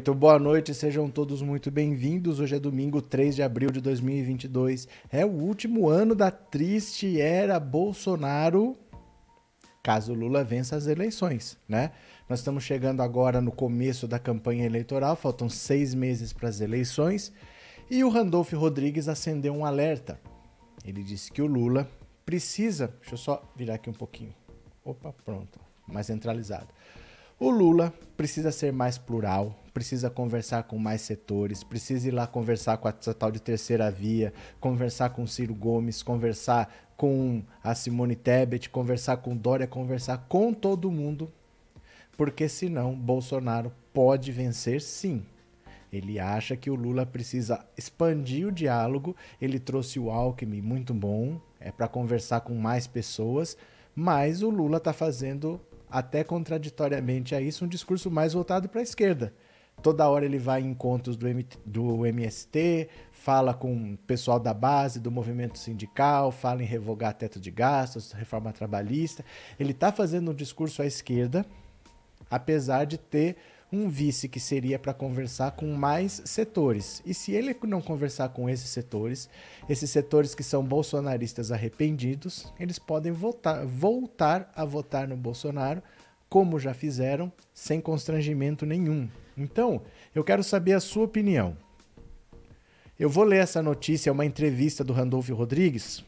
Muito boa noite, sejam todos muito bem-vindos. Hoje é domingo 3 de abril de 2022. É o último ano da triste era Bolsonaro, caso Lula vença as eleições, né? Nós estamos chegando agora no começo da campanha eleitoral, faltam seis meses para as eleições, e o Randolph Rodrigues acendeu um alerta. Ele disse que o Lula precisa. Deixa eu só virar aqui um pouquinho. Opa, pronto, mais centralizado. O Lula precisa ser mais plural, precisa conversar com mais setores, precisa ir lá conversar com a tal de terceira via, conversar com Ciro Gomes, conversar com a Simone Tebet, conversar com Dória, conversar com todo mundo, porque senão Bolsonaro pode vencer sim. Ele acha que o Lula precisa expandir o diálogo. Ele trouxe o Alckmin, muito bom, é para conversar com mais pessoas, mas o Lula está fazendo até contraditoriamente a isso, um discurso mais voltado para a esquerda. Toda hora ele vai em encontros do, M do MST, fala com o pessoal da base, do movimento sindical, fala em revogar teto de gastos, reforma trabalhista. Ele está fazendo um discurso à esquerda, apesar de ter um vice que seria para conversar com mais setores. E se ele não conversar com esses setores, esses setores que são bolsonaristas arrependidos, eles podem voltar a votar no Bolsonaro, como já fizeram, sem constrangimento nenhum. Então, eu quero saber a sua opinião. Eu vou ler essa notícia, é uma entrevista do Randolfo Rodrigues.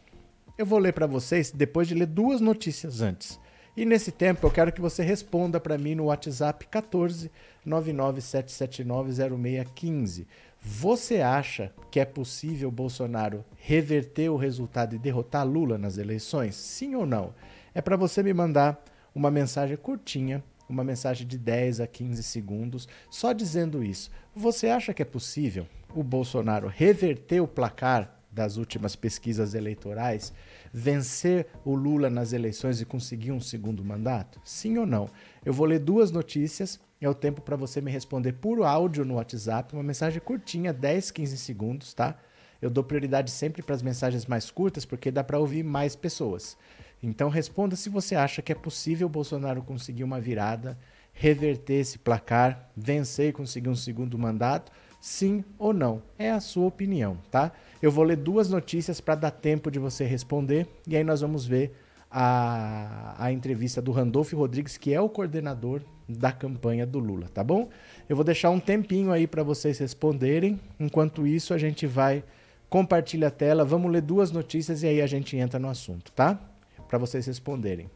Eu vou ler para vocês depois de ler duas notícias antes. E nesse tempo eu quero que você responda para mim no WhatsApp 14 997790615. Você acha que é possível Bolsonaro reverter o resultado e derrotar Lula nas eleições? Sim ou não? É para você me mandar uma mensagem curtinha, uma mensagem de 10 a 15 segundos, só dizendo isso. Você acha que é possível o Bolsonaro reverter o placar das últimas pesquisas eleitorais, vencer o Lula nas eleições e conseguir um segundo mandato? Sim ou não? Eu vou ler duas notícias. É o tempo para você me responder por áudio no WhatsApp, uma mensagem curtinha, 10, 15 segundos, tá? Eu dou prioridade sempre para as mensagens mais curtas, porque dá para ouvir mais pessoas. Então responda se você acha que é possível Bolsonaro conseguir uma virada, reverter esse placar, vencer e conseguir um segundo mandato, sim ou não. É a sua opinião, tá? Eu vou ler duas notícias para dar tempo de você responder e aí nós vamos ver a, a entrevista do Randolfo Rodrigues, que é o coordenador da campanha do Lula, tá bom? Eu vou deixar um tempinho aí para vocês responderem. Enquanto isso, a gente vai compartilhar a tela, vamos ler duas notícias e aí a gente entra no assunto, tá? Para vocês responderem.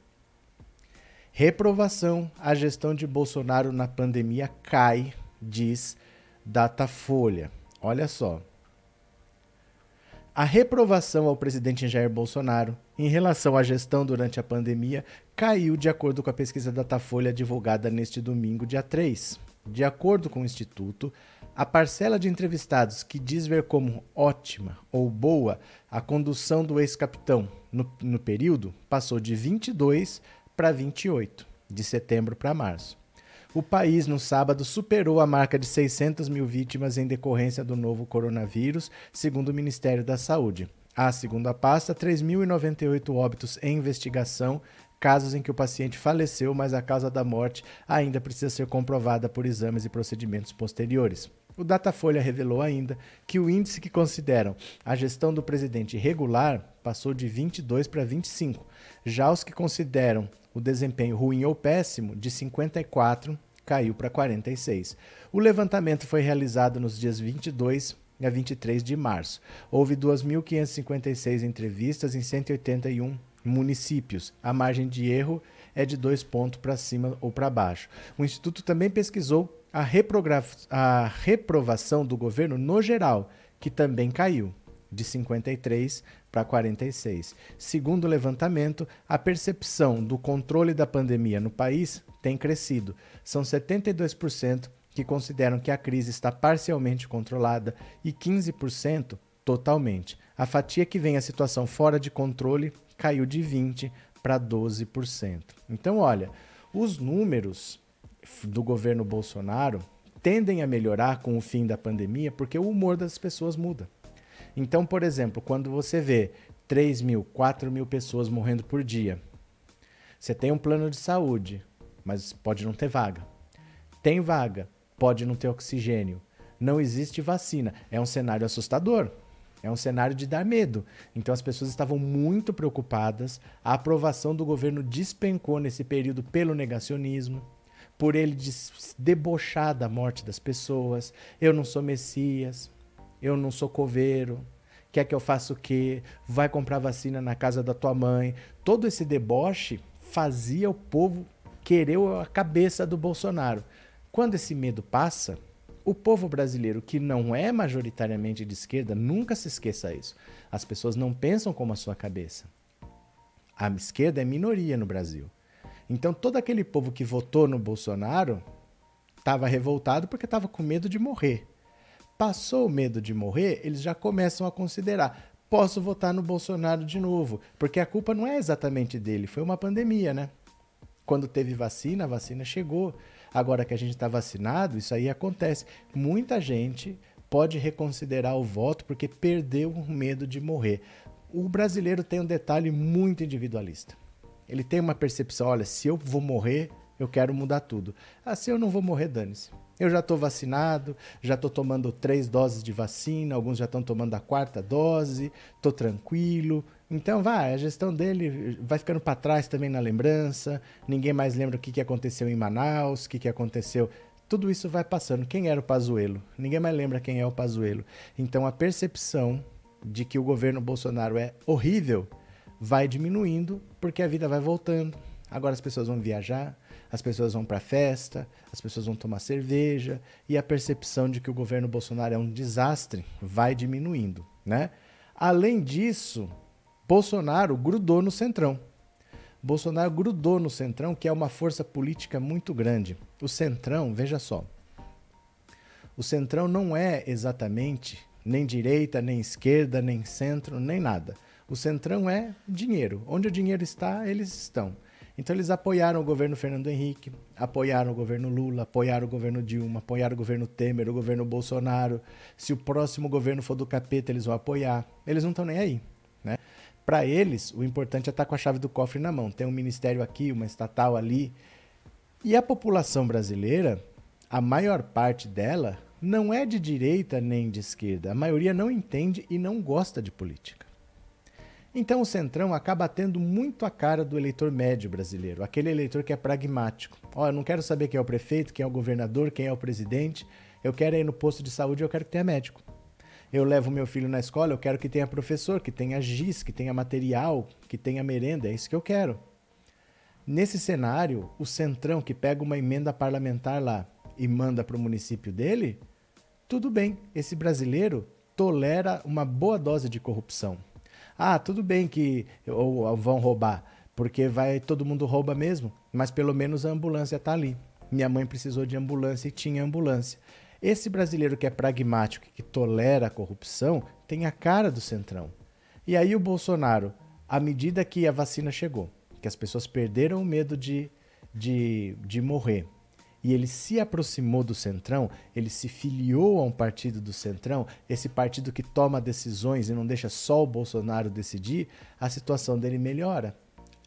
Reprovação à gestão de Bolsonaro na pandemia cai, diz Datafolha. Olha só. A reprovação ao presidente Jair Bolsonaro em relação à gestão durante a pandemia caiu de acordo com a pesquisa Datafolha divulgada neste domingo, dia 3. De acordo com o Instituto, a parcela de entrevistados que diz ver como ótima ou boa a condução do ex-capitão no, no período passou de 22 para 28, de setembro para março o país no sábado superou a marca de 600 mil vítimas em decorrência do novo coronavírus, segundo o Ministério da Saúde. A segunda pasta, 3.098 óbitos em investigação, casos em que o paciente faleceu, mas a causa da morte ainda precisa ser comprovada por exames e procedimentos posteriores. O Datafolha revelou ainda que o índice que consideram a gestão do presidente regular passou de 22 para 25. Já os que consideram o desempenho ruim ou péssimo, de 54 caiu para 46. O levantamento foi realizado nos dias 22 a 23 de março. Houve 2.556 entrevistas em 181 municípios. A margem de erro é de dois pontos para cima ou para baixo. O Instituto também pesquisou a, a reprovação do governo no geral, que também caiu de 53 para 46. Segundo o levantamento, a percepção do controle da pandemia no país tem crescido. São 72% que consideram que a crise está parcialmente controlada e 15% totalmente. A fatia que vem a situação fora de controle caiu de 20 para 12%. Então, olha, os números do governo Bolsonaro tendem a melhorar com o fim da pandemia porque o humor das pessoas muda. Então, por exemplo, quando você vê 3 mil, 4 mil pessoas morrendo por dia, você tem um plano de saúde, mas pode não ter vaga. Tem vaga, pode não ter oxigênio. Não existe vacina. É um cenário assustador. É um cenário de dar medo. Então as pessoas estavam muito preocupadas. A aprovação do governo despencou nesse período pelo negacionismo, por ele debochar da morte das pessoas. Eu não sou Messias, eu não sou coveiro. Quer que eu faça o quê? Vai comprar vacina na casa da tua mãe. Todo esse deboche fazia o povo querer a cabeça do Bolsonaro. Quando esse medo passa, o povo brasileiro, que não é majoritariamente de esquerda, nunca se esqueça isso. As pessoas não pensam como a sua cabeça. A esquerda é minoria no Brasil. Então, todo aquele povo que votou no Bolsonaro estava revoltado porque estava com medo de morrer. Passou o medo de morrer, eles já começam a considerar: posso votar no Bolsonaro de novo, porque a culpa não é exatamente dele, foi uma pandemia, né? Quando teve vacina, a vacina chegou. Agora que a gente está vacinado, isso aí acontece. Muita gente pode reconsiderar o voto porque perdeu o medo de morrer. O brasileiro tem um detalhe muito individualista. Ele tem uma percepção: olha, se eu vou morrer, eu quero mudar tudo. Se eu não vou morrer, dane-se. Eu já estou vacinado, já estou tomando três doses de vacina, alguns já estão tomando a quarta dose, estou tranquilo. Então, vai, a gestão dele vai ficando para trás também na lembrança. Ninguém mais lembra o que, que aconteceu em Manaus, o que, que aconteceu. Tudo isso vai passando. Quem era o Pazuello? Ninguém mais lembra quem é o Pazuello. Então, a percepção de que o governo Bolsonaro é horrível vai diminuindo porque a vida vai voltando. Agora as pessoas vão viajar, as pessoas vão para festa, as pessoas vão tomar cerveja e a percepção de que o governo Bolsonaro é um desastre vai diminuindo, né? Além disso, Bolsonaro grudou no Centrão. Bolsonaro grudou no Centrão, que é uma força política muito grande. O Centrão, veja só. O Centrão não é exatamente nem direita, nem esquerda, nem centro, nem nada. O Centrão é dinheiro. Onde o dinheiro está, eles estão. Então eles apoiaram o governo Fernando Henrique, apoiaram o governo Lula, apoiaram o governo Dilma, apoiaram o governo Temer, o governo Bolsonaro. Se o próximo governo for do capeta, eles vão apoiar. Eles não estão nem aí, né? Para eles, o importante é estar tá com a chave do cofre na mão. Tem um ministério aqui, uma estatal ali. E a população brasileira, a maior parte dela, não é de direita nem de esquerda. A maioria não entende e não gosta de política. Então o Centrão acaba tendo muito a cara do eleitor médio brasileiro, aquele eleitor que é pragmático. Ó, eu não quero saber quem é o prefeito, quem é o governador, quem é o presidente. Eu quero ir no posto de saúde, eu quero que tenha médico. Eu levo meu filho na escola, eu quero que tenha professor, que tenha giz, que tenha material, que tenha merenda, é isso que eu quero. Nesse cenário, o Centrão que pega uma emenda parlamentar lá e manda para o município dele, tudo bem, esse brasileiro tolera uma boa dose de corrupção. Ah, tudo bem que ou, ou vão roubar, porque vai todo mundo rouba mesmo, mas pelo menos a ambulância está ali. Minha mãe precisou de ambulância e tinha ambulância. Esse brasileiro que é pragmático, que tolera a corrupção, tem a cara do centrão. E aí o Bolsonaro, à medida que a vacina chegou, que as pessoas perderam o medo de, de, de morrer, e ele se aproximou do Centrão, ele se filiou a um partido do Centrão, esse partido que toma decisões e não deixa só o Bolsonaro decidir, a situação dele melhora.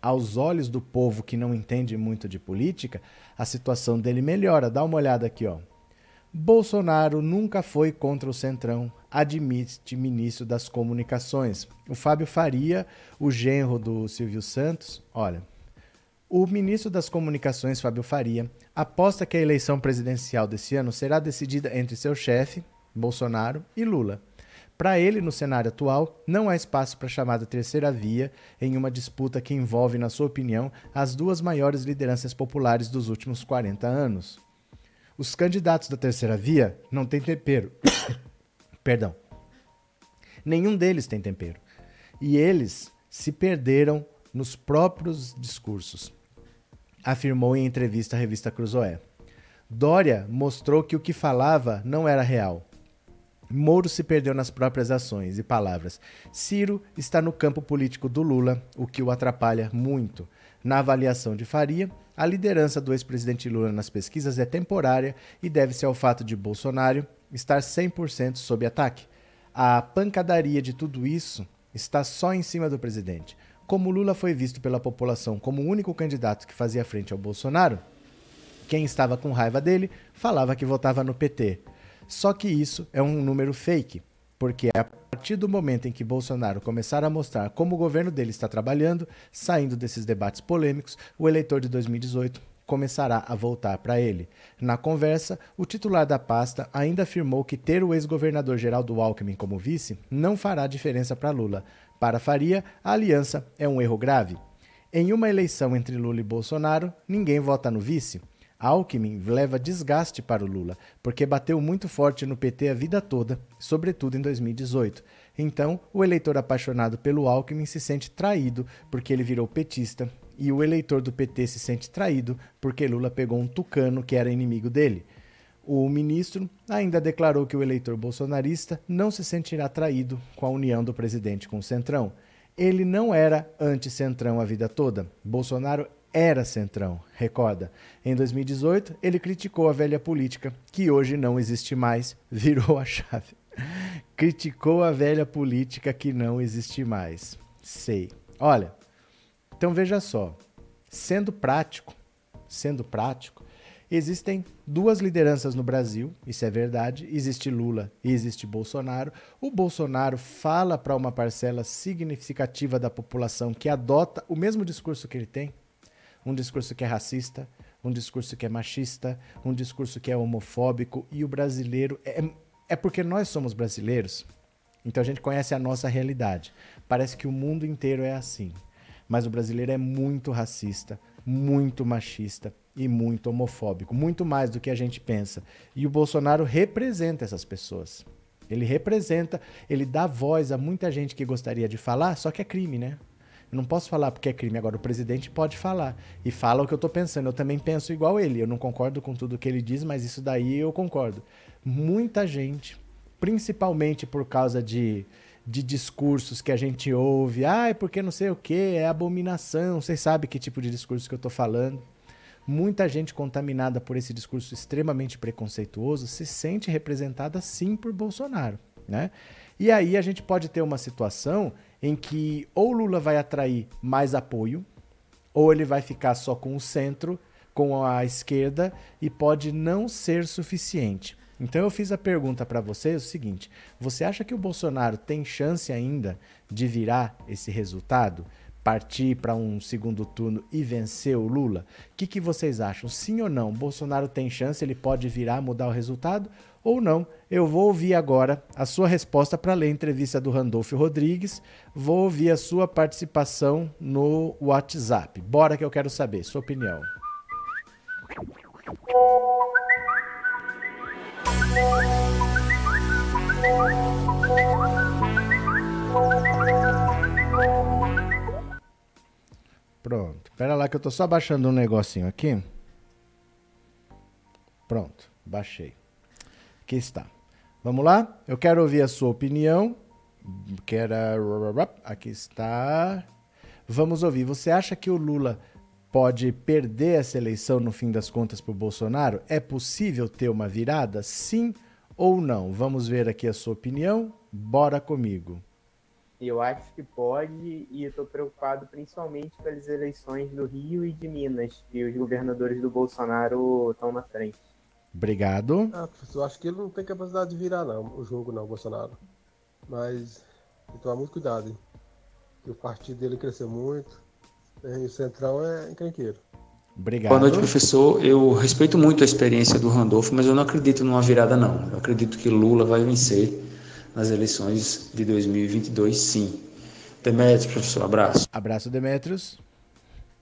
Aos olhos do povo que não entende muito de política, a situação dele melhora. Dá uma olhada aqui, ó. Bolsonaro nunca foi contra o Centrão, admite ministro das Comunicações. O Fábio Faria, o genro do Silvio Santos, olha, o ministro das Comunicações, Fábio Faria, aposta que a eleição presidencial desse ano será decidida entre seu chefe, Bolsonaro, e Lula. Para ele, no cenário atual, não há espaço para a chamada terceira via em uma disputa que envolve, na sua opinião, as duas maiores lideranças populares dos últimos 40 anos. Os candidatos da terceira via não têm tempero. Perdão. Nenhum deles tem tempero. E eles se perderam nos próprios discursos afirmou em entrevista à revista Cruzoé. Dória mostrou que o que falava não era real. Moro se perdeu nas próprias ações e palavras. Ciro está no campo político do Lula, o que o atrapalha muito. Na avaliação de Faria, a liderança do ex-presidente Lula nas pesquisas é temporária e deve-se ao fato de Bolsonaro estar 100% sob ataque. A pancadaria de tudo isso está só em cima do presidente. Como Lula foi visto pela população como o único candidato que fazia frente ao Bolsonaro, Quem estava com raiva dele falava que votava no PT. Só que isso é um número fake, porque a partir do momento em que Bolsonaro começar a mostrar como o governo dele está trabalhando, saindo desses debates polêmicos, o eleitor de 2018 começará a voltar para ele. Na conversa, o titular da pasta ainda afirmou que ter o ex-governador Geraldo Alckmin como vice não fará diferença para Lula. Para Faria, a aliança é um erro grave. Em uma eleição entre Lula e Bolsonaro, ninguém vota no vice. Alckmin leva desgaste para o Lula, porque bateu muito forte no PT a vida toda, sobretudo em 2018. Então, o eleitor apaixonado pelo Alckmin se sente traído porque ele virou petista e o eleitor do PT se sente traído porque Lula pegou um tucano que era inimigo dele. O ministro ainda declarou que o eleitor bolsonarista não se sentirá traído com a união do presidente com o Centrão. Ele não era anti-Centrão a vida toda. Bolsonaro era Centrão, recorda. Em 2018, ele criticou a velha política, que hoje não existe mais, virou a chave. criticou a velha política que não existe mais. Sei. Olha, então veja só, sendo prático, sendo prático, existem duas lideranças no Brasil, isso é verdade, existe Lula e existe Bolsonaro. O Bolsonaro fala para uma parcela significativa da população que adota o mesmo discurso que ele tem, um discurso que é racista, um discurso que é machista, um discurso que é homofóbico, e o brasileiro é, é porque nós somos brasileiros, então a gente conhece a nossa realidade. Parece que o mundo inteiro é assim. Mas o brasileiro é muito racista, muito machista e muito homofóbico, muito mais do que a gente pensa. E o Bolsonaro representa essas pessoas. Ele representa, ele dá voz a muita gente que gostaria de falar, só que é crime, né? Eu não posso falar porque é crime. Agora, o presidente pode falar. E fala o que eu estou pensando. Eu também penso igual ele. Eu não concordo com tudo que ele diz, mas isso daí eu concordo. Muita gente, principalmente por causa de de discursos que a gente ouve. Ah, é porque não sei o que, é abominação. Vocês sabem que tipo de discurso que eu estou falando. Muita gente contaminada por esse discurso extremamente preconceituoso se sente representada sim por Bolsonaro. Né? E aí a gente pode ter uma situação em que ou Lula vai atrair mais apoio, ou ele vai ficar só com o centro, com a esquerda, e pode não ser suficiente. Então eu fiz a pergunta para vocês o seguinte: você acha que o Bolsonaro tem chance ainda de virar esse resultado? Partir para um segundo turno e vencer o Lula? O que, que vocês acham? Sim ou não? Bolsonaro tem chance, ele pode virar, mudar o resultado? Ou não? Eu vou ouvir agora a sua resposta para ler a entrevista do Randolfo Rodrigues. Vou ouvir a sua participação no WhatsApp. Bora que eu quero saber, sua opinião. Pronto. Pera lá que eu tô só baixando um negocinho aqui. Pronto, baixei. Aqui está. Vamos lá? Eu quero ouvir a sua opinião. Que era. Aqui está. Vamos ouvir. Você acha que o Lula pode perder essa eleição no fim das contas para o Bolsonaro? É possível ter uma virada? Sim ou não? Vamos ver aqui a sua opinião. Bora comigo. Eu acho que pode e estou preocupado principalmente pelas eleições do Rio e de Minas, que os governadores do Bolsonaro estão na frente. Obrigado. Ah, professor, acho que ele não tem capacidade de virar não, o jogo não, Bolsonaro. Mas tem que tomar muito cuidado, hein? Que o partido dele cresceu muito, e o Centrão é encrenqueiro. Obrigado. Boa noite, professor. Eu respeito muito a experiência do Randolfo, mas eu não acredito numa virada, não. Eu acredito que Lula vai vencer nas eleições de 2022, sim. Demetrios, professor, abraço. Abraço, Demetrios.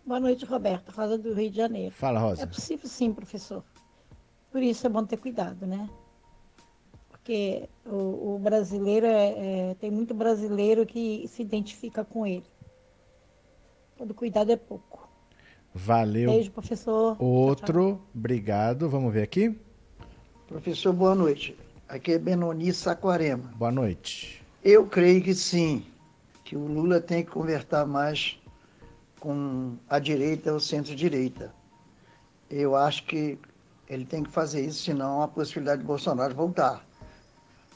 Boa noite, Roberto. Rosa do Rio de Janeiro. Fala, Rosa. É possível sim, professor. Por isso é bom ter cuidado, né? Porque o, o brasileiro é, é, tem muito brasileiro que se identifica com ele. Todo cuidado é pouco. Valeu. Beijo, professor. Outro, tchau, tchau. obrigado. Vamos ver aqui. Professor, boa noite. Aqui é Benoni Saquarema. Boa noite. Eu creio que sim, que o Lula tem que conversar mais com a direita ou centro-direita. Eu acho que ele tem que fazer isso, senão a possibilidade de Bolsonaro voltar.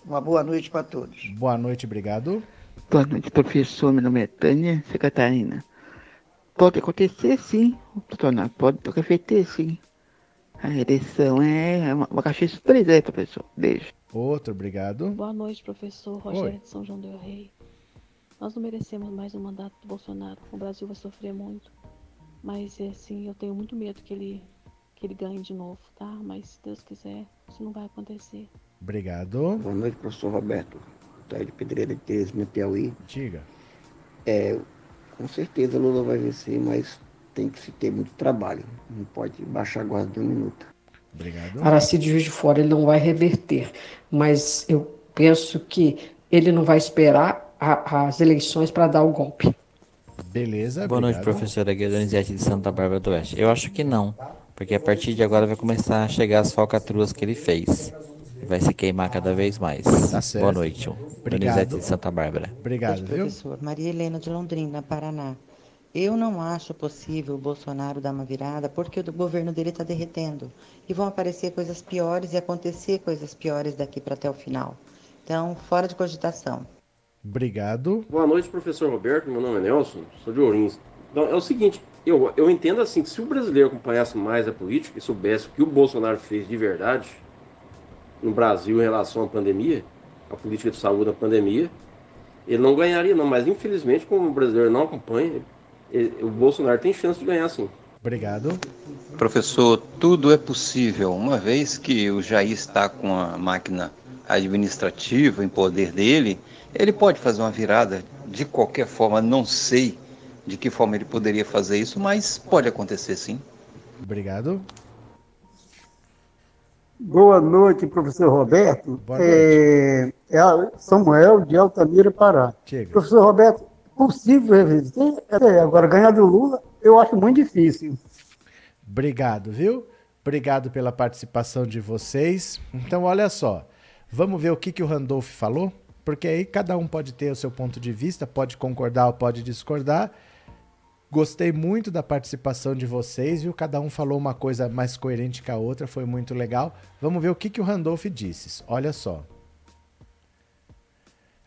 Uma boa noite para todos. Boa noite, obrigado. Boa noite, professor. Meu nome é Tânia. Catarina. Pode acontecer sim, Bolsonaro. Pode acontecer sim. A eleição é uma, de surpresa aí, professor. Beijo. Outro, obrigado. Boa noite, professor Rogério Oi. de São João del Rei. Nós não merecemos mais um mandato do Bolsonaro. O Brasil vai sofrer muito. Mas, assim, eu tenho muito medo que ele, que ele ganhe de novo, tá? Mas, se Deus quiser, isso não vai acontecer. Obrigado. Boa noite, professor Roberto. Tá de Pedreira de Teresina, Piauí. Diga. É, com certeza Lula vai vencer, mas tem que se ter muito trabalho. Não pode baixar a guarda de um minuto. Obrigado. Aracide Juiz de Fora ele não vai reverter, mas eu penso que ele não vai esperar a- as eleições para dar o golpe. Beleza, Boa noite, professora Guia Donizete de Santa Bárbara do Oeste. Eu acho que não, porque a partir de agora vai começar a chegar as falcatruas que ele fez. Vai se queimar cada vez mais. Tá certo. Boa noite, Obrigado. Donizete de Santa Bárbara. Obrigado, viu? professor. Maria Helena de Londrina, Paraná. Eu não acho possível o Bolsonaro dar uma virada porque o governo dele está derretendo. E vão aparecer coisas piores e acontecer coisas piores daqui para até o final. Então, fora de cogitação. Obrigado. Boa noite, professor Roberto. Meu nome é Nelson, sou de Ourinhos. Então, é o seguinte, eu, eu entendo assim que se o brasileiro acompanhasse mais a política e soubesse o que o Bolsonaro fez de verdade no Brasil em relação à pandemia, a política de saúde da pandemia, ele não ganharia não, mas infelizmente como o brasileiro não acompanha, ele- o Bolsonaro tem chance de ganhar sim. Obrigado. Professor, tudo é possível, uma vez que o Jair está com a máquina administrativa em poder dele, ele pode fazer uma virada de qualquer forma, não sei de que forma ele poderia fazer isso, mas pode acontecer sim. Obrigado. Boa noite, professor Roberto. Boa É, é a- Samuel de Altamira, Pará. Chega. Professor Roberto, possível? É, agora, ganhar do Lula, eu acho muito difícil. Obrigado, viu? Obrigado pela participação de vocês. Então, olha só. Vamos ver o que, que o Randolph falou? Porque aí cada um pode ter o seu ponto de vista, pode concordar ou pode discordar. Gostei muito da participação de vocês, viu? Cada um falou uma coisa mais coerente que a outra, foi muito legal. Vamos ver o que, que o Randolph disse. Olha só.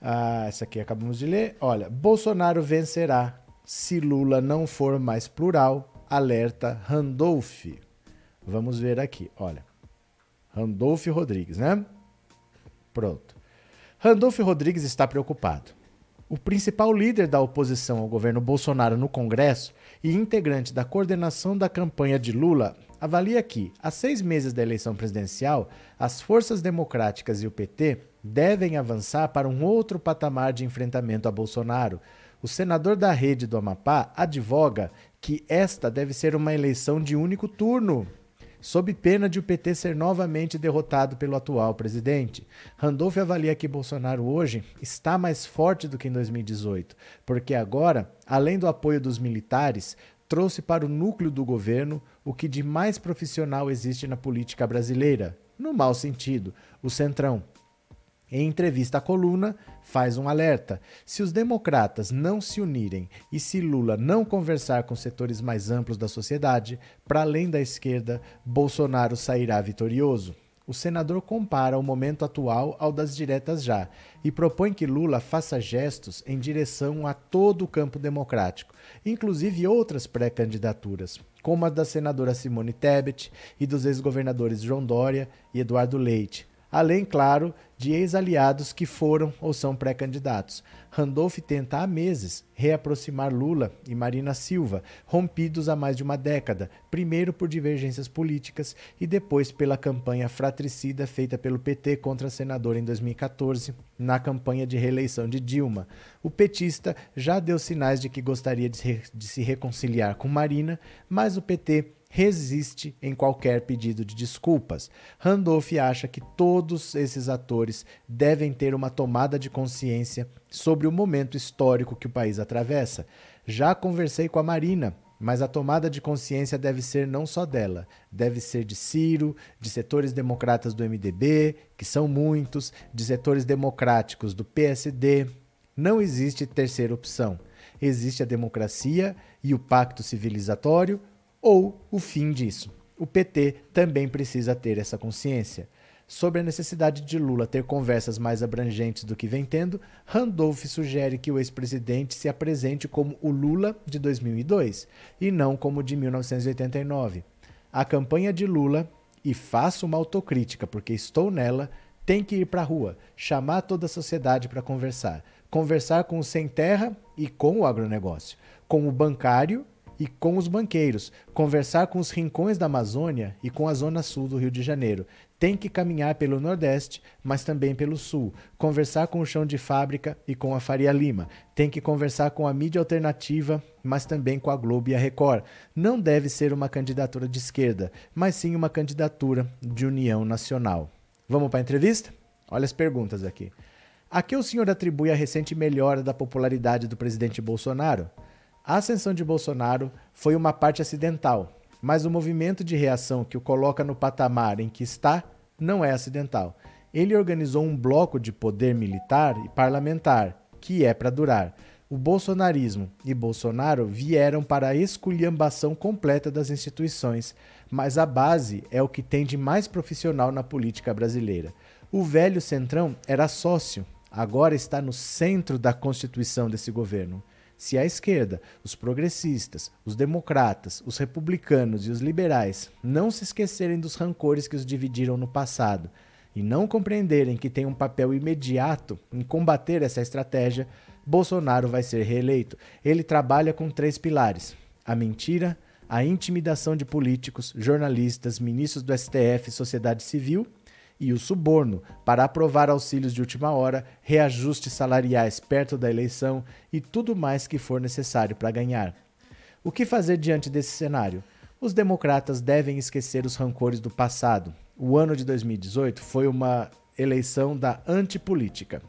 Ah, essa aqui acabamos de ler. Olha, Bolsonaro vencerá se Lula não for mais plural, alerta Randolph. Vamos ver aqui, olha. Randolph Rodrigues, né? Pronto. Randolph Rodrigues está preocupado. O principal líder da oposição ao governo Bolsonaro no Congresso e integrante da coordenação da campanha de Lula avalia que, a seis meses da eleição presidencial, as forças democráticas e o PT devem avançar para um outro patamar de enfrentamento a Bolsonaro. O senador da rede do Amapá advoga que esta deve ser uma eleição de único turno, sob pena de o PT ser novamente derrotado pelo atual presidente. Randolph avalia que Bolsonaro hoje está mais forte do que em 2018, porque agora, além do apoio dos militares, trouxe para o núcleo do governo o que de mais profissional existe na política brasileira, no mau sentido, o Centrão. Em entrevista à coluna, faz um alerta. Se os democratas não se unirem e se Lula não conversar com setores mais amplos da sociedade, para além da esquerda, Bolsonaro sairá vitorioso. O senador compara o momento atual ao das diretas já e propõe que Lula faça gestos em direção a todo o campo democrático, inclusive outras pré-candidaturas, como a da senadora Simone Tebet e dos ex-governadores João Dória e Eduardo Leite, além, claro, de ex-aliados que foram ou são pré-candidatos. Randolph tenta há meses reaproximar Lula e Marina Silva, rompidos há mais de uma década, primeiro por divergências políticas e depois pela campanha fratricida feita pelo PT contra a senadora em 2014, na campanha de reeleição de Dilma. O petista já deu sinais de que gostaria de se, reconciliar com Marina, mas o PT resiste em qualquer pedido de desculpas. Randolph acha que todos esses atores devem ter uma tomada de consciência sobre o momento histórico que o país atravessa. Já conversei com a Marina, mas a tomada de consciência deve ser não só dela, deve ser de Ciro, de setores democratas do MDB, que são muitos, de setores democráticos do PSD. Não existe terceira opção. Existe a democracia e o pacto civilizatório ou o fim disso. O PT também precisa ter essa consciência. Sobre a necessidade de Lula ter conversas mais abrangentes do que vem tendo, Randolph sugere que o ex-presidente se apresente como o Lula de 2002 e não como o de 1989. A campanha de Lula e faço uma autocrítica porque estou nela, tem que ir para a rua, chamar toda a sociedade para conversar. Conversar com o sem terra e com o agronegócio, com o bancário e com os banqueiros, conversar com os rincões da Amazônia e com a zona sul do Rio de Janeiro. Tem que caminhar pelo Nordeste, mas também pelo Sul. Conversar com o chão de fábrica e com a Faria Lima. Tem que conversar com a mídia alternativa, mas também com a Globo e a Record. Não deve ser uma candidatura de esquerda, mas sim uma candidatura de união nacional. Vamos para a entrevista? Olha as perguntas aqui. A que o senhor atribui a recente melhora da popularidade do presidente Bolsonaro? A ascensão de Bolsonaro foi uma parte acidental, mas o movimento de reação que o coloca no patamar em que está não é acidental. Ele organizou um bloco de poder militar e parlamentar, que é para durar. O bolsonarismo e Bolsonaro vieram para a esculhambação completa das instituições, mas a base é o que tem de mais profissional na política brasileira. O velho Centrão era sócio, agora está no centro da constituição desse governo. Se a esquerda, os progressistas, os democratas, os republicanos e os liberais não se esquecerem dos rancores que os dividiram no passado e não compreenderem que tem um papel imediato em combater essa estratégia, Bolsonaro vai ser reeleito. Ele trabalha com três pilares: a mentira, a intimidação de políticos, jornalistas, ministros do STF e sociedade civil e o suborno para aprovar auxílios de última hora, reajustes salariais perto da eleição e tudo mais que for necessário para ganhar. O que fazer diante desse cenário? Os democratas devem esquecer os rancores do passado. O ano de 2018 foi uma eleição da antipolítica.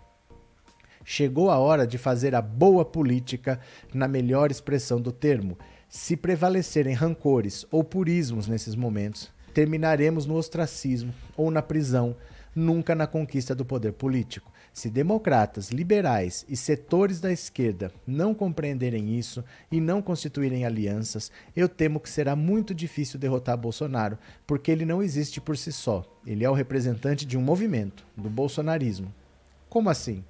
Chegou a hora de fazer a boa política na melhor expressão do termo. Se prevalecerem rancores ou purismos nesses momentos, terminaremos no ostracismo ou na prisão, nunca na conquista do poder político. Se democratas, liberais e setores da esquerda não compreenderem isso e não constituírem alianças, eu temo que será muito difícil derrotar Bolsonaro, porque ele não existe por si só. Ele é o representante de um movimento, do bolsonarismo. Como assim?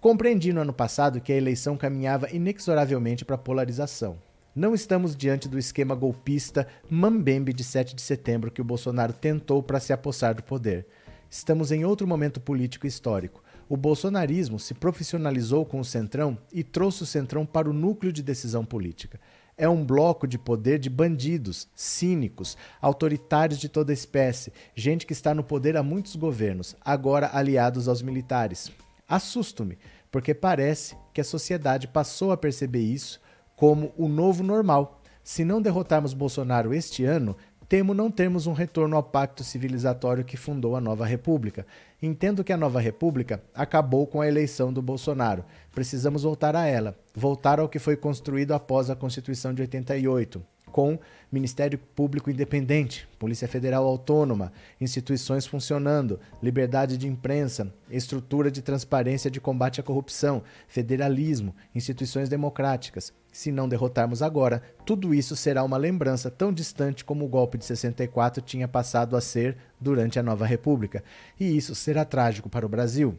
Compreendi no ano passado que a eleição caminhava inexoravelmente para a polarização. Não estamos diante do esquema golpista mambembe de 7 de setembro que o Bolsonaro tentou para se apossar do poder. Estamos em outro momento político histórico. O bolsonarismo se profissionalizou com o Centrão e trouxe o Centrão para o núcleo de decisão política. É um bloco de poder de bandidos, cínicos, autoritários de toda espécie, gente que está no poder há muitos governos, agora aliados aos militares. Assusto-me, porque parece que a sociedade passou a perceber isso como o novo normal. Se não derrotarmos Bolsonaro este ano, temo não termos um retorno ao pacto civilizatório que fundou a nova república. Entendo que a nova república acabou com a eleição do Bolsonaro. Precisamos voltar a ela, voltar ao que foi construído após a Constituição de 88, com Ministério Público Independente, Polícia Federal Autônoma, instituições funcionando, liberdade de imprensa, estrutura de transparência de combate à corrupção, federalismo, instituições democráticas. Se não derrotarmos agora, tudo isso será uma lembrança tão distante como o golpe de 64 tinha passado a ser durante a nova República. E isso será trágico para o Brasil.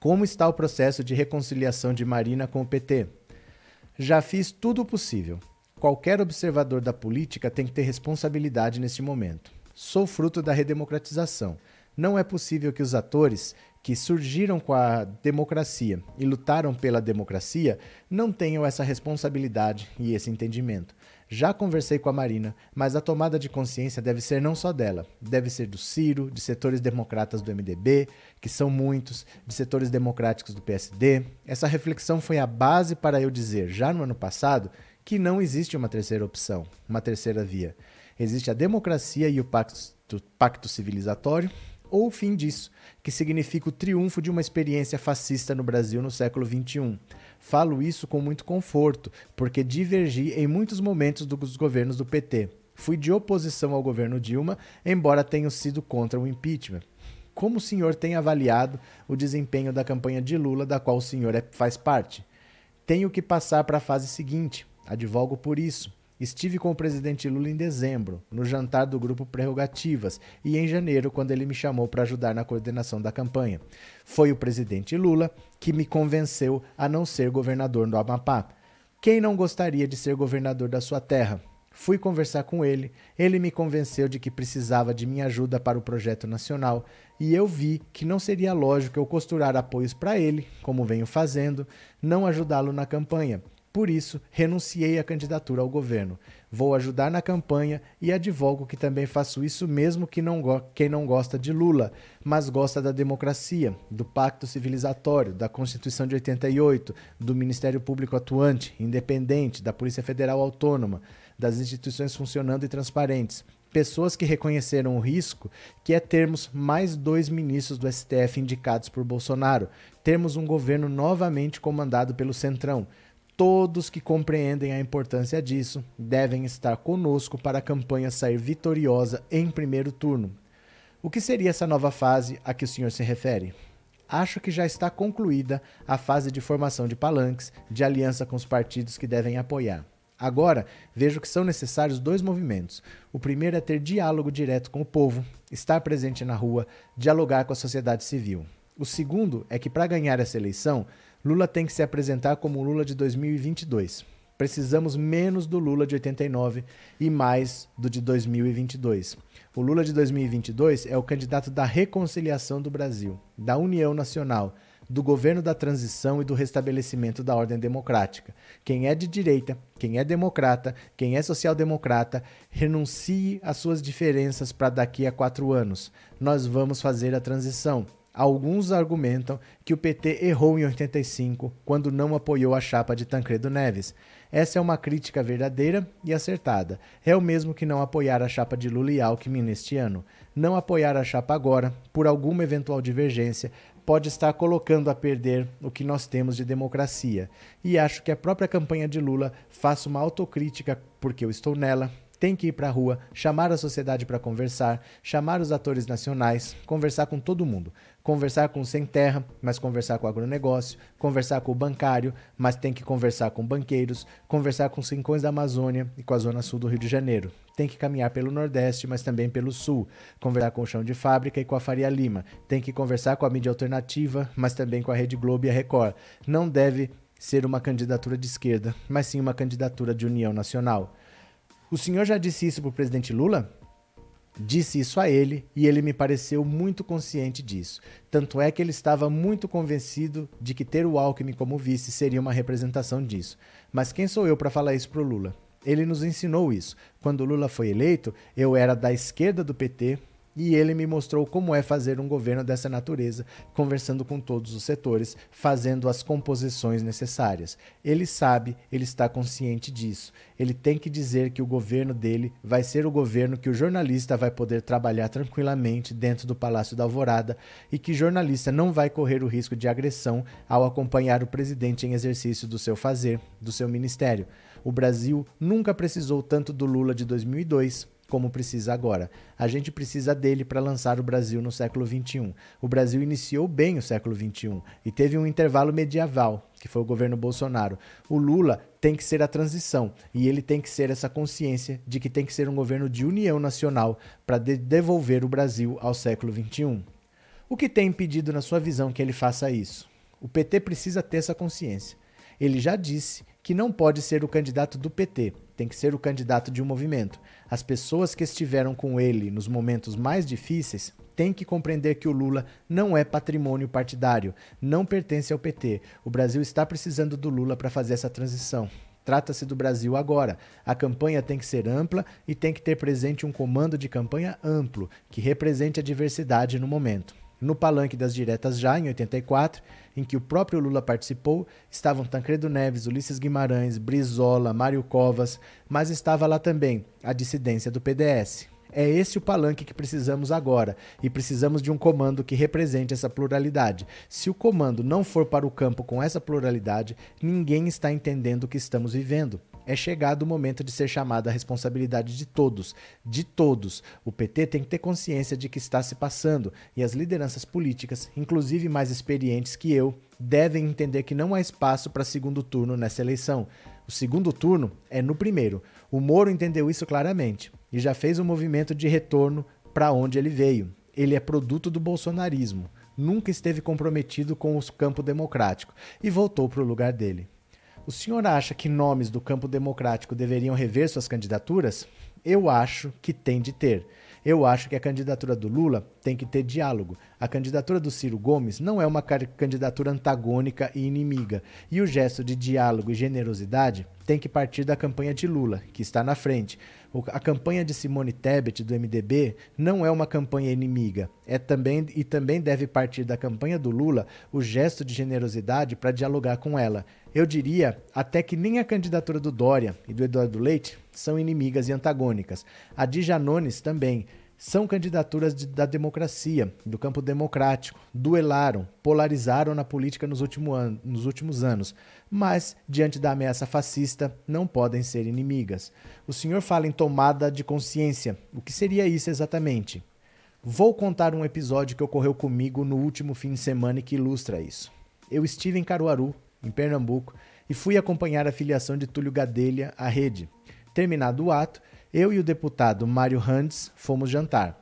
Como está o processo de reconciliação de Marina com o PT? Já fiz tudo o possível. Qualquer observador da política tem que ter responsabilidade neste momento. Sou fruto da redemocratização. Não é possível que os atores que surgiram com a democracia e lutaram pela democracia não tenham essa responsabilidade e esse entendimento. Já conversei com a Marina, mas a tomada de consciência deve ser não só dela, deve ser do Ciro, de setores democratas do MDB, que são muitos, de setores democráticos do PSD. Essa reflexão foi a base para eu dizer, já no ano passado, que não existe uma terceira opção, uma terceira via. Existe a democracia e o pacto, pacto civilizatório, ou o fim disso, que significa o triunfo de uma experiência fascista no Brasil no século XXI. Falo isso com muito conforto, porque divergi em muitos momentos dos governos do PT. Fui de oposição ao governo Dilma, embora tenha sido contra o impeachment. Como o senhor tem avaliado o desempenho da campanha de Lula, da qual o senhor é, faz parte? Tenho que passar para a fase seguinte, Advogo por isso. Estive com o presidente Lula em dezembro, no jantar do grupo Prerrogativas, e em janeiro, quando ele me chamou para ajudar na coordenação da campanha. Foi o presidente Lula que me convenceu a não ser governador do Amapá. Quem não gostaria de ser governador da sua terra? Fui conversar com ele, ele me convenceu de que precisava de minha ajuda para o projeto nacional e eu vi que não seria lógico eu costurar apoios para ele, como venho fazendo, não ajudá-lo na campanha. Por isso, renunciei à candidatura ao governo. Vou ajudar na campanha e advogo que também faço isso mesmo que não quem não gosta de Lula, mas gosta da democracia, do pacto civilizatório, da Constituição de 88, do Ministério Público atuante, independente, da Polícia Federal autônoma, das instituições funcionando e transparentes. Pessoas que reconheceram o risco, que é termos mais dois ministros do STF indicados por Bolsonaro, termos um governo novamente comandado pelo Centrão. Todos que compreendem a importância disso devem estar conosco para a campanha sair vitoriosa em primeiro turno. O que seria essa nova fase a que o senhor se refere? Acho que já está concluída a fase de formação de palanques, de aliança com os partidos que devem apoiar. Agora, vejo que são necessários dois movimentos. O primeiro é ter diálogo direto com o povo, estar presente na rua, dialogar com a sociedade civil. O segundo é que, para ganhar essa eleição, Lula tem que se apresentar como o Lula de 2022. Precisamos menos do Lula de 89 e mais do de 2022. O Lula de 2022 é o candidato da reconciliação do Brasil, da união nacional do governo da transição e do restabelecimento da ordem democrática. Quem é de direita, quem é democrata, quem é social-democrata, renuncie às suas diferenças para daqui a quatro anos. Nós vamos fazer a transição. Alguns argumentam que o PT errou em 85 quando não apoiou a chapa de Tancredo Neves. Essa é uma crítica verdadeira e acertada. É o mesmo que não apoiar a chapa de Lula e Alckmin neste ano. Não apoiar a chapa agora, por alguma eventual divergência, pode estar colocando a perder o que nós temos de democracia. E acho que a própria campanha de Lula faça uma autocrítica, porque eu estou nela, tem que ir para a rua, chamar a sociedade para conversar, chamar os atores nacionais, conversar com todo mundo. Conversar com o sem terra, mas conversar com o agronegócio, conversar com o bancário, mas tem que conversar com banqueiros, conversar com os rincões da Amazônia e com a zona sul do Rio de Janeiro. Tem que caminhar pelo Nordeste, mas também pelo Sul, conversar com o chão de fábrica e com a Faria Lima. Tem que conversar com a mídia alternativa, mas também com a Rede Globo e a Record. Não deve ser uma candidatura de esquerda, mas sim uma candidatura de união nacional. O senhor já disse isso para o presidente Lula? Disse isso a ele e ele me pareceu muito consciente disso. Tanto é que ele estava muito convencido de que ter o Alckmin como vice seria uma representação disso. Mas quem sou eu para falar isso para o Lula? Ele nos ensinou isso. Quando Lula foi eleito, eu era da esquerda do PT, e ele me mostrou como é fazer um governo dessa natureza, conversando com todos os setores, fazendo as composições necessárias. Ele sabe, ele está consciente disso. Ele tem que dizer que o governo dele vai ser o governo que o jornalista vai poder trabalhar tranquilamente dentro do Palácio da Alvorada e que jornalista não vai correr o risco de agressão ao acompanhar o presidente em exercício do seu fazer, do seu ministério. O Brasil nunca precisou tanto do Lula de 2002 como precisa agora. A gente precisa dele para lançar o Brasil no século XXI. O Brasil iniciou bem o século XXI e teve um intervalo medieval, que foi o governo Bolsonaro. O Lula tem que ser a transição e ele tem que ser essa consciência de que tem que ser um governo de união nacional para de devolver o Brasil ao século XXI. O que tem impedido, na sua visão, que ele faça isso? O PT precisa ter essa consciência. Ele já disse que não pode ser o candidato do PT, tem que ser o candidato de um movimento. As pessoas que estiveram com ele nos momentos mais difíceis têm que compreender que o Lula não é patrimônio partidário, não pertence ao PT. O Brasil está precisando do Lula para fazer essa transição. Trata-se do Brasil agora. A campanha tem que ser ampla e tem que ter presente um comando de campanha amplo, que represente a diversidade no momento. No palanque das diretas já, em 84, em que o próprio Lula participou, estavam Tancredo Neves, Ulisses Guimarães, Brizola, Mário Covas, mas estava lá também a dissidência do PDS. É esse o palanque que precisamos agora e precisamos de um comando que represente essa pluralidade. Se o comando não for para o campo com essa pluralidade, ninguém está entendendo o que estamos vivendo é chegado o momento de ser chamado a responsabilidade de todos, de todos. O PT tem que ter consciência de que está se passando e as lideranças políticas, inclusive mais experientes que eu, devem entender que não há espaço para segundo turno nessa eleição. O segundo turno é no primeiro. O Moro entendeu isso claramente e já fez um movimento de retorno para onde ele veio. Ele é produto do bolsonarismo, nunca esteve comprometido com o campo democrático e voltou para o lugar dele. O senhor acha que nomes do campo democrático deveriam rever suas candidaturas? Eu acho que tem de ter. Eu acho que a candidatura do Lula tem que ter diálogo. A candidatura do Ciro Gomes não é uma candidatura antagônica e inimiga. E o gesto de diálogo e generosidade tem que partir da campanha de Lula, que está na frente. A campanha de Simone Tebet do MDB não é uma campanha inimiga. É também e também deve partir da campanha do Lula o gesto de generosidade para dialogar com ela. Eu diria até que nem a candidatura do Dória e do Eduardo Leite são inimigas e antagônicas. A de Janones também. São candidaturas de, da democracia, do campo democrático, duelaram, polarizaram na política nos, último an nos últimos anos, mas, diante da ameaça fascista, não podem ser inimigas. O senhor fala em tomada de consciência. O que seria isso exatamente? Vou contar um episódio que ocorreu comigo no último fim de semana e que ilustra isso. Eu estive em Caruaru, em Pernambuco, e fui acompanhar a filiação de Túlio Gadelha à rede. Terminado o ato, eu e o deputado Mário Randes fomos jantar.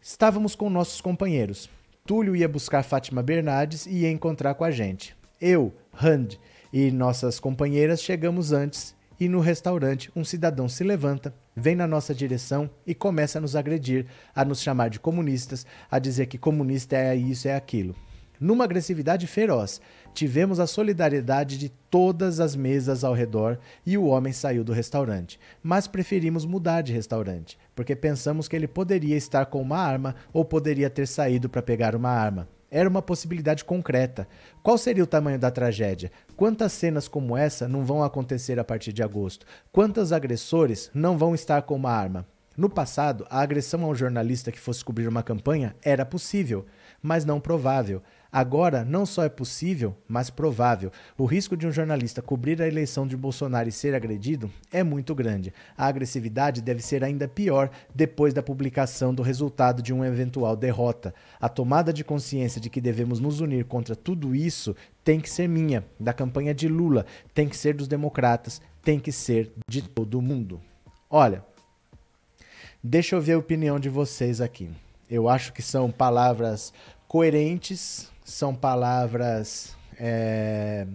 Estávamos com nossos companheiros. Túlio ia buscar Fátima Bernardes e ia encontrar com a gente. Eu, Rand e nossas companheiras chegamos antes e no restaurante um cidadão se levanta, vem na nossa direção e começa a nos agredir, a nos chamar de comunistas, a dizer que comunista é isso, é aquilo numa agressividade feroz. Tivemos a solidariedade de todas as mesas ao redor e o homem saiu do restaurante. Mas preferimos mudar de restaurante, porque pensamos que ele poderia estar com uma arma ou poderia ter saído para pegar uma arma. Era uma possibilidade concreta. Qual seria o tamanho da tragédia? Quantas cenas como essa não vão acontecer a partir de agosto? Quantos agressores não vão estar com uma arma? No passado, a agressão a um jornalista que fosse cobrir uma campanha era possível, mas não provável. Agora, não só é possível, mas provável. O risco de um jornalista cobrir a eleição de Bolsonaro e ser agredido é muito grande. A agressividade deve ser ainda pior depois da publicação do resultado de uma eventual derrota. A tomada de consciência de que devemos nos unir contra tudo isso tem que ser minha, da campanha de Lula, tem que ser dos democratas, tem que ser de todo mundo. Olha, deixa eu ver a opinião de vocês aqui. Eu acho que são palavras coerentes, são palavras. É...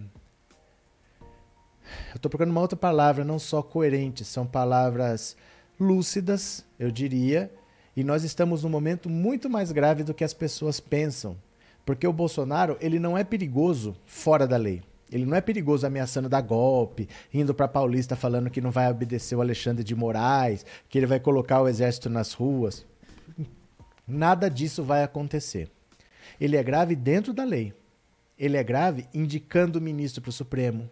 Eu estou procurando uma outra palavra, não só coerentes, são palavras lúcidas, eu diria, e nós estamos num momento muito mais grave do que as pessoas pensam. Porque o Bolsonaro, ele não é perigoso fora da lei. Ele não é perigoso ameaçando dar golpe, indo para Paulista falando que não vai obedecer o Alexandre de Moraes, que ele vai colocar o exército nas ruas. Nada disso vai acontecer. Ele é grave dentro da lei. Ele é grave indicando o ministro para o Supremo,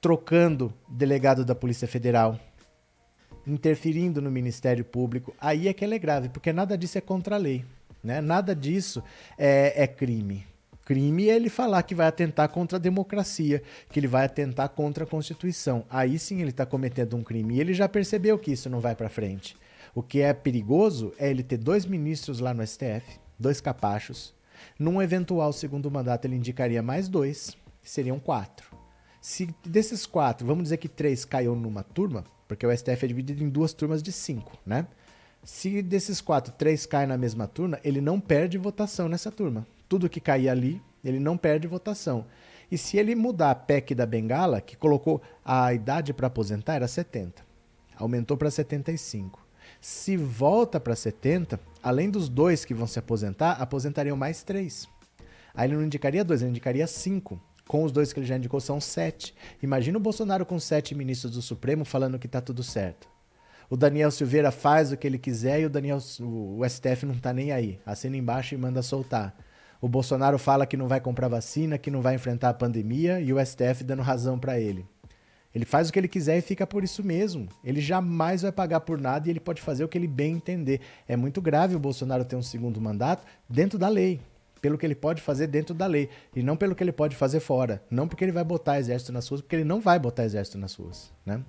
trocando delegado da Polícia Federal, interferindo no Ministério Público. Aí é que ele é grave, porque nada disso é contra a lei. Né? Nada disso é, é crime. Crime é ele falar que vai atentar contra a democracia, que ele vai atentar contra a Constituição. Aí sim ele está cometendo um crime. E ele já percebeu que isso não vai para frente. O que é perigoso é ele ter dois ministros lá no STF, dois capachos, num eventual segundo mandato, ele indicaria mais dois, seriam quatro. Se desses quatro, vamos dizer que três caiam numa turma, porque o STF é dividido em duas turmas de cinco, né? Se desses quatro, três caem na mesma turma, ele não perde votação nessa turma. Tudo que cair ali, ele não perde votação. E se ele mudar a PEC da Bengala, que colocou a idade para aposentar era 70, aumentou para 75. Se volta para 70, além dos dois que vão se aposentar, aposentariam mais três. Aí ele não indicaria dois, ele indicaria cinco. Com os dois que ele já indicou, são sete. Imagina o Bolsonaro com sete ministros do Supremo falando que está tudo certo. O Daniel Silveira faz o que ele quiser e o Daniel, o STF não está nem aí. Assina embaixo e manda soltar. O Bolsonaro fala que não vai comprar vacina, que não vai enfrentar a pandemia e o STF dando razão para ele. Ele faz o que ele quiser e fica por isso mesmo. Ele jamais vai pagar por nada e ele pode fazer o que ele bem entender. É muito grave o Bolsonaro ter um segundo mandato dentro da lei, pelo que ele pode fazer dentro da lei e não pelo que ele pode fazer fora. Não porque ele vai botar exército nas ruas, porque ele não vai botar exército nas ruas, né?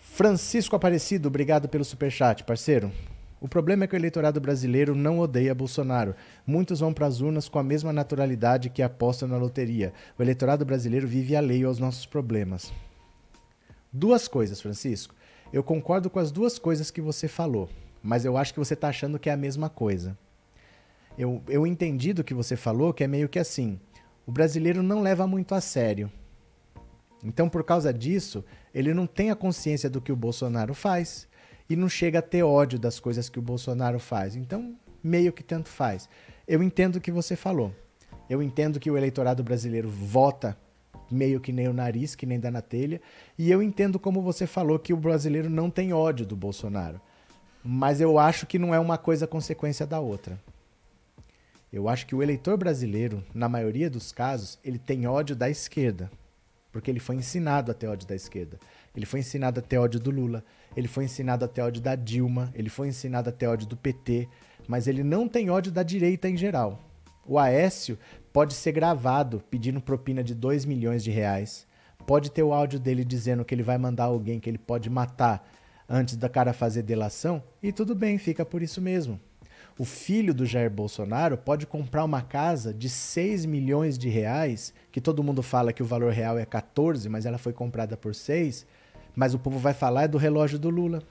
Francisco Aparecido, obrigado pelo superchat, parceiro. O problema é que o eleitorado brasileiro não odeia Bolsonaro. Muitos vão para as urnas com a mesma naturalidade que apostam na loteria. O eleitorado brasileiro vive alheio aos nossos problemas. Duas coisas, Francisco. Eu concordo com as duas coisas que você falou, mas eu acho que você está achando que é a mesma coisa. Eu, eu entendi do que você falou que é meio que assim: o brasileiro não leva muito a sério. Então, por causa disso, ele não tem a consciência do que o Bolsonaro faz e não chega a ter ódio das coisas que o Bolsonaro faz. Então, meio que tanto faz. Eu entendo o que você falou. Eu entendo que o eleitorado brasileiro vota meio que nem o nariz, que nem dá na telha. E eu entendo como você falou que o brasileiro não tem ódio do Bolsonaro. Mas eu acho que não é uma coisa consequência da outra. Eu acho que o eleitor brasileiro, na maioria dos casos, ele tem ódio da esquerda. Porque ele foi ensinado a ter ódio da esquerda. Ele foi ensinado a ter ódio do Lula. Ele foi ensinado a ter ódio da Dilma. Ele foi ensinado a ter ódio do PT. Mas ele não tem ódio da direita em geral. O Aécio pode ser gravado pedindo propina de 2 milhões de reais. Pode ter o áudio dele dizendo que ele vai mandar alguém que ele pode matar antes da cara fazer delação. E tudo bem, fica por isso mesmo. O filho do Jair Bolsonaro pode comprar uma casa de 6 milhões de reais, que todo mundo fala que o valor real é 14, mas ela foi comprada por 6. Mas o povo vai falar é do relógio do Lula.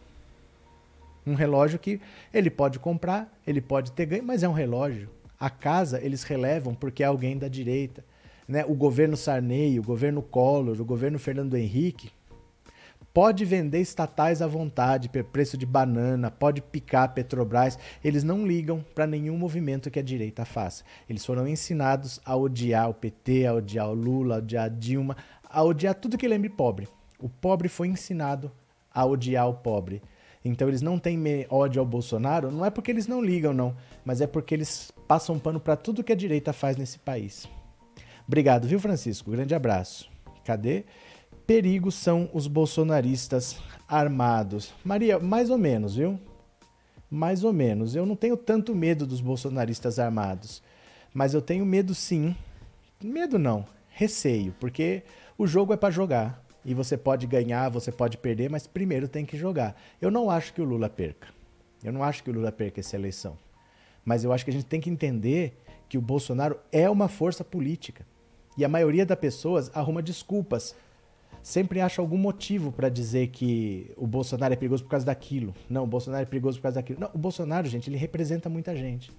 Um relógio que ele pode comprar, ele pode ter ganho, mas é um relógio. A casa eles relevam porque é alguém da direita. Né? O governo Sarney, o governo Collor, o governo Fernando Henrique pode vender estatais à vontade, preço de banana, pode picar Petrobras. Eles não ligam para nenhum movimento que a direita faça. Eles foram ensinados a odiar o PT, a odiar o Lula, a odiar a Dilma, a odiar tudo que lembre pobre. O pobre foi ensinado a odiar o pobre. Então eles não têm ódio ao Bolsonaro, não é porque eles não ligam, não, mas é porque eles passam pano para tudo que a direita faz nesse país. Obrigado, viu, Francisco? Grande abraço. Cadê? Perigo são os bolsonaristas armados. Maria, mais ou menos, viu? Mais ou menos. Eu não tenho tanto medo dos bolsonaristas armados, mas eu tenho medo sim. Medo não, receio, porque o jogo é para jogar. E você pode ganhar, você pode perder, mas primeiro tem que jogar. Eu não acho que o Lula perca. Eu não acho que o Lula perca essa eleição. Mas eu acho que a gente tem que entender que o Bolsonaro é uma força política. E a maioria das pessoas arruma desculpas. Sempre acha algum motivo para dizer que o Bolsonaro é perigoso por causa daquilo. Não, o Bolsonaro é perigoso por causa daquilo. Não, o Bolsonaro, gente, ele representa muita gente.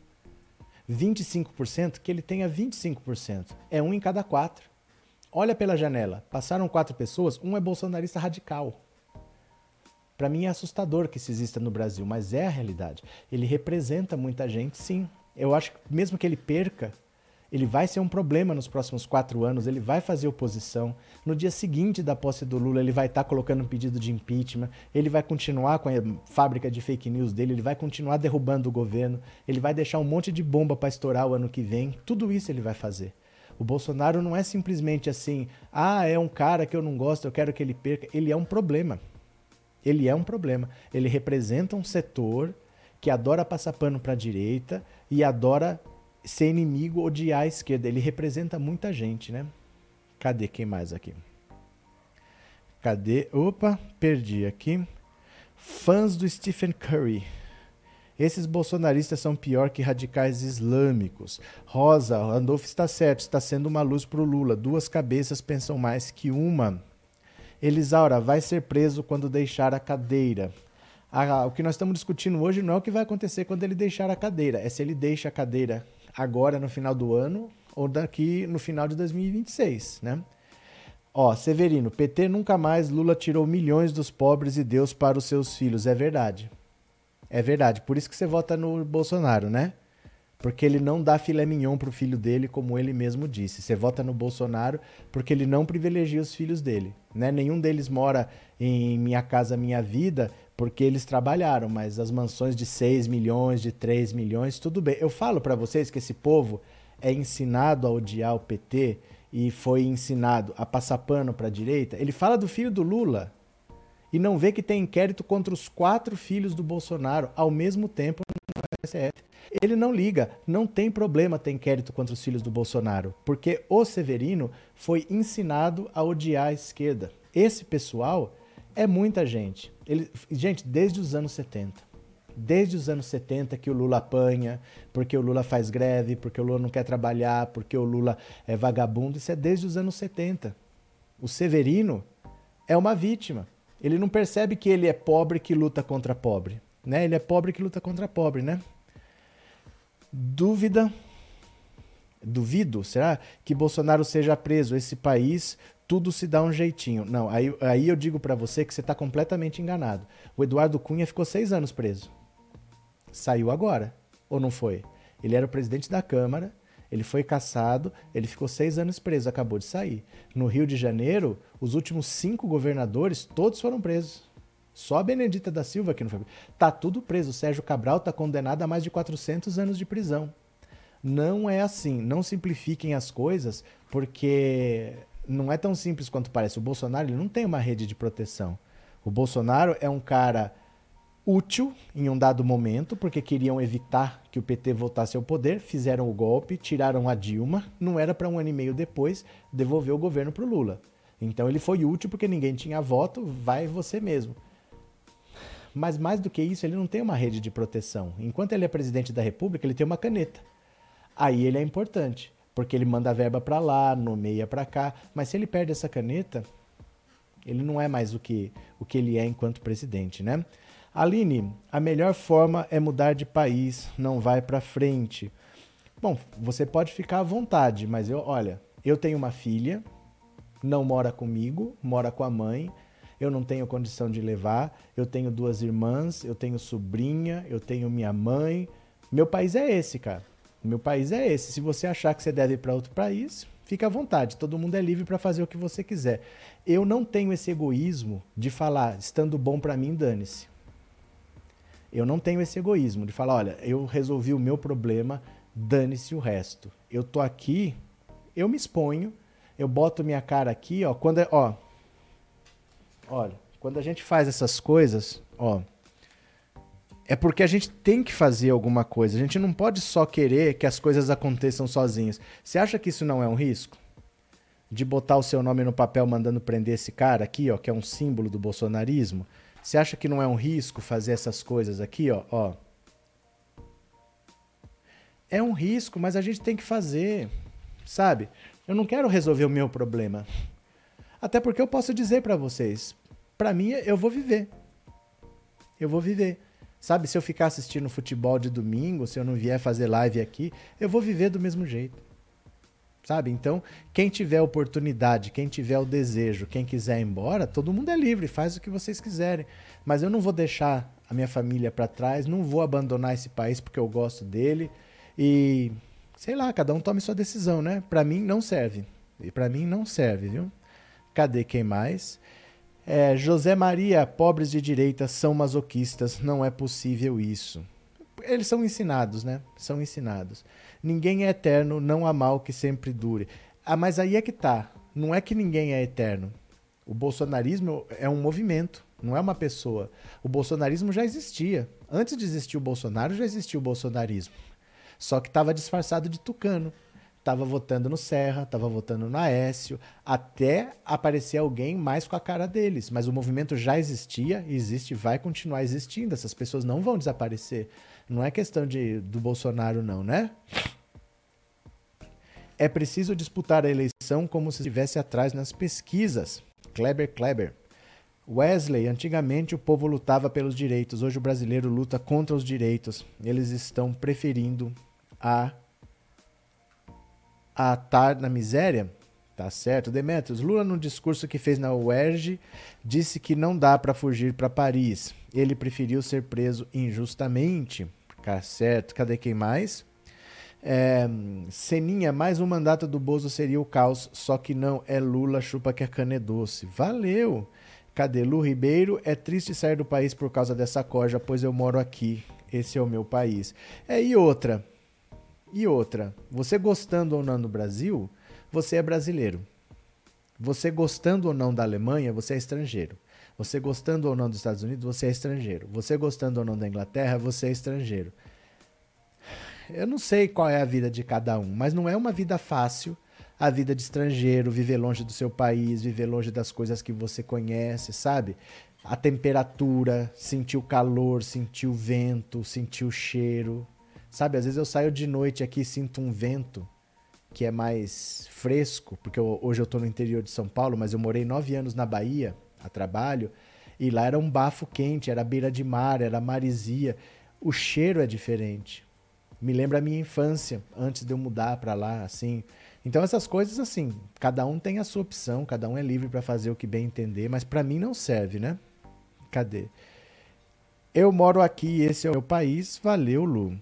25%, que ele tenha 25%. É um em cada quatro. Olha pela janela, passaram quatro pessoas, um é bolsonarista radical. Para mim é assustador que isso exista no Brasil, mas é a realidade. Ele representa muita gente, sim. Eu acho que mesmo que ele perca, ele vai ser um problema nos próximos quatro anos, ele vai fazer oposição. No dia seguinte da posse do Lula, ele vai estar tá colocando um pedido de impeachment, ele vai continuar com a fábrica de fake news dele, ele vai continuar derrubando o governo, ele vai deixar um monte de bomba para estourar o ano que vem. Tudo isso ele vai fazer. O Bolsonaro não é simplesmente assim, ah, é um cara que eu não gosto, eu quero que ele perca. Ele é um problema. Ele é um problema. Ele representa um setor que adora passar pano para a direita e adora ser inimigo, odiar a esquerda. Ele representa muita gente, né? Cadê quem mais aqui? Cadê? Opa, perdi aqui. Fãs do Stephen Curry. Esses bolsonaristas são pior que radicais islâmicos. Rosa, Randolph está certo, está sendo uma luz para o Lula. Duas cabeças pensam mais que uma. Elisaura, vai ser preso quando deixar a cadeira. Ah, o que nós estamos discutindo hoje não é o que vai acontecer quando ele deixar a cadeira, é se ele deixa a cadeira agora no final do ano ou daqui no final de 2026, né? Ó, Severino, PT nunca mais Lula tirou milhões dos pobres e Deus para os seus filhos. É verdade. É verdade. Por isso que você vota no Bolsonaro, né? Porque ele não dá filé mignon pro filho dele, como ele mesmo disse. Você vota no Bolsonaro porque ele não privilegia os filhos dele. Né? Nenhum deles mora em Minha Casa Minha Vida porque eles trabalharam, mas as mansões de 6 milhões, de 3 milhões, tudo bem. Eu falo para vocês que esse povo é ensinado a odiar o PT e foi ensinado a passar pano para a direita. Ele fala do filho do Lula, e não vê que tem inquérito contra os quatro filhos do Bolsonaro ao mesmo tempo no STF. Ele não liga, não tem problema ter inquérito contra os filhos do Bolsonaro, porque o Severino foi ensinado a odiar a esquerda. Esse pessoal é muita gente. Ele, gente, desde os anos 70 desde os anos 70 que o Lula apanha, porque o Lula faz greve, porque o Lula não quer trabalhar, porque o Lula é vagabundo. Isso é desde os anos 70. O Severino é uma vítima. Ele não percebe que ele é pobre que luta contra pobre, né? Ele é pobre que luta contra pobre, né? Dúvida Duvido, será que Bolsonaro seja preso? Esse país tudo se dá um jeitinho. Não, aí, aí eu digo para você que você tá completamente enganado. O Eduardo Cunha ficou seis anos preso. Saiu agora, ou não foi? Ele era o presidente da Câmara, ele foi caçado, ele ficou seis anos preso, acabou de sair. No Rio de Janeiro, os últimos cinco governadores, todos foram presos. Só a Benedita da Silva que não foi. Tá tudo preso. O Sérgio Cabral tá condenado a mais de 400 anos de prisão. Não é assim. Não simplifiquem as coisas, porque não é tão simples quanto parece. O Bolsonaro ele não tem uma rede de proteção. O Bolsonaro é um cara útil em um dado momento, porque queriam evitar que o PT voltasse ao poder, fizeram o golpe, tiraram a Dilma, não era para um ano e meio depois devolver o governo para o Lula. Então ele foi útil porque ninguém tinha voto, vai você mesmo. Mas mais do que isso, ele não tem uma rede de proteção. Enquanto ele é presidente da República, ele tem uma caneta. Aí ele é importante, porque ele manda verba para lá, nomeia para cá, mas se ele perde essa caneta, ele não é mais o que, o que ele é enquanto presidente, né? Aline, a melhor forma é mudar de país, não vai para frente. Bom, você pode ficar à vontade, mas eu, olha, eu tenho uma filha, não mora comigo, mora com a mãe. Eu não tenho condição de levar. Eu tenho duas irmãs, eu tenho sobrinha, eu tenho minha mãe. Meu país é esse, cara. Meu país é esse. Se você achar que você deve ir para outro país, fica à vontade. Todo mundo é livre para fazer o que você quiser. Eu não tenho esse egoísmo de falar, estando bom para mim, dane-se. Eu não tenho esse egoísmo de falar, olha, eu resolvi o meu problema, dane-se o resto. Eu tô aqui, eu me exponho, eu boto minha cara aqui, ó, quando é, ó, olha, quando a gente faz essas coisas, ó, é porque a gente tem que fazer alguma coisa. A gente não pode só querer que as coisas aconteçam sozinhas. Você acha que isso não é um risco? De botar o seu nome no papel mandando prender esse cara aqui, ó, que é um símbolo do bolsonarismo? Você acha que não é um risco fazer essas coisas aqui, ó? ó? É um risco, mas a gente tem que fazer, sabe? Eu não quero resolver o meu problema. Até porque eu posso dizer para vocês, para mim eu vou viver. Eu vou viver. Sabe, se eu ficar assistindo futebol de domingo, se eu não vier fazer live aqui, eu vou viver do mesmo jeito sabe? Então, quem tiver oportunidade, quem tiver o desejo, quem quiser ir embora, todo mundo é livre, faz o que vocês quiserem. Mas eu não vou deixar a minha família para trás, não vou abandonar esse país porque eu gosto dele e sei lá, cada um tome sua decisão, né? Para mim não serve. E para mim não serve, viu? Cadê quem mais? É, José Maria, pobres de direita são masoquistas, não é possível isso. Eles são ensinados, né? São ensinados. Ninguém é eterno, não há mal que sempre dure. Ah, mas aí é que tá. Não é que ninguém é eterno. O bolsonarismo é um movimento, não é uma pessoa. O bolsonarismo já existia. Antes de existir o Bolsonaro, já existia o bolsonarismo. Só que estava disfarçado de tucano. Estava votando no Serra, estava votando no Aécio, até aparecer alguém mais com a cara deles. Mas o movimento já existia, existe e vai continuar existindo. Essas pessoas não vão desaparecer. Não é questão de, do Bolsonaro, não, né? É preciso disputar a eleição como se estivesse atrás nas pesquisas. Kleber Kleber. Wesley, antigamente o povo lutava pelos direitos, hoje o brasileiro luta contra os direitos. Eles estão preferindo a a estar na miséria? Tá certo. Demetrios, Lula no discurso que fez na UERJ disse que não dá para fugir para Paris. Ele preferiu ser preso injustamente. Tá certo. Cadê quem mais? É, Seninha, mais um mandato do Bozo seria o caos, só que não é Lula, chupa que a cana é doce. Valeu! Cadê Lu Ribeiro? É triste sair do país por causa dessa corja, pois eu moro aqui. Esse é o meu país. É, e outra? E outra? Você gostando ou não do Brasil, você é brasileiro. Você gostando ou não da Alemanha, você é estrangeiro. Você gostando ou não dos Estados Unidos, você é estrangeiro. Você gostando ou não da Inglaterra, você é estrangeiro. Eu não sei qual é a vida de cada um, mas não é uma vida fácil a vida de estrangeiro, viver longe do seu país, viver longe das coisas que você conhece, sabe? A temperatura, sentir o calor, sentir o vento, sentir o cheiro. Sabe, às vezes eu saio de noite aqui e sinto um vento que é mais fresco, porque eu, hoje eu estou no interior de São Paulo, mas eu morei nove anos na Bahia a trabalho, e lá era um bafo quente, era beira de mar, era marisia. O cheiro é diferente. Me lembra a minha infância, antes de eu mudar para lá, assim. Então essas coisas assim, cada um tem a sua opção, cada um é livre para fazer o que bem entender, mas para mim não serve, né? Cadê? Eu moro aqui, esse é o meu país, valeu, Lu.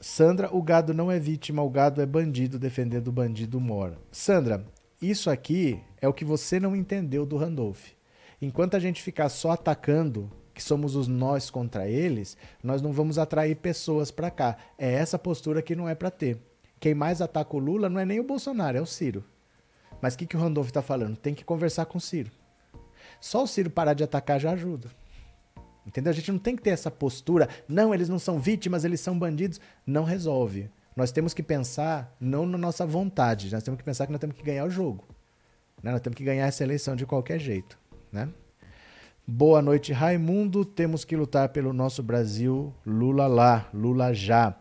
Sandra, o gado não é vítima, o gado é bandido, defendendo o bandido mora. Sandra, isso aqui é o que você não entendeu do Randolph. Enquanto a gente ficar só atacando, que somos os nós contra eles, nós não vamos atrair pessoas para cá. É essa postura que não é para ter. Quem mais ataca o Lula não é nem o Bolsonaro, é o Ciro. Mas o que, que o Randolph está falando? Tem que conversar com o Ciro. Só o Ciro parar de atacar já ajuda. Entendeu? A gente não tem que ter essa postura. Não, eles não são vítimas, eles são bandidos. Não resolve. Nós temos que pensar não na nossa vontade. Nós temos que pensar que nós temos que ganhar o jogo. Né? Nós temos que ganhar essa eleição de qualquer jeito. Né? Boa noite, Raimundo. Temos que lutar pelo nosso Brasil. Lula lá, Lula já.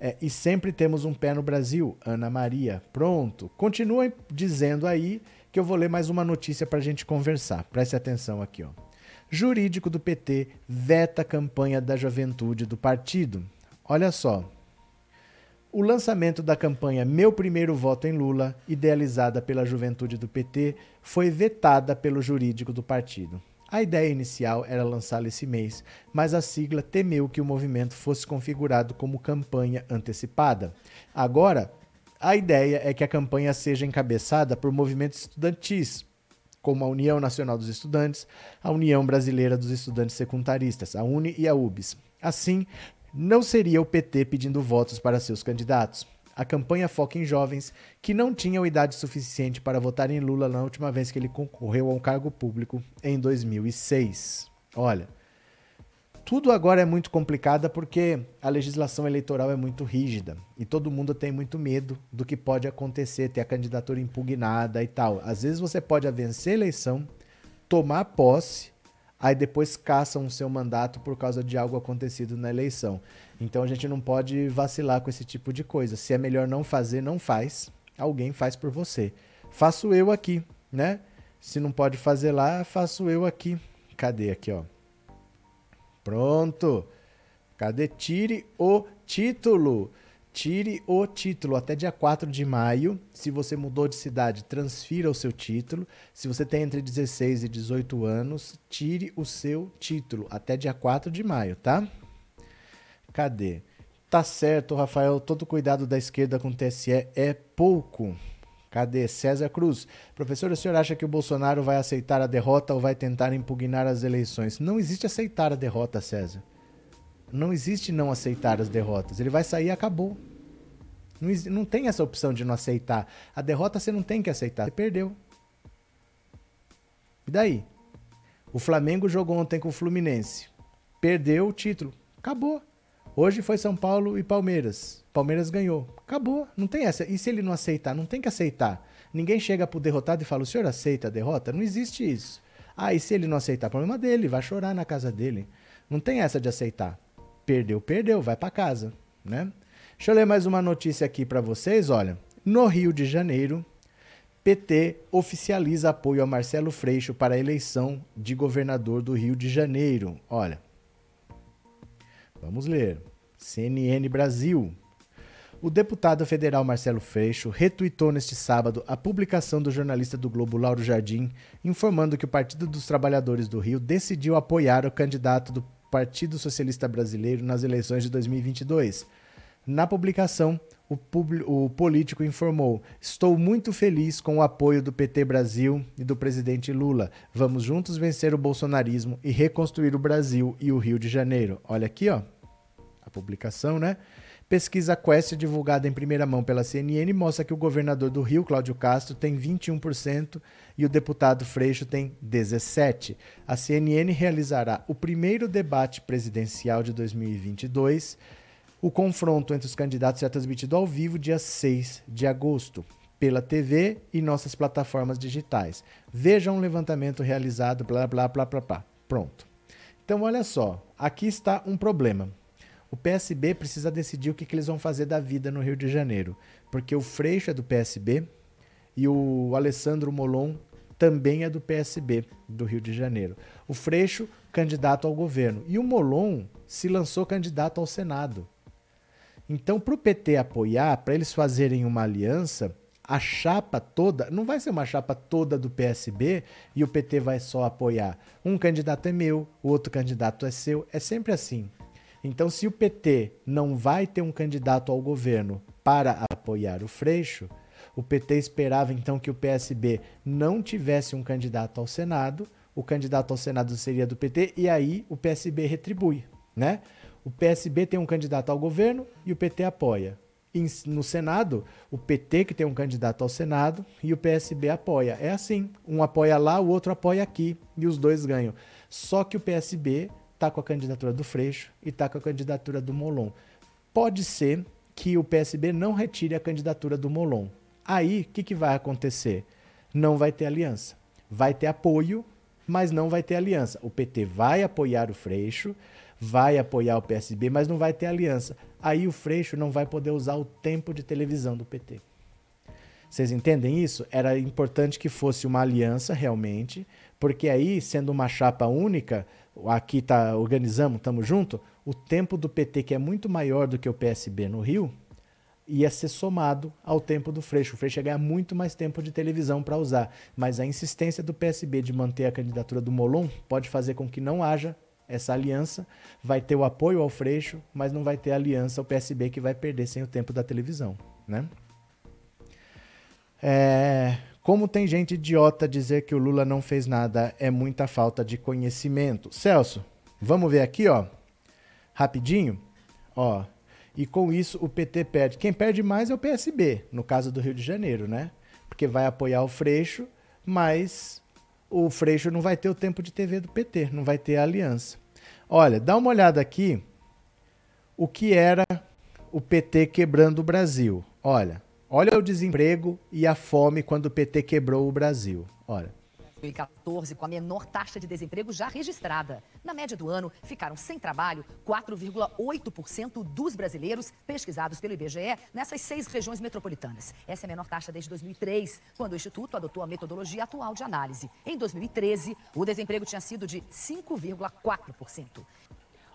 É, e sempre temos um pé no Brasil, Ana Maria. Pronto. Continuem dizendo aí que eu vou ler mais uma notícia para a gente conversar. Preste atenção aqui, ó. Jurídico do PT veta a campanha da juventude do partido. Olha só. O lançamento da campanha Meu Primeiro Voto em Lula, idealizada pela juventude do PT, foi vetada pelo jurídico do partido. A ideia inicial era lançá-la esse mês, mas a sigla temeu que o movimento fosse configurado como campanha antecipada. Agora, a ideia é que a campanha seja encabeçada por movimentos estudantis, como a União Nacional dos Estudantes, a União Brasileira dos Estudantes Secundaristas, a UNE e a UBS. Assim, não seria o PT pedindo votos para seus candidatos. A campanha foca em jovens que não tinham idade suficiente para votar em Lula na última vez que ele concorreu a um cargo público em 2006. Olha, tudo agora é muito complicado porque a legislação eleitoral é muito rígida e todo mundo tem muito medo do que pode acontecer, ter a candidatura impugnada e tal. Às vezes você pode vencer a eleição, tomar posse aí depois caçam o seu mandato por causa de algo acontecido na eleição. Então a gente não pode vacilar com esse tipo de coisa. Se é melhor não fazer, não faz. Alguém faz por você. Faço eu aqui, né? Se não pode fazer lá, faço eu aqui. Cadê aqui, ó? Pronto. Cadê? Tire o título. Tire o título até dia 4 de maio. Se você mudou de cidade, transfira o seu título. Se você tem entre 16 e 18 anos, tire o seu título até dia 4 de maio, tá? Cadê? Tá certo, Rafael. Todo cuidado da esquerda com o TSE é pouco. Cadê? César Cruz. Professor, o senhor acha que o Bolsonaro vai aceitar a derrota ou vai tentar impugnar as eleições? Não existe aceitar a derrota, César. Não existe não aceitar as derrotas. Ele vai sair e acabou. Não, não tem essa opção de não aceitar. A derrota você não tem que aceitar. Você perdeu. E daí? O Flamengo jogou ontem com o Fluminense. Perdeu o título. Acabou. Hoje foi São Paulo e Palmeiras. Palmeiras ganhou. Acabou. Não tem essa. E se ele não aceitar? Não tem que aceitar. Ninguém chega pro derrotado e fala: o senhor aceita a derrota? Não existe isso. Ah, e se ele não aceitar? Problema dele. Vai chorar na casa dele. Não tem essa de aceitar. Perdeu, perdeu, vai para casa, né? Deixa eu ler mais uma notícia aqui para vocês, olha. No Rio de Janeiro, PT oficializa apoio a Marcelo Freixo para a eleição de governador do Rio de Janeiro. Olha. Vamos ler. CNN Brasil. O deputado federal Marcelo Freixo retuitou neste sábado a publicação do jornalista do Globo Lauro Jardim, informando que o Partido dos Trabalhadores do Rio decidiu apoiar o candidato do Partido Socialista Brasileiro nas eleições de 2022. Na publicação, o, o, político informou: Estou muito feliz com o apoio do PT Brasil e do presidente Lula. Vamos juntos vencer o bolsonarismo e reconstruir o Brasil e o Rio de Janeiro. Olha aqui, ó. A publicação, né? Pesquisa Quest divulgada em primeira mão pela CNN mostra que o governador do Rio, Cláudio Castro, tem 21% e o deputado Freixo tem 17%. A CNN realizará o primeiro debate presidencial de 2022. O confronto entre os candidatos será transmitido ao vivo dia 6 de agosto pela TV e nossas plataformas digitais. Veja um levantamento realizado, blá blá blá blá blá. Pronto. Então, olha só, aqui está um problema. O PSB precisa decidir o que, que eles vão fazer da vida no Rio de Janeiro. Porque o Freixo é do PSB e o Alessandro Molon também é do PSB do Rio de Janeiro. O Freixo, candidato ao governo. E o Molon se lançou candidato ao Senado. Então, para o PT apoiar, para eles fazerem uma aliança, a chapa toda não vai ser uma chapa toda do PSB e o PT vai só apoiar. Um candidato é meu, o outro candidato é seu. É sempre assim. Então, se o PT não vai ter um candidato ao governo para apoiar o Freixo, o PT esperava então que o PSB não tivesse um candidato ao Senado, o candidato ao Senado seria do PT e aí o PSB retribui, né? O PSB tem um candidato ao governo e o PT apoia. No Senado, o PT que tem um candidato ao Senado e o PSB apoia. É assim, um apoia lá, o outro apoia aqui e os dois ganham. Só que o PSB tá com a candidatura do Freixo e tá com a candidatura do Molon. Pode ser que o PSB não retire a candidatura do Molon. Aí, o que, que vai acontecer? Não vai ter aliança. Vai ter apoio, mas não vai ter aliança. O PT vai apoiar o Freixo, vai apoiar o PSB, mas não vai ter aliança. Aí o Freixo não vai poder usar o tempo de televisão do PT. Vocês entendem isso? Era importante que fosse uma aliança realmente, porque aí, sendo uma chapa única, aqui tá organizamos, estamos junto, o tempo do PT, que é muito maior do que o PSB no Rio, ia ser somado ao tempo do Freixo. O Freixo ia ganhar muito mais tempo de televisão para usar. Mas a insistência do PSB de manter a candidatura do Molon pode fazer com que não haja essa aliança, vai ter o apoio ao Freixo, mas não vai ter aliança ao PSB que vai perder sem o tempo da televisão, né? É, como tem gente idiota dizer que o Lula não fez nada é muita falta de conhecimento. Celso, vamos ver aqui, ó, rapidinho, ó. E com isso o PT perde. Quem perde mais é o PSB, no caso do Rio de Janeiro, né? Porque vai apoiar o Freixo, mas o Freixo não vai ter o tempo de TV do PT, não vai ter a aliança. Olha, dá uma olhada aqui o que era o PT quebrando o Brasil. Olha, olha o desemprego e a fome quando o PT quebrou o Brasil. Olha. 2014, com a menor taxa de desemprego já registrada. Na média do ano, ficaram sem trabalho 4,8% dos brasileiros pesquisados pelo IBGE nessas seis regiões metropolitanas. Essa é a menor taxa desde 2003, quando o Instituto adotou a metodologia atual de análise. Em 2013, o desemprego tinha sido de 5,4%.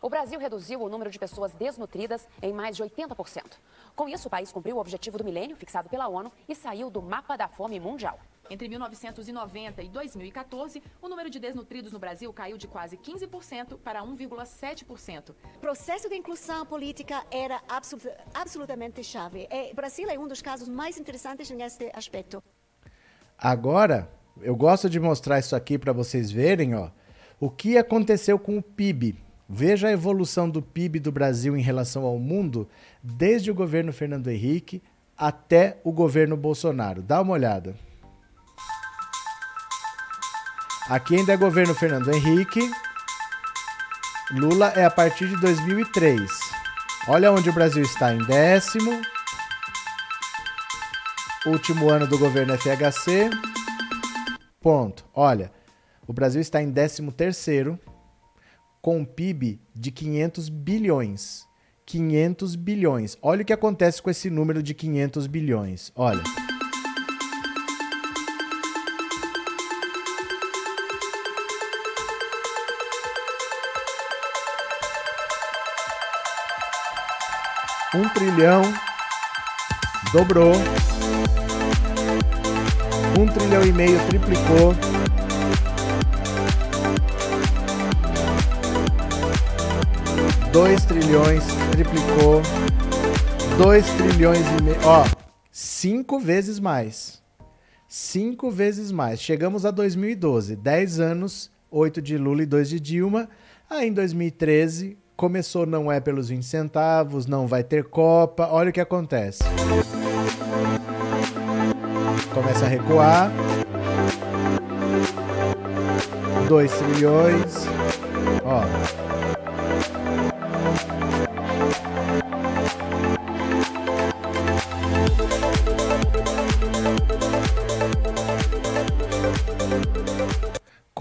O Brasil reduziu o número de pessoas desnutridas em mais de 80%. Com isso, o país cumpriu o objetivo do milênio fixado pela ONU e saiu do mapa da fome mundial. Entre 1990 e 2014, o número de desnutridos no Brasil caiu de quase 15% para 1,7%. O processo de inclusão política era absolut absolutamente chave. O Brasil é um dos casos mais interessantes nesse aspecto. Agora, eu gosto de mostrar isso aqui para vocês verem, ó, o que aconteceu com o PIB. Veja a evolução do PIB do Brasil em relação ao mundo, desde o governo Fernando Henrique até o governo Bolsonaro. Dá uma olhada. Aqui ainda é governo Fernando Henrique. Lula é a partir de 2003. Olha onde o Brasil está em décimo. Último ano do governo FHC. Ponto. Olha, o Brasil está em décimo terceiro com um PIB de 500 bilhões. 500 bilhões. Olha o que acontece com esse número de 500 bilhões. Olha. Um trilhão dobrou. Um trilhão e meio triplicou. Dois trilhões triplicou. Dois trilhões e meio. Ó, cinco vezes mais. Cinco vezes mais. Chegamos a 2012. Dez anos, oito de Lula e dois de Dilma. Aí em 2013, começou não é pelos 20 centavos, não vai ter Copa. Olha o que acontece. Começa a recuar. 2 trilhões. Ó.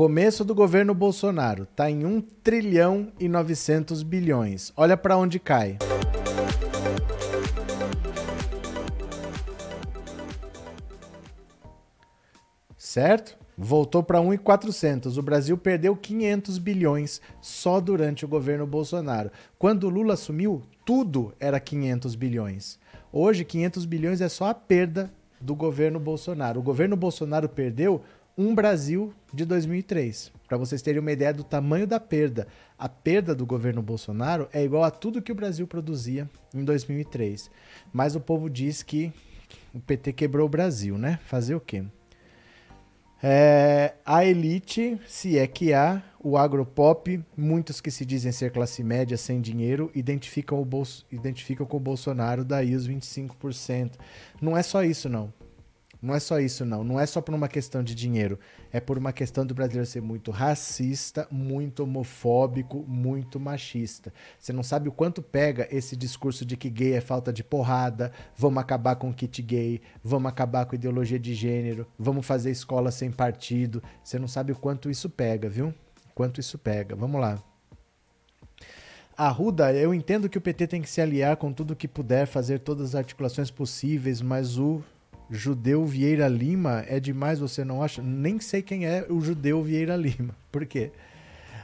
Começo do governo Bolsonaro está em 1 trilhão e 900 bilhões. Olha para onde cai. Certo? Voltou para 1,400. O Brasil perdeu 500 bilhões só durante o governo Bolsonaro. Quando o Lula assumiu, tudo era 500 bilhões. Hoje, 500 bilhões é só a perda do governo Bolsonaro. O governo Bolsonaro perdeu um Brasil de 2003. Para vocês terem uma ideia do tamanho da perda. A perda do governo Bolsonaro é igual a tudo que o Brasil produzia em 2003. Mas o povo diz que o PT quebrou o Brasil, né? Fazer o quê? É, a elite, se é que há, o agropop, muitos que se dizem ser classe média sem dinheiro, identificam, o Bolso, identificam com o Bolsonaro, daí os 25%. Não é só isso, não. Não é só isso, não. Não é só por uma questão de dinheiro. É por uma questão do brasileiro ser muito racista, muito homofóbico, muito machista. Você não sabe o quanto pega esse discurso de que gay é falta de porrada, vamos acabar com o kit gay, vamos acabar com ideologia de gênero, vamos fazer escola sem partido. Você não sabe o quanto isso pega, viu? Quanto isso pega. Vamos lá. Arruda, eu entendo que o PT tem que se aliar com tudo que puder, fazer todas as articulações possíveis, mas o Judeu Vieira Lima é demais, você não acha? Nem sei quem é o Judeu Vieira Lima. Por quê?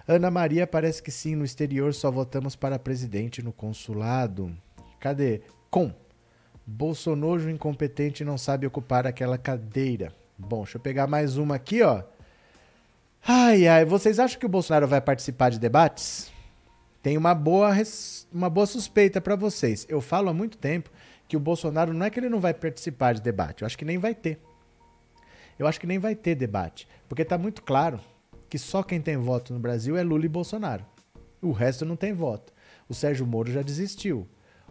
Ana Maria parece que sim, no exterior só votamos para presidente no consulado. Cadê? Com. Bolsonaro incompetente não sabe ocupar aquela cadeira. Bom, deixa eu pegar mais uma aqui, ó. Ai, ai, vocês acham que o Bolsonaro vai participar de debates? Tem uma boa, uma boa suspeita para vocês. Eu falo há muito tempo que o Bolsonaro não é que ele não vai participar de debate, eu acho que nem vai ter. Eu acho que nem vai ter debate, porque está muito claro que só quem tem voto no Brasil é Lula e Bolsonaro. O resto não tem voto. O Sérgio Moro já desistiu.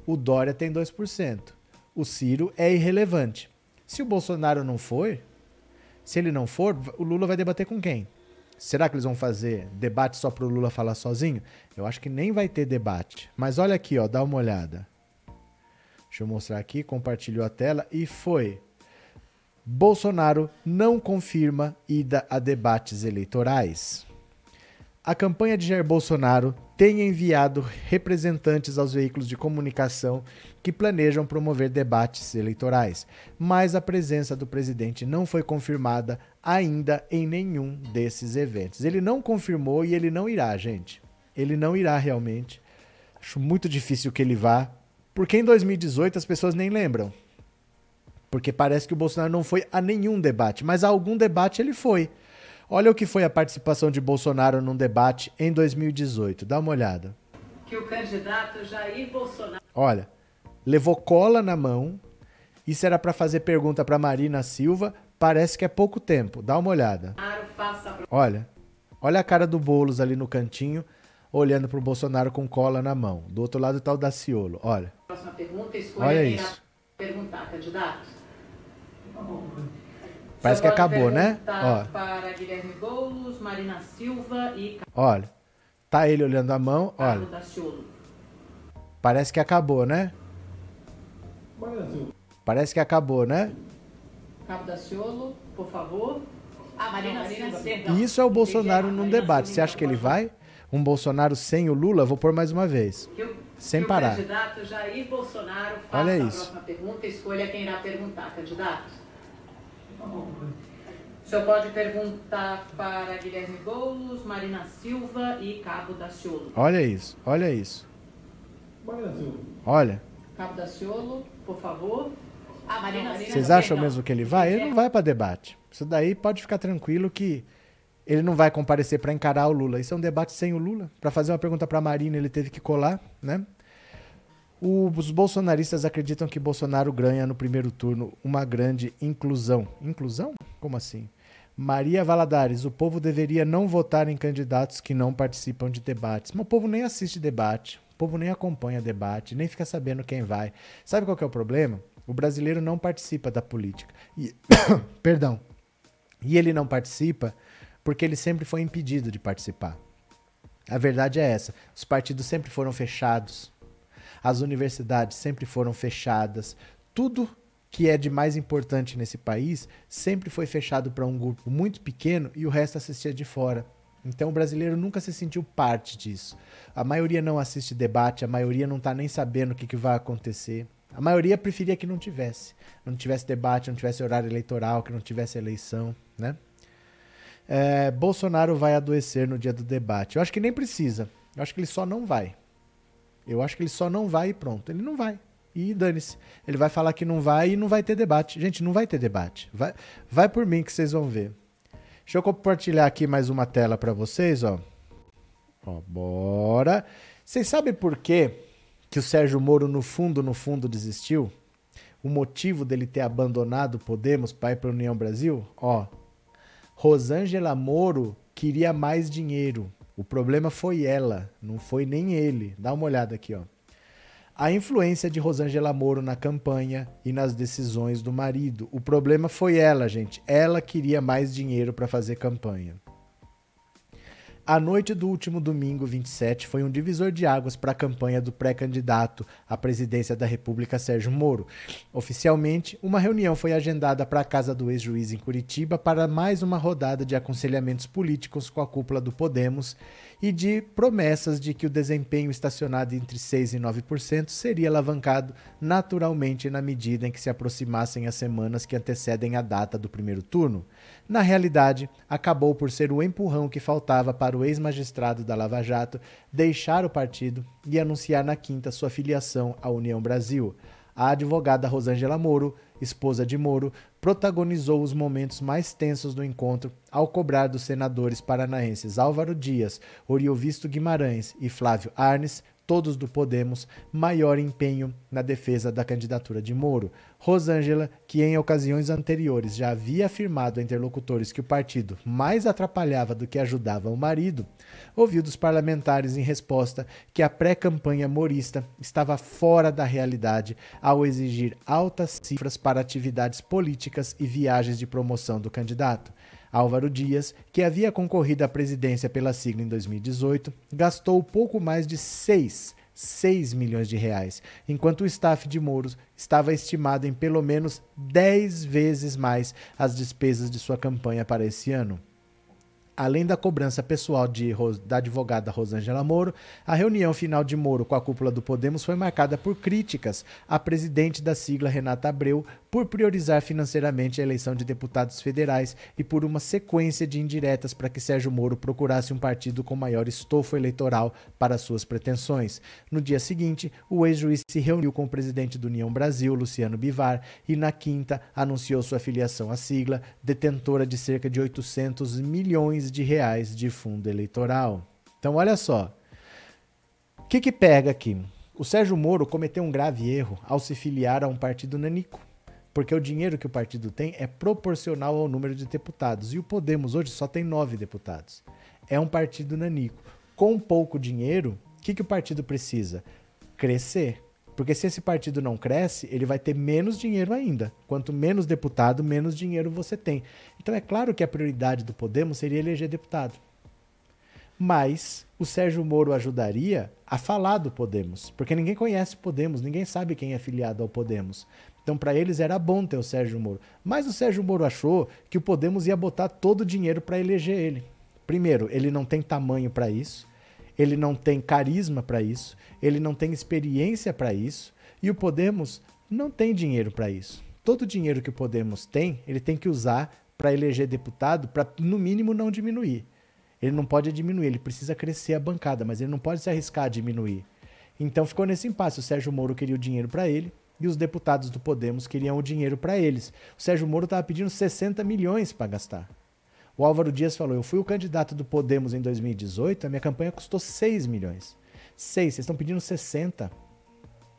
O Dória tem 2%. O Ciro é irrelevante. Se o Bolsonaro não for, se ele não for, o Lula vai debater com quem? Será que eles vão fazer debate só para o Lula falar sozinho? Eu acho que nem vai ter debate. Mas olha aqui, ó, dá uma olhada. Deixa eu mostrar aqui, compartilhou a tela e foi. Bolsonaro não confirma ida a debates eleitorais. A campanha de Jair Bolsonaro tem enviado representantes aos veículos de comunicação que planejam promover debates eleitorais, mas a presença do presidente não foi confirmada ainda em nenhum desses eventos. Ele não confirmou e ele não irá, gente. Ele não irá realmente. Acho muito difícil que ele vá, porque em 2018 as pessoas nem lembram. Porque parece que o Bolsonaro não foi a nenhum debate, mas a algum debate ele foi. Olha o que foi a participação de Bolsonaro num debate em 2018. Dá uma olhada. Que o candidato Jair Bolsonaro. Olha, levou cola na mão. Isso era para fazer pergunta para Marina Silva. Parece que é pouco tempo. Dá uma olhada. Olha, olha a cara do Bolos ali no cantinho olhando para o Bolsonaro com cola na mão. Do outro lado está o Daciolo. Olha. Próxima pergunta, escolha Olha isso. perguntar, candidato. Parece que acabou, né? Ó. Para Guilherme Boulos, Marina Silva e olha. Tá ele olhando a mão, Carlos olha. Daciolo. Parece que acabou, né? Parece que acabou, né? Cabo Daciolo, por favor. Ah, Marina, Silva, perdão. E isso é o Bolsonaro num debate. Você acha que ele vai? Um Bolsonaro sem o Lula? Vou pôr mais uma vez. Sem que o parar. candidato Jair Bolsonaro faça Olha a isso. próxima pergunta, escolha quem irá perguntar, candidato. O senhor pode perguntar para Guilherme Boulos, Marina Silva e Cabo Daciolo. Olha isso, olha isso. Olha. Cabo Daciolo, por favor. Ah, Marina Silva. Vocês acham mesmo que ele vai? Ele não vai para debate. Isso daí pode ficar tranquilo que ele não vai comparecer para encarar o Lula. Isso é um debate sem o Lula. Para fazer uma pergunta para Marina, ele teve que colar, né? Os bolsonaristas acreditam que Bolsonaro ganha no primeiro turno uma grande inclusão. Inclusão? Como assim? Maria Valadares, o povo deveria não votar em candidatos que não participam de debates. Mas o povo nem assiste debate, o povo nem acompanha debate, nem fica sabendo quem vai. Sabe qual é o problema? O brasileiro não participa da política. E, perdão. E ele não participa porque ele sempre foi impedido de participar. A verdade é essa. Os partidos sempre foram fechados. As universidades sempre foram fechadas. Tudo que é de mais importante nesse país sempre foi fechado para um grupo muito pequeno e o resto assistia de fora. Então o brasileiro nunca se sentiu parte disso. A maioria não assiste debate, a maioria não está nem sabendo o que, que vai acontecer. A maioria preferia que não tivesse. Não tivesse debate, não tivesse horário eleitoral, que não tivesse eleição, né? É, Bolsonaro vai adoecer no dia do debate. Eu acho que nem precisa. Eu acho que ele só não vai. Eu acho que ele só não vai e pronto. Ele não vai. e dane-se. Ele vai falar que não vai e não vai ter debate. Gente, não vai ter debate. Vai, vai por mim que vocês vão ver. Deixa eu compartilhar aqui mais uma tela para vocês, ó. Ó, bora. Vocês sabem por quê que o Sérgio Moro no fundo, no fundo desistiu? O motivo dele ter abandonado o Podemos para ir para União Brasil? Ó, Rosângela Moro queria mais dinheiro. O problema foi ela, não foi nem ele. Dá uma olhada aqui, ó. A influência de Rosângela Moro na campanha e nas decisões do marido. O problema foi ela, gente. Ela queria mais dinheiro para fazer campanha. A noite do último domingo, 27, foi um divisor de águas para a campanha do pré-candidato à presidência da República, Sérgio Moro. Oficialmente, uma reunião foi agendada para a casa do ex-juiz em Curitiba para mais uma rodada de aconselhamentos políticos com a cúpula do Podemos e de promessas de que o desempenho estacionado entre 6% e 9% seria alavancado naturalmente na medida em que se aproximassem as semanas que antecedem a data do primeiro turno. Na realidade, acabou por ser o empurrão que faltava para o ex-magistrado da Lava Jato deixar o partido e anunciar na quinta sua filiação à União Brasil. A advogada Rosângela Moro, esposa de Moro, protagonizou os momentos mais tensos do encontro ao cobrar dos senadores paranaenses Álvaro Dias, Oriovisto Guimarães e Flávio Arnes todos do Podemos, maior empenho na defesa da candidatura de Moro. Rosângela, que em ocasiões anteriores já havia afirmado a interlocutores que o partido mais atrapalhava do que ajudava o marido, ouviu dos parlamentares em resposta que a pré-campanha morista estava fora da realidade ao exigir altas cifras para atividades políticas e viagens de promoção do candidato. Álvaro Dias, que havia concorrido à presidência pela sigla em 2018, gastou pouco mais de 6, 6 milhões de reais, enquanto o staff de Mouros estava estimado em pelo menos 10 vezes mais as despesas de sua campanha para esse ano. Além da cobrança pessoal de, da advogada Rosângela Moro, a reunião final de Moro com a cúpula do Podemos foi marcada por críticas à presidente da sigla Renata Abreu por priorizar financeiramente a eleição de deputados federais e por uma sequência de indiretas para que Sérgio Moro procurasse um partido com maior estofo eleitoral para suas pretensões. No dia seguinte, o ex-juiz se reuniu com o presidente do União Brasil, Luciano Bivar, e na quinta anunciou sua filiação à sigla, detentora de cerca de 800 milhões de reais de fundo eleitoral. Então, olha só. O que, que pega aqui? O Sérgio Moro cometeu um grave erro ao se filiar a um partido nanico, porque o dinheiro que o partido tem é proporcional ao número de deputados, e o Podemos hoje só tem nove deputados. É um partido nanico. Com pouco dinheiro, o que, que o partido precisa? Crescer. Porque se esse partido não cresce, ele vai ter menos dinheiro ainda. Quanto menos deputado, menos dinheiro você tem. Então é claro que a prioridade do Podemos seria eleger deputado. Mas o Sérgio Moro ajudaria a falar do Podemos, porque ninguém conhece o Podemos, ninguém sabe quem é filiado ao Podemos. Então, para eles era bom ter o Sérgio Moro. Mas o Sérgio Moro achou que o Podemos ia botar todo o dinheiro para eleger ele. Primeiro, ele não tem tamanho para isso, ele não tem carisma para isso, ele não tem experiência para isso e o Podemos não tem dinheiro para isso. Todo o dinheiro que o Podemos tem, ele tem que usar para eleger deputado, para no mínimo não diminuir. Ele não pode diminuir, ele precisa crescer a bancada, mas ele não pode se arriscar a diminuir. Então ficou nesse impasse. O Sérgio Moro queria o dinheiro para ele e os deputados do Podemos queriam o dinheiro para eles. O Sérgio Moro estava pedindo 60 milhões para gastar. O Álvaro Dias falou: Eu fui o candidato do Podemos em 2018, a minha campanha custou 6 milhões. 6, vocês estão pedindo 60.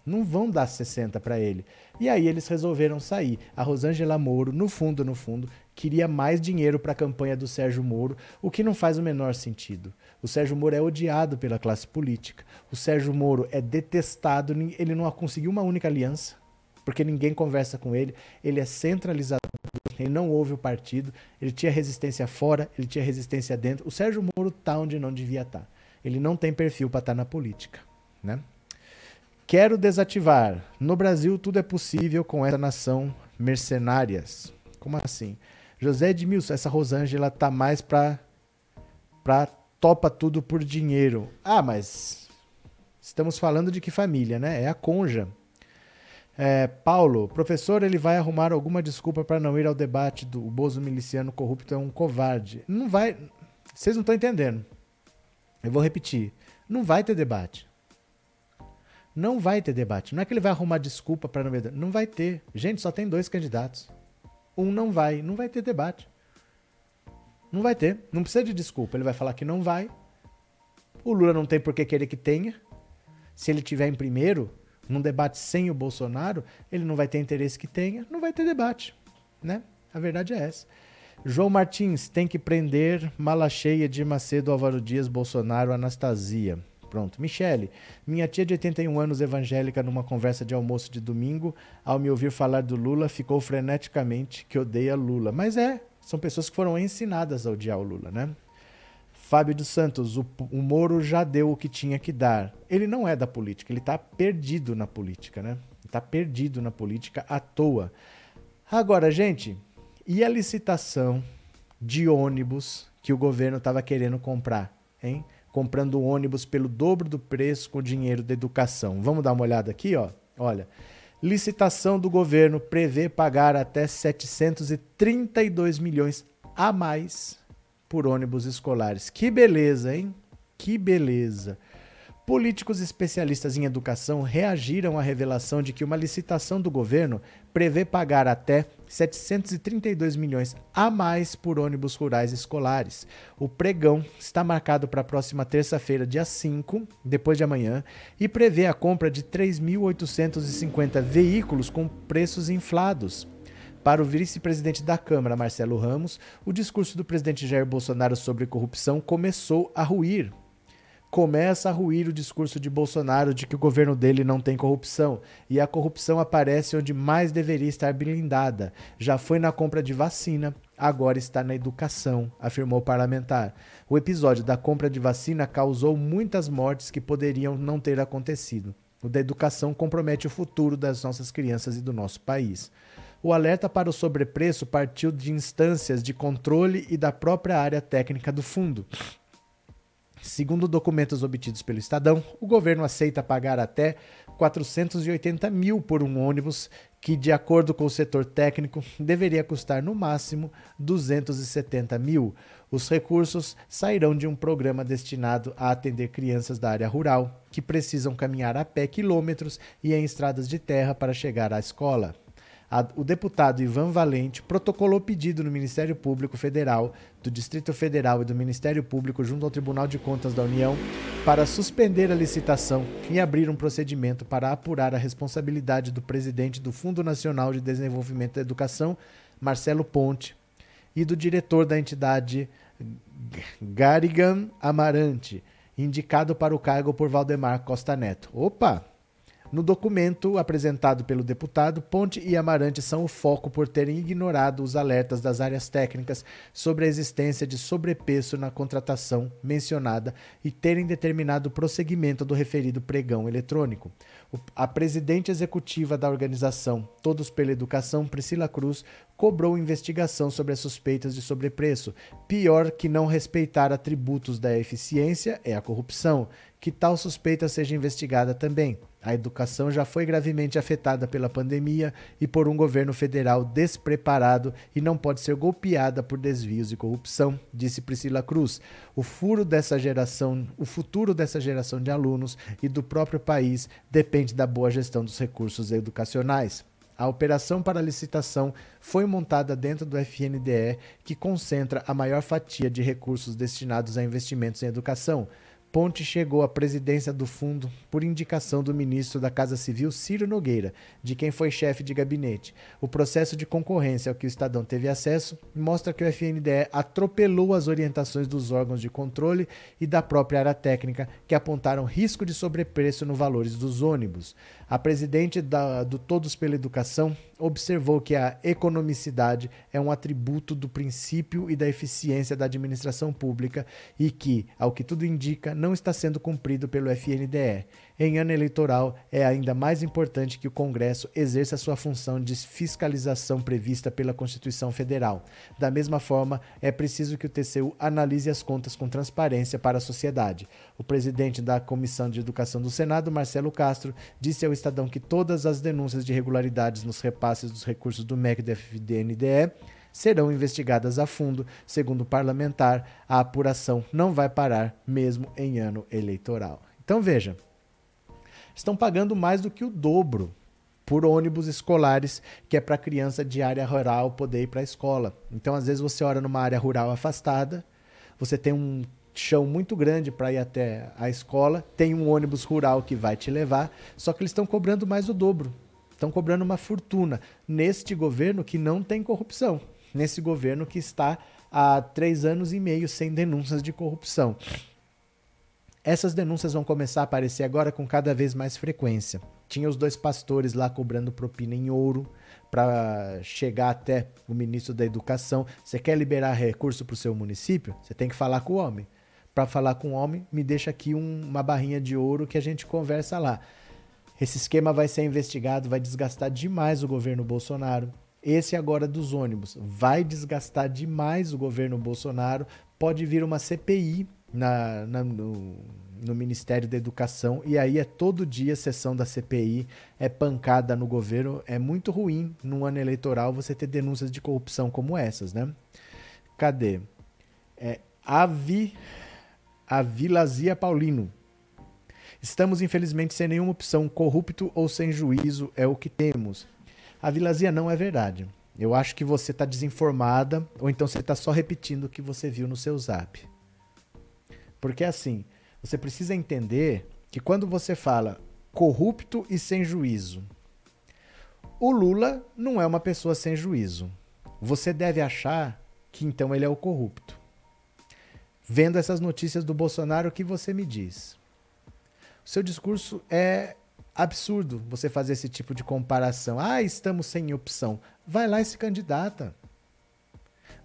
Não vão dar 60 para ele. E aí eles resolveram sair. A Rosângela Moro, no fundo, no fundo, queria mais dinheiro para a campanha do Sérgio Moro, o que não faz o menor sentido. O Sérgio Moro é odiado pela classe política. O Sérgio Moro é detestado, ele não conseguiu uma única aliança, porque ninguém conversa com ele. Ele é centralizador, ele não ouve o partido, ele tinha resistência fora, ele tinha resistência dentro. O Sérgio Moro tá onde não devia estar. Tá. Ele não tem perfil para estar tá na política, né? Quero desativar. No Brasil tudo é possível com essa nação mercenárias. Como assim? José Edmilson, essa Rosângela tá mais pra, pra topa tudo por dinheiro. Ah, mas estamos falando de que família, né? É a conja. É, Paulo, professor, ele vai arrumar alguma desculpa para não ir ao debate do Bozo miliciano corrupto é um covarde. Não vai. Vocês não estão entendendo. Eu vou repetir. Não vai ter debate. Não vai ter debate. Não é que ele vai arrumar desculpa para não ver. Não vai ter. Gente, só tem dois candidatos. Um não vai. Não vai ter debate. Não vai ter. Não precisa de desculpa. Ele vai falar que não vai. O Lula não tem por que querer que tenha. Se ele tiver em primeiro, num debate sem o Bolsonaro, ele não vai ter interesse que tenha. Não vai ter debate. Né? A verdade é essa. João Martins tem que prender mala cheia de Macedo, Álvaro Dias, Bolsonaro, Anastasia. Pronto. Michele, minha tia de 81 anos evangélica numa conversa de almoço de domingo, ao me ouvir falar do Lula, ficou freneticamente que odeia Lula. Mas é, são pessoas que foram ensinadas a odiar o Lula, né? Fábio dos Santos, o, o Moro já deu o que tinha que dar. Ele não é da política, ele está perdido na política, né? Está perdido na política à toa. Agora, gente, e a licitação de ônibus que o governo estava querendo comprar, hein? Comprando ônibus pelo dobro do preço com dinheiro da educação. Vamos dar uma olhada aqui, ó. Olha. Licitação do governo prevê pagar até 732 milhões a mais por ônibus escolares. Que beleza, hein? Que beleza. Políticos especialistas em educação reagiram à revelação de que uma licitação do governo prevê pagar até 732 milhões a mais por ônibus rurais escolares. O pregão está marcado para a próxima terça-feira, dia 5, depois de amanhã, e prevê a compra de 3.850 veículos com preços inflados. Para o vice-presidente da Câmara, Marcelo Ramos, o discurso do presidente Jair Bolsonaro sobre corrupção começou a ruir começa a ruir o discurso de Bolsonaro de que o governo dele não tem corrupção. E a corrupção aparece onde mais deveria estar blindada. Já foi na compra de vacina, agora está na educação, afirmou o parlamentar. O episódio da compra de vacina causou muitas mortes que poderiam não ter acontecido. O da educação compromete o futuro das nossas crianças e do nosso país. O alerta para o sobrepreço partiu de instâncias de controle e da própria área técnica do fundo. Segundo documentos obtidos pelo Estadão, o governo aceita pagar até 480 mil por um ônibus que, de acordo com o setor técnico, deveria custar no máximo 270 mil. Os recursos sairão de um programa destinado a atender crianças da área rural que precisam caminhar a pé quilômetros e em estradas de terra para chegar à escola a, o deputado Ivan Valente protocolou pedido no Ministério Público Federal, do Distrito Federal e do Ministério Público junto ao Tribunal de Contas da União para suspender a licitação e abrir um procedimento para apurar a responsabilidade do presidente do Fundo Nacional de Desenvolvimento da Educação, Marcelo Ponte, e do diretor da entidade Garigan Amarante, indicado para o cargo por Valdemar Costa Neto. Opa! No documento apresentado pelo deputado, Ponte e Amarante são o foco por terem ignorado os alertas das áreas técnicas sobre a existência de sobrepeso na contratação mencionada e terem determinado o prosseguimento do referido pregão eletrônico. A presidente executiva da organização Todos pela Educação, Priscila Cruz, cobrou investigação sobre as suspeitas de sobrepreço. Pior que não respeitar atributos da eficiência é a corrupção. Que tal suspeita seja investigada também. A educação já foi gravemente afetada pela pandemia e por um governo federal despreparado e não pode ser golpeada por desvios e corrupção, disse Priscila Cruz. O furo dessa geração, o futuro dessa geração de alunos e do próprio país depende da boa gestão dos recursos educacionais. A operação para licitação foi montada dentro do FNDE, que concentra a maior fatia de recursos destinados a investimentos em educação. Ponte chegou à presidência do fundo por indicação do ministro da Casa Civil, Ciro Nogueira, de quem foi chefe de gabinete. O processo de concorrência ao que o Estadão teve acesso mostra que o FNDE atropelou as orientações dos órgãos de controle e da própria área técnica, que apontaram risco de sobrepreço nos valores dos ônibus. A presidente da, do Todos pela Educação observou que a economicidade é um atributo do princípio e da eficiência da administração pública e que, ao que tudo indica, não está sendo cumprido pelo FNDE. Em ano eleitoral, é ainda mais importante que o Congresso exerça sua função de fiscalização prevista pela Constituição Federal. Da mesma forma, é preciso que o TCU analise as contas com transparência para a sociedade. O presidente da Comissão de Educação do Senado, Marcelo Castro, disse ao Estadão que todas as denúncias de irregularidades nos repasses dos recursos do MEC do FDNDE serão investigadas a fundo. Segundo o parlamentar, a apuração não vai parar mesmo em ano eleitoral. Então veja, estão pagando mais do que o dobro por ônibus escolares, que é para criança de área rural poder ir para a escola. Então, às vezes, você ora numa área rural afastada, você tem um chão muito grande para ir até a escola, tem um ônibus rural que vai te levar, só que eles estão cobrando mais o dobro. Estão cobrando uma fortuna neste governo que não tem corrupção, nesse governo que está há três anos e meio sem denúncias de corrupção. Essas denúncias vão começar a aparecer agora com cada vez mais frequência. Tinha os dois pastores lá cobrando propina em ouro para chegar até o ministro da Educação. Você quer liberar recurso para o seu município? Você tem que falar com o homem. Para falar com o homem, me deixa aqui um, uma barrinha de ouro que a gente conversa lá. Esse esquema vai ser investigado, vai desgastar demais o governo Bolsonaro. Esse agora dos ônibus vai desgastar demais o governo Bolsonaro. Pode vir uma CPI na, na no, no, Ministério da Educação e aí é todo dia sessão da CPI, é pancada no governo. É muito ruim num ano eleitoral você ter denúncias de corrupção como essas, né? Cadê? É, Avi, Avilazia Paulino. Estamos, infelizmente, sem nenhuma opção. Corrupto ou sem juízo é o que temos. A Vilazia não é verdade. Eu acho que você está desinformada ou então você está só repetindo o que você viu no seu zap. Porque assim, você precisa entender que quando você fala corrupto e sem juízo, o Lula não é uma pessoa sem juízo. Você deve achar que então ele é o corrupto. Vendo essas notícias do Bolsonaro, o que você me diz? O seu discurso é absurdo você fazer esse tipo de comparação. Ah, estamos sem opção. Vai lá e se candidata.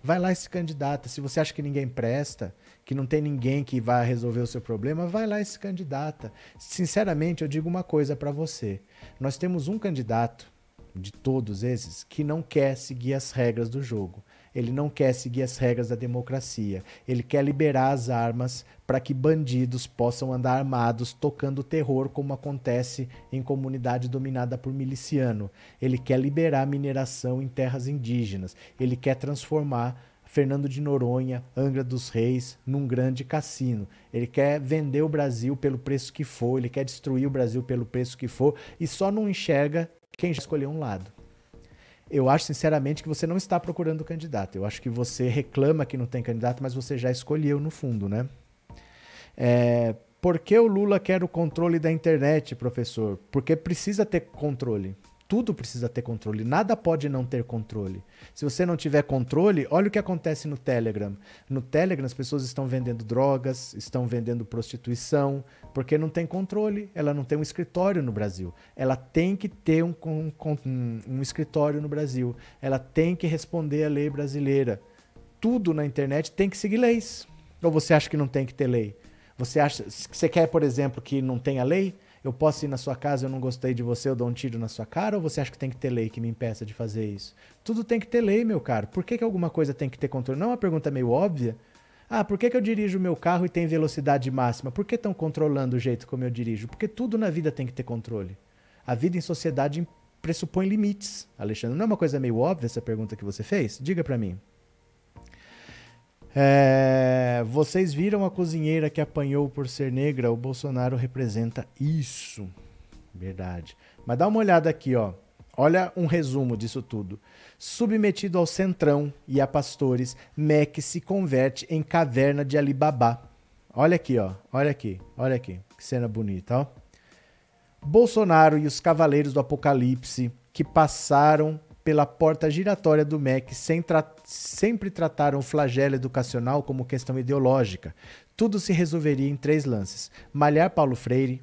Vai lá e se candidata. Se você acha que ninguém presta, que não tem ninguém que vá resolver o seu problema, vai lá e se candidata. Sinceramente, eu digo uma coisa para você. Nós temos um candidato de todos esses que não quer seguir as regras do jogo. Ele não quer seguir as regras da democracia. Ele quer liberar as armas para que bandidos possam andar armados tocando terror, como acontece em comunidade dominada por miliciano. Ele quer liberar mineração em terras indígenas. Ele quer transformar Fernando de Noronha, Angra dos Reis, num grande cassino. Ele quer vender o Brasil pelo preço que for, ele quer destruir o Brasil pelo preço que for e só não enxerga quem já escolheu um lado eu acho sinceramente que você não está procurando candidato. Eu acho que você reclama que não tem candidato, mas você já escolheu no fundo, né? É, por que o Lula quer o controle da internet, professor? Porque precisa ter controle tudo precisa ter controle, nada pode não ter controle. Se você não tiver controle, olha o que acontece no Telegram. No Telegram as pessoas estão vendendo drogas, estão vendendo prostituição, porque não tem controle, ela não tem um escritório no Brasil. Ela tem que ter um, um, um, um escritório no Brasil, ela tem que responder à lei brasileira. Tudo na internet tem que seguir leis. Ou você acha que não tem que ter lei? Você acha, você quer, por exemplo, que não tenha lei? Eu posso ir na sua casa, eu não gostei de você, eu dou um tiro na sua cara? Ou você acha que tem que ter lei que me impeça de fazer isso? Tudo tem que ter lei, meu caro. Por que, que alguma coisa tem que ter controle? Não é uma pergunta meio óbvia? Ah, por que, que eu dirijo o meu carro e tem velocidade máxima? Por que estão controlando o jeito como eu dirijo? Porque tudo na vida tem que ter controle. A vida em sociedade pressupõe limites. Alexandre, não é uma coisa meio óbvia essa pergunta que você fez? Diga para mim. É, vocês viram a cozinheira que apanhou por ser negra? O Bolsonaro representa isso. Verdade. Mas dá uma olhada aqui, ó. Olha um resumo disso tudo. Submetido ao centrão e a pastores, Mec se converte em caverna de Alibaba. Olha aqui, ó. Olha aqui. Olha aqui. Que cena bonita, ó. Bolsonaro e os cavaleiros do Apocalipse que passaram pela porta giratória do MEC tra sempre trataram o flagelo educacional como questão ideológica. Tudo se resolveria em três lances: malhar Paulo Freire,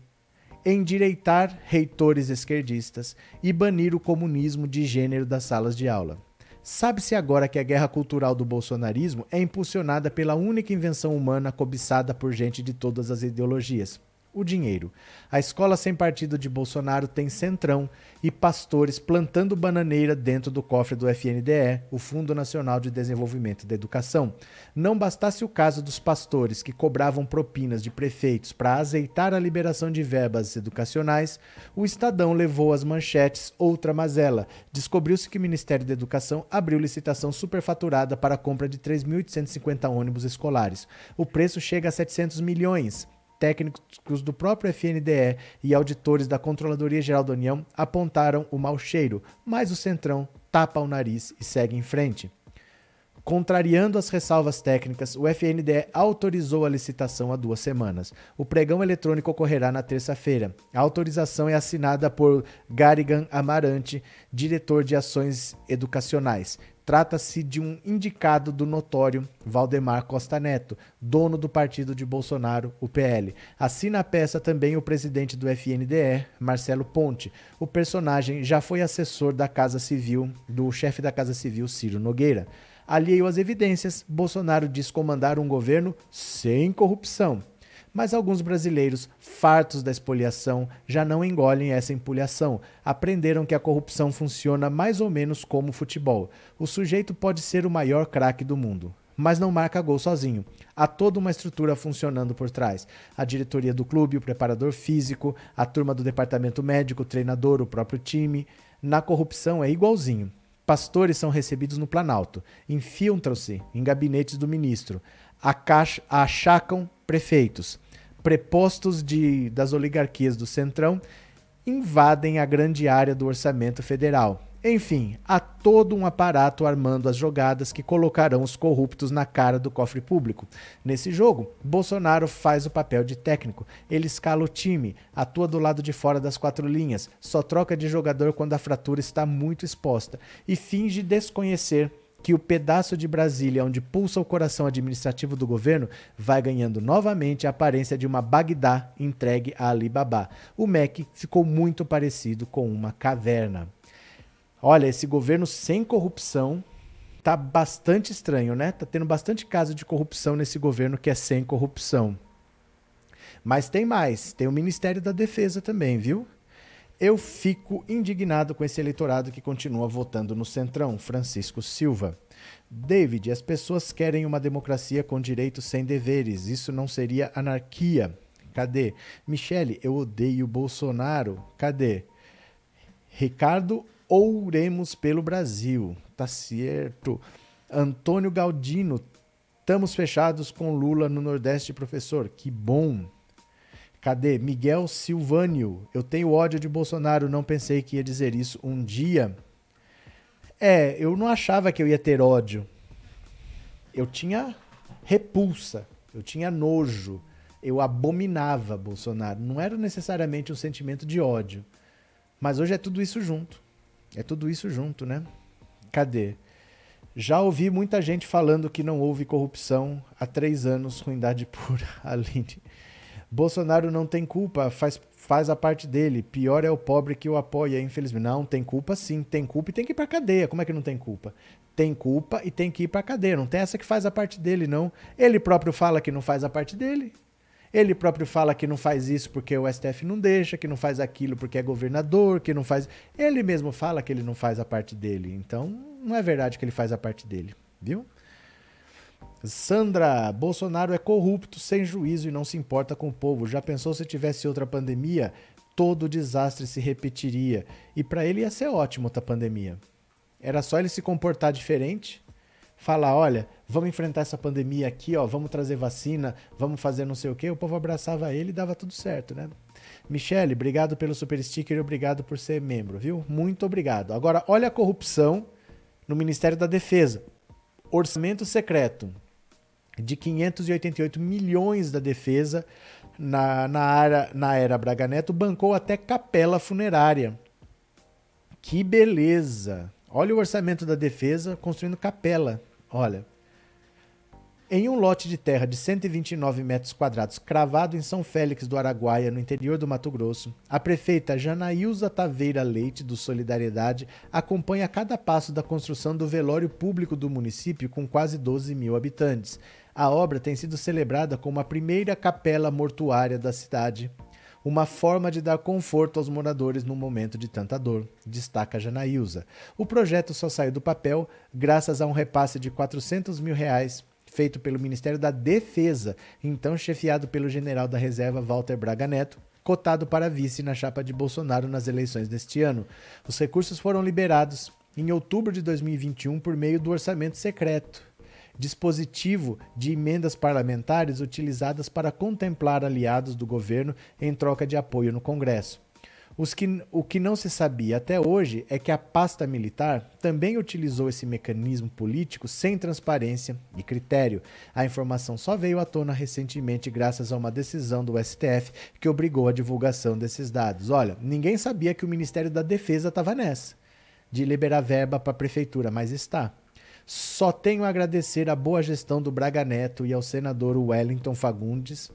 endireitar reitores esquerdistas e banir o comunismo de gênero das salas de aula. Sabe-se agora que a guerra cultural do bolsonarismo é impulsionada pela única invenção humana cobiçada por gente de todas as ideologias: o dinheiro. A escola sem partido de Bolsonaro tem centrão e pastores plantando bananeira dentro do cofre do FNDE, o Fundo Nacional de Desenvolvimento da Educação. Não bastasse o caso dos pastores que cobravam propinas de prefeitos para azeitar a liberação de verbas educacionais, o Estadão levou às manchetes outra mazela. Descobriu-se que o Ministério da Educação abriu licitação superfaturada para a compra de 3.850 ônibus escolares. O preço chega a 700 milhões técnicos do próprio FNDE e auditores da Controladoria Geral da União apontaram o mau cheiro, mas o Centrão tapa o nariz e segue em frente. Contrariando as ressalvas técnicas, o FNDE autorizou a licitação há duas semanas. O pregão eletrônico ocorrerá na terça-feira. A autorização é assinada por Garigan Amarante, diretor de ações educacionais. Trata-se de um indicado do notório Valdemar Costa Neto, dono do partido de Bolsonaro, o PL. Assina a peça também o presidente do FNDE, Marcelo Ponte. O personagem já foi assessor da Casa Civil, do chefe da Casa Civil, Ciro Nogueira. Alheio às evidências, Bolsonaro diz comandar um governo sem corrupção. Mas alguns brasileiros, fartos da espoliação, já não engolem essa empulhação. Aprenderam que a corrupção funciona mais ou menos como futebol. O sujeito pode ser o maior craque do mundo, mas não marca gol sozinho. Há toda uma estrutura funcionando por trás. A diretoria do clube, o preparador físico, a turma do departamento médico, o treinador, o próprio time. Na corrupção é igualzinho. Pastores são recebidos no Planalto, infiltram-se em gabinetes do ministro, achacam prefeitos, prepostos de, das oligarquias do Centrão invadem a grande área do orçamento federal. Enfim, há todo um aparato armando as jogadas que colocarão os corruptos na cara do cofre público. Nesse jogo, Bolsonaro faz o papel de técnico. Ele escala o time, atua do lado de fora das quatro linhas, só troca de jogador quando a fratura está muito exposta e finge desconhecer que o pedaço de Brasília onde pulsa o coração administrativo do governo vai ganhando novamente a aparência de uma Bagdá entregue a Alibaba. O MEC ficou muito parecido com uma caverna. Olha, esse governo sem corrupção tá bastante estranho, né? Tá tendo bastante caso de corrupção nesse governo que é sem corrupção. Mas tem mais, tem o Ministério da Defesa também, viu? Eu fico indignado com esse eleitorado que continua votando no Centrão, Francisco Silva. David, as pessoas querem uma democracia com direitos sem deveres. Isso não seria anarquia. Cadê? Michele, eu odeio Bolsonaro. Cadê? Ricardo Ouremos pelo Brasil. Tá certo. Antônio Galdino, estamos fechados com Lula no Nordeste, professor. Que bom. Cadê? Miguel Silvânio. Eu tenho ódio de Bolsonaro, não pensei que ia dizer isso um dia. É, eu não achava que eu ia ter ódio. Eu tinha repulsa, eu tinha nojo, eu abominava Bolsonaro. Não era necessariamente um sentimento de ódio. Mas hoje é tudo isso junto. É tudo isso junto, né? Cadê? Já ouvi muita gente falando que não houve corrupção há três anos, ruindade pura. Aline. Bolsonaro não tem culpa, faz, faz a parte dele. Pior é o pobre que o apoia, infelizmente. Não, tem culpa sim, tem culpa e tem que ir pra cadeia. Como é que não tem culpa? Tem culpa e tem que ir pra cadeia. Não tem essa que faz a parte dele, não. Ele próprio fala que não faz a parte dele. Ele próprio fala que não faz isso porque o STF não deixa, que não faz aquilo porque é governador, que não faz. Ele mesmo fala que ele não faz a parte dele. Então, não é verdade que ele faz a parte dele, viu? Sandra, Bolsonaro é corrupto, sem juízo e não se importa com o povo. Já pensou se tivesse outra pandemia? Todo desastre se repetiria. E para ele ia ser ótimo outra pandemia. Era só ele se comportar diferente, falar, olha, vamos enfrentar essa pandemia aqui, ó, vamos trazer vacina, vamos fazer não sei o quê. O povo abraçava ele e dava tudo certo, né? Michele, obrigado pelo super sticker e obrigado por ser membro, viu? Muito obrigado. Agora, olha a corrupção no Ministério da Defesa. Orçamento secreto de 588 milhões da defesa na, na, área, na era Braga Neto bancou até capela funerária. Que beleza! Olha o orçamento da defesa construindo capela. Olha. Em um lote de terra de 129 metros quadrados, cravado em São Félix do Araguaia, no interior do Mato Grosso, a prefeita Janaílza Taveira Leite, do Solidariedade, acompanha cada passo da construção do velório público do município com quase 12 mil habitantes. A obra tem sido celebrada como a primeira capela mortuária da cidade, uma forma de dar conforto aos moradores num momento de tanta dor, destaca Janaílza. O projeto só saiu do papel graças a um repasse de 400 mil reais feito pelo Ministério da Defesa, então chefiado pelo general da reserva Walter Braga Neto, cotado para vice na chapa de Bolsonaro nas eleições deste ano. Os recursos foram liberados em outubro de 2021 por meio do orçamento secreto. Dispositivo de emendas parlamentares utilizadas para contemplar aliados do governo em troca de apoio no Congresso. Que, o que não se sabia até hoje é que a pasta militar também utilizou esse mecanismo político sem transparência e critério. A informação só veio à tona recentemente graças a uma decisão do STF que obrigou a divulgação desses dados. Olha, ninguém sabia que o Ministério da Defesa estava nessa, de liberar verba para a prefeitura, mas está. Só tenho a agradecer a boa gestão do Braga Neto e ao senador Wellington Fagundes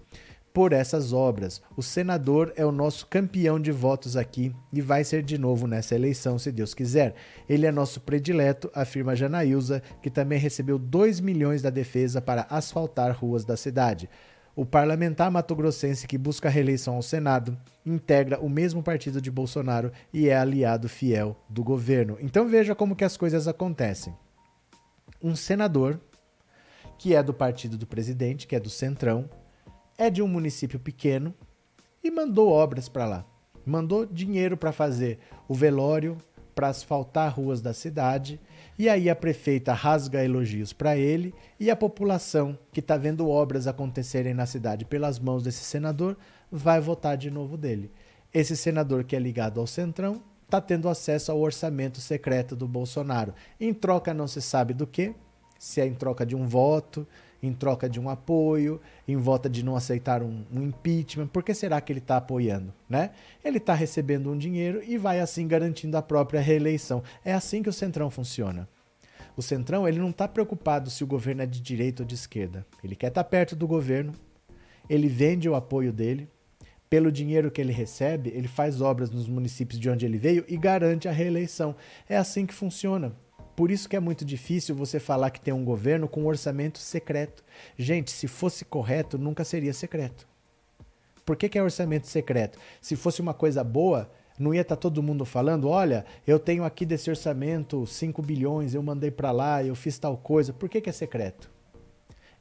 por essas obras. O senador é o nosso campeão de votos aqui e vai ser de novo nessa eleição, se Deus quiser. Ele é nosso predileto, afirma Janaílza, que também recebeu 2 milhões da defesa para asfaltar ruas da cidade. O parlamentar mato-grossense que busca a reeleição ao Senado integra o mesmo partido de Bolsonaro e é aliado fiel do governo. Então veja como que as coisas acontecem. Um senador que é do partido do presidente, que é do Centrão, é de um município pequeno e mandou obras para lá. Mandou dinheiro para fazer o velório, para asfaltar ruas da cidade, e aí a prefeita rasga elogios para ele e a população que está vendo obras acontecerem na cidade pelas mãos desse senador vai votar de novo dele. Esse senador que é ligado ao Centrão está tendo acesso ao orçamento secreto do Bolsonaro. Em troca não se sabe do que, se é em troca de um voto, em troca de um apoio, em volta de não aceitar um, um impeachment. Por que será que ele está apoiando? Né? Ele está recebendo um dinheiro e vai assim garantindo a própria reeleição. É assim que o Centrão funciona. O Centrão ele não está preocupado se o governo é de direita ou de esquerda. Ele quer estar tá perto do governo, ele vende o apoio dele, pelo dinheiro que ele recebe, ele faz obras nos municípios de onde ele veio e garante a reeleição. É assim que funciona. Por isso que é muito difícil você falar que tem um governo com um orçamento secreto. Gente, se fosse correto, nunca seria secreto. Por que, que é orçamento secreto? Se fosse uma coisa boa, não ia estar tá todo mundo falando, olha, eu tenho aqui desse orçamento 5 bilhões, eu mandei para lá, eu fiz tal coisa. Por que, que é secreto?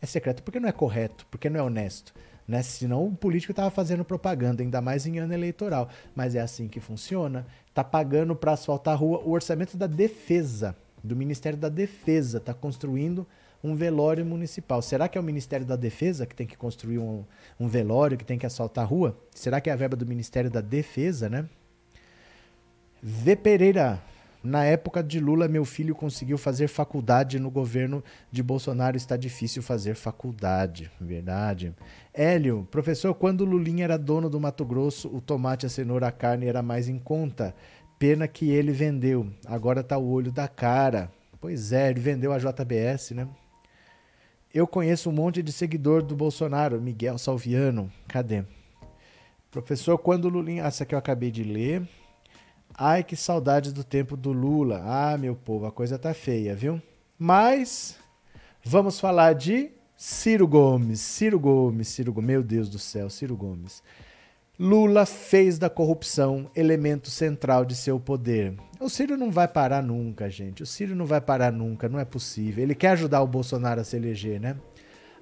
É secreto porque não é correto, porque não é honesto. Né? Senão o político estava fazendo propaganda, ainda mais em ano eleitoral. Mas é assim que funciona. Está pagando para asfaltar a rua o orçamento da defesa do Ministério da Defesa está construindo um velório municipal. Será que é o Ministério da Defesa que tem que construir um, um velório, que tem que assaltar a rua? Será que é a verba do Ministério da Defesa, né? V. Pereira. Na época de Lula, meu filho conseguiu fazer faculdade no governo de Bolsonaro. Está difícil fazer faculdade. Verdade. Hélio, professor, quando Lulinha era dono do Mato Grosso, o tomate, a cenoura, a carne era mais em conta. Pena que ele vendeu. Agora tá o olho da cara. Pois é, ele vendeu a JBS, né? Eu conheço um monte de seguidor do Bolsonaro, Miguel Salviano. Cadê? Professor, quando Lulinha. Ah, essa aqui eu acabei de ler. Ai, que saudade do tempo do Lula. Ah, meu povo, a coisa tá feia, viu? Mas vamos falar de Ciro Gomes. Ciro Gomes, Ciro Gomes. Meu Deus do céu, Ciro Gomes. Lula fez da corrupção elemento central de seu poder. O Ciro não vai parar nunca, gente. O Ciro não vai parar nunca, não é possível. Ele quer ajudar o Bolsonaro a se eleger, né?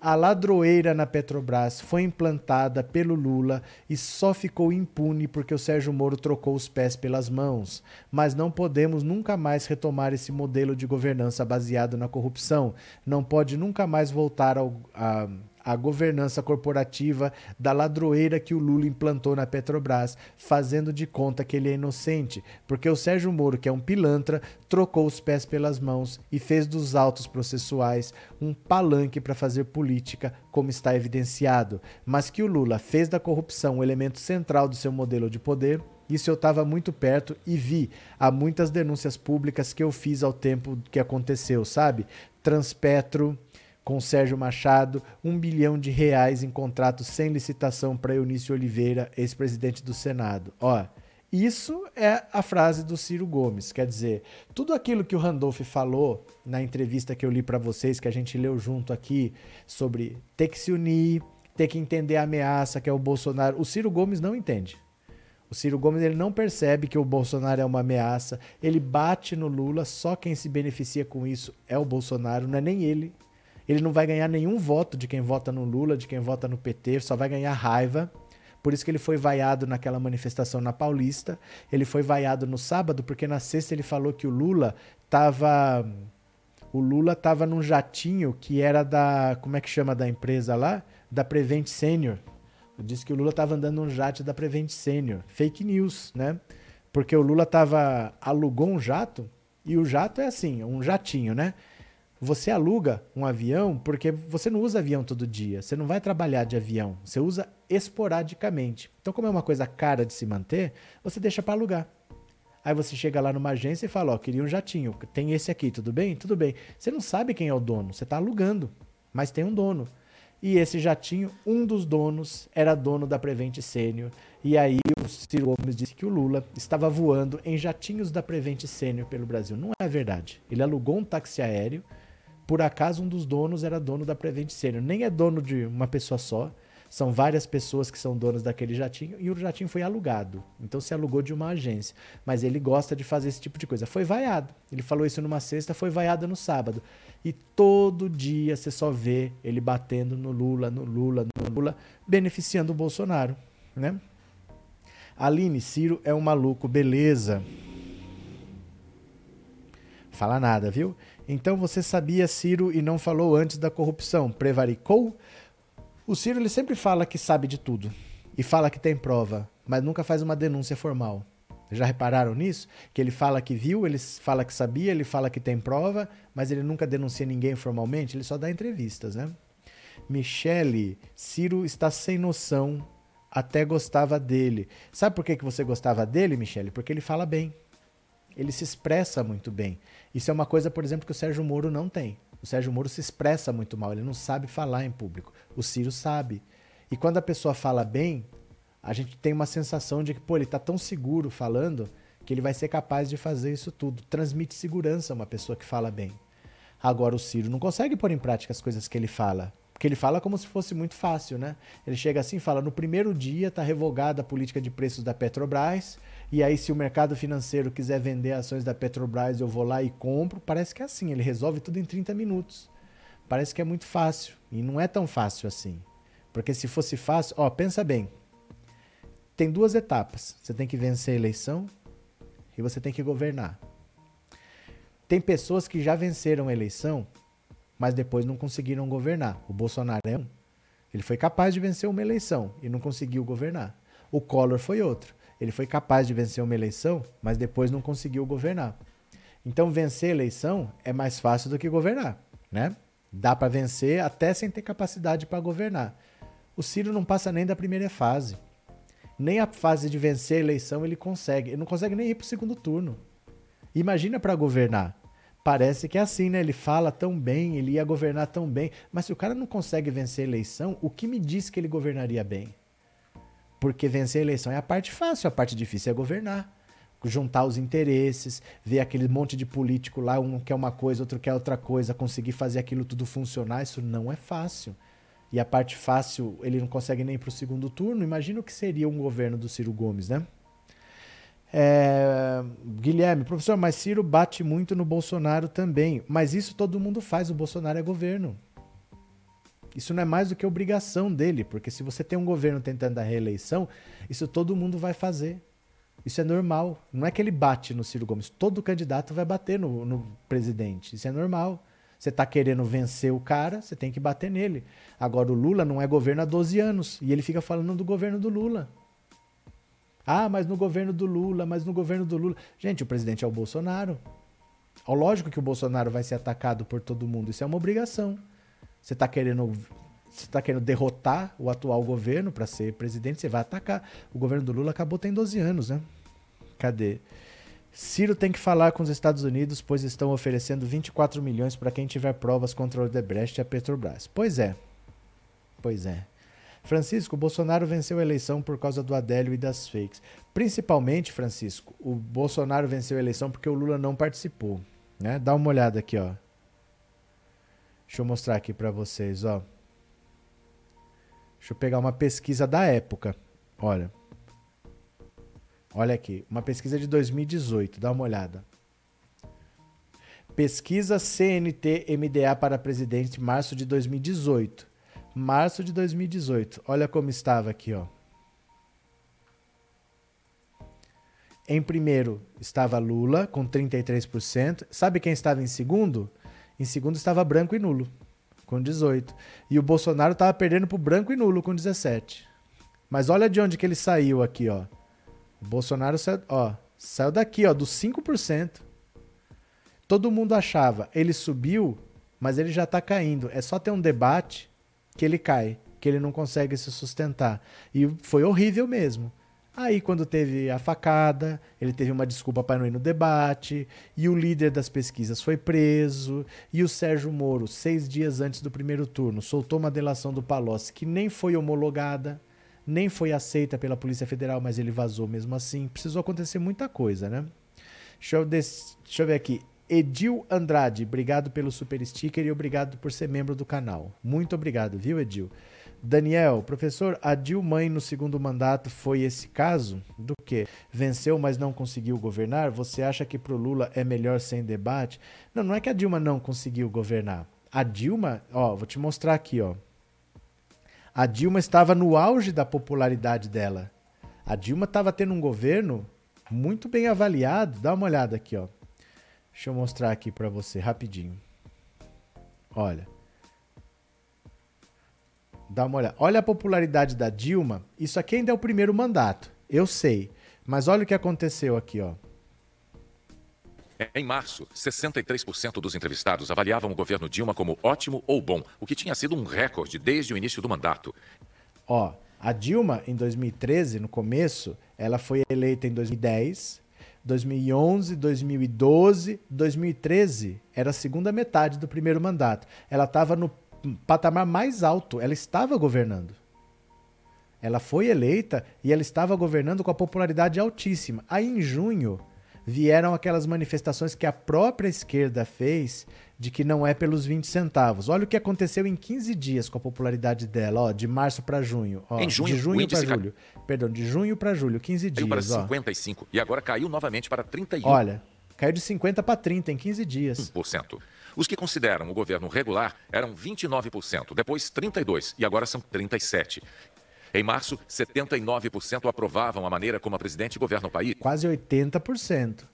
A ladroeira na Petrobras foi implantada pelo Lula e só ficou impune porque o Sérgio Moro trocou os pés pelas mãos. Mas não podemos nunca mais retomar esse modelo de governança baseado na corrupção. Não pode nunca mais voltar ao, a, a governança corporativa da ladroeira que o Lula implantou na Petrobras, fazendo de conta que ele é inocente, porque o Sérgio Moro, que é um pilantra, trocou os pés pelas mãos e fez dos autos processuais um palanque para fazer política, como está evidenciado, mas que o Lula fez da corrupção um elemento central do seu modelo de poder. Isso eu estava muito perto e vi. Há muitas denúncias públicas que eu fiz ao tempo que aconteceu, sabe? Transpetro, com Sérgio Machado, um bilhão de reais em contrato sem licitação para Eunício Oliveira, ex-presidente do Senado. Ó, isso é a frase do Ciro Gomes. Quer dizer, tudo aquilo que o Randolph falou na entrevista que eu li para vocês, que a gente leu junto aqui, sobre ter que se unir, ter que entender a ameaça que é o Bolsonaro, o Ciro Gomes não entende. O Ciro Gomes ele não percebe que o Bolsonaro é uma ameaça, ele bate no Lula, só quem se beneficia com isso é o Bolsonaro, não é nem ele, ele não vai ganhar nenhum voto de quem vota no Lula, de quem vota no PT, só vai ganhar raiva. Por isso que ele foi vaiado naquela manifestação na Paulista. Ele foi vaiado no sábado, porque na sexta ele falou que o Lula estava o Lula tava num jatinho que era da. Como é que chama da empresa lá? Da Prevent Senior. Disse que o Lula tava andando num jato da Prevent Senior. Fake news, né? Porque o Lula tava. alugou um jato, e o jato é assim, um jatinho, né? Você aluga um avião porque você não usa avião todo dia. Você não vai trabalhar de avião. Você usa esporadicamente. Então, como é uma coisa cara de se manter, você deixa para alugar. Aí você chega lá numa agência e fala: Ó, queria um jatinho. Tem esse aqui, tudo bem? Tudo bem. Você não sabe quem é o dono. Você está alugando, mas tem um dono. E esse jatinho, um dos donos era dono da Prevent Sênior. E aí o Ciro Gomes disse que o Lula estava voando em jatinhos da Prevent Sênior pelo Brasil. Não é verdade. Ele alugou um táxi aéreo por acaso um dos donos era dono da Prevent Senior. Nem é dono de uma pessoa só, são várias pessoas que são donas daquele jatinho e o jatinho foi alugado. Então se alugou de uma agência. Mas ele gosta de fazer esse tipo de coisa. Foi vaiado. Ele falou isso numa sexta, foi vaiado no sábado. E todo dia você só vê ele batendo no Lula, no Lula, no Lula, beneficiando o Bolsonaro, né? Aline, Ciro é um maluco, beleza. Fala nada, viu? Então você sabia, Ciro, e não falou antes da corrupção. Prevaricou? O Ciro ele sempre fala que sabe de tudo e fala que tem prova, mas nunca faz uma denúncia formal. Já repararam nisso? Que ele fala que viu, ele fala que sabia, ele fala que tem prova, mas ele nunca denuncia ninguém formalmente, ele só dá entrevistas, né? Michele, Ciro está sem noção, até gostava dele. Sabe por que, que você gostava dele, Michele? Porque ele fala bem. Ele se expressa muito bem. Isso é uma coisa, por exemplo, que o Sérgio Moro não tem. O Sérgio Moro se expressa muito mal, ele não sabe falar em público. O Ciro sabe. E quando a pessoa fala bem, a gente tem uma sensação de que, pô, ele tá tão seguro falando que ele vai ser capaz de fazer isso tudo. Transmite segurança uma pessoa que fala bem. Agora o Ciro não consegue pôr em prática as coisas que ele fala. Porque ele fala como se fosse muito fácil, né? Ele chega assim e fala: no primeiro dia está revogada a política de preços da Petrobras, e aí, se o mercado financeiro quiser vender ações da Petrobras, eu vou lá e compro. Parece que é assim, ele resolve tudo em 30 minutos. Parece que é muito fácil. E não é tão fácil assim. Porque se fosse fácil, ó, pensa bem. Tem duas etapas. Você tem que vencer a eleição e você tem que governar. Tem pessoas que já venceram a eleição, mas depois não conseguiram governar. O Bolsonaro é um. Ele foi capaz de vencer uma eleição e não conseguiu governar. O Collor foi outro. Ele foi capaz de vencer uma eleição, mas depois não conseguiu governar. Então, vencer eleição é mais fácil do que governar, né? Dá para vencer até sem ter capacidade para governar. O Ciro não passa nem da primeira fase. Nem a fase de vencer a eleição ele consegue. Ele não consegue nem ir para o segundo turno. Imagina para governar. Parece que é assim, né? Ele fala tão bem, ele ia governar tão bem. Mas se o cara não consegue vencer a eleição, o que me diz que ele governaria bem? Porque vencer a eleição é a parte fácil, a parte difícil é governar. Juntar os interesses, ver aquele monte de político lá, um quer uma coisa, outro quer outra coisa, conseguir fazer aquilo tudo funcionar, isso não é fácil. E a parte fácil, ele não consegue nem para o segundo turno. Imagina o que seria um governo do Ciro Gomes, né? É, Guilherme, professor, mas Ciro bate muito no Bolsonaro também. Mas isso todo mundo faz, o Bolsonaro é governo. Isso não é mais do que obrigação dele, porque se você tem um governo tentando a reeleição, isso todo mundo vai fazer. Isso é normal. Não é que ele bate no Ciro Gomes. Todo candidato vai bater no, no presidente. Isso é normal. Você está querendo vencer o cara, você tem que bater nele. Agora, o Lula não é governo há 12 anos. E ele fica falando do governo do Lula. Ah, mas no governo do Lula, mas no governo do Lula. Gente, o presidente é o Bolsonaro. Lógico que o Bolsonaro vai ser atacado por todo mundo. Isso é uma obrigação. Você está querendo você está querendo derrotar o atual governo para ser presidente, você vai atacar. O governo do Lula acabou tem 12 anos, né? Cadê? Ciro tem que falar com os Estados Unidos, pois estão oferecendo 24 milhões para quem tiver provas contra o Odebrecht e a Petrobras. Pois é. Pois é. Francisco, Bolsonaro venceu a eleição por causa do Adélio e das fakes. Principalmente, Francisco, o Bolsonaro venceu a eleição porque o Lula não participou. Né? Dá uma olhada aqui, ó. Deixa eu mostrar aqui para vocês, ó. Deixa eu pegar uma pesquisa da época. Olha. Olha aqui, uma pesquisa de 2018, dá uma olhada. Pesquisa CNT MDA para presidente, março de 2018. Março de 2018. Olha como estava aqui, ó. Em primeiro estava Lula com 33%. Sabe quem estava em segundo? Em segundo estava branco e nulo, com 18. E o Bolsonaro estava perdendo pro branco e nulo com 17. Mas olha de onde que ele saiu aqui, ó. O Bolsonaro saiu, ó, saiu daqui, ó, dos 5%. Todo mundo achava, ele subiu, mas ele já tá caindo. É só ter um debate que ele cai, que ele não consegue se sustentar. E foi horrível mesmo. Aí, quando teve a facada, ele teve uma desculpa para não ir no debate, e o líder das pesquisas foi preso, e o Sérgio Moro, seis dias antes do primeiro turno, soltou uma delação do Palocci que nem foi homologada, nem foi aceita pela Polícia Federal, mas ele vazou mesmo assim. Precisou acontecer muita coisa, né? Deixa eu, des... Deixa eu ver aqui. Edil Andrade, obrigado pelo super sticker e obrigado por ser membro do canal. Muito obrigado, viu, Edil? Daniel, professor, a Dilma no segundo mandato foi esse caso? Do que? Venceu, mas não conseguiu governar? Você acha que pro Lula é melhor sem debate? Não, não é que a Dilma não conseguiu governar. A Dilma, ó, vou te mostrar aqui, ó. A Dilma estava no auge da popularidade dela. A Dilma estava tendo um governo muito bem avaliado. Dá uma olhada aqui, ó. Deixa eu mostrar aqui para você rapidinho. Olha. Dá uma olhada. Olha a popularidade da Dilma. Isso aqui ainda é o primeiro mandato. Eu sei. Mas olha o que aconteceu aqui, ó. Em março, 63% dos entrevistados avaliavam o governo Dilma como ótimo ou bom, o que tinha sido um recorde desde o início do mandato. Ó, a Dilma, em 2013, no começo, ela foi eleita em 2010, 2011, 2012, 2013 era a segunda metade do primeiro mandato. Ela estava no patamar mais alto, ela estava governando. Ela foi eleita e ela estava governando com a popularidade altíssima. Aí em junho vieram aquelas manifestações que a própria esquerda fez de que não é pelos 20 centavos. Olha o que aconteceu em 15 dias com a popularidade dela, ó, de março para junho, ó, Em junho, de junho para julho. Perdão, de junho para julho, 15 Caiu para dias, ó. 55 e agora caiu novamente para 31%. Olha, caiu de 50 para 30 em 15 dias. Os que consideram o governo regular eram 29%, depois 32% e agora são 37%. Em março, 79% aprovavam a maneira como a presidente governa o país. Quase 80%.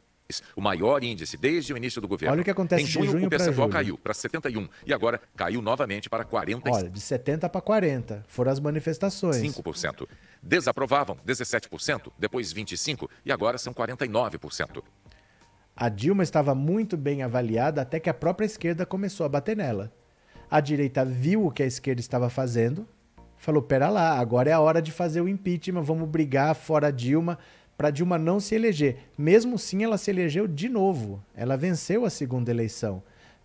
O maior índice desde o início do governo. Olha o que acontece em de junho, junho o percentual caiu para 71 e agora caiu novamente para 45%. Olha, de 70 para 40 foram as manifestações. 5%. Desaprovavam 17%, depois 25% e agora são 49%. A Dilma estava muito bem avaliada até que a própria esquerda começou a bater nela. A direita viu o que a esquerda estava fazendo, falou: pera lá, agora é a hora de fazer o impeachment, vamos brigar fora Dilma para Dilma não se eleger. Mesmo assim, ela se elegeu de novo. Ela venceu a segunda eleição.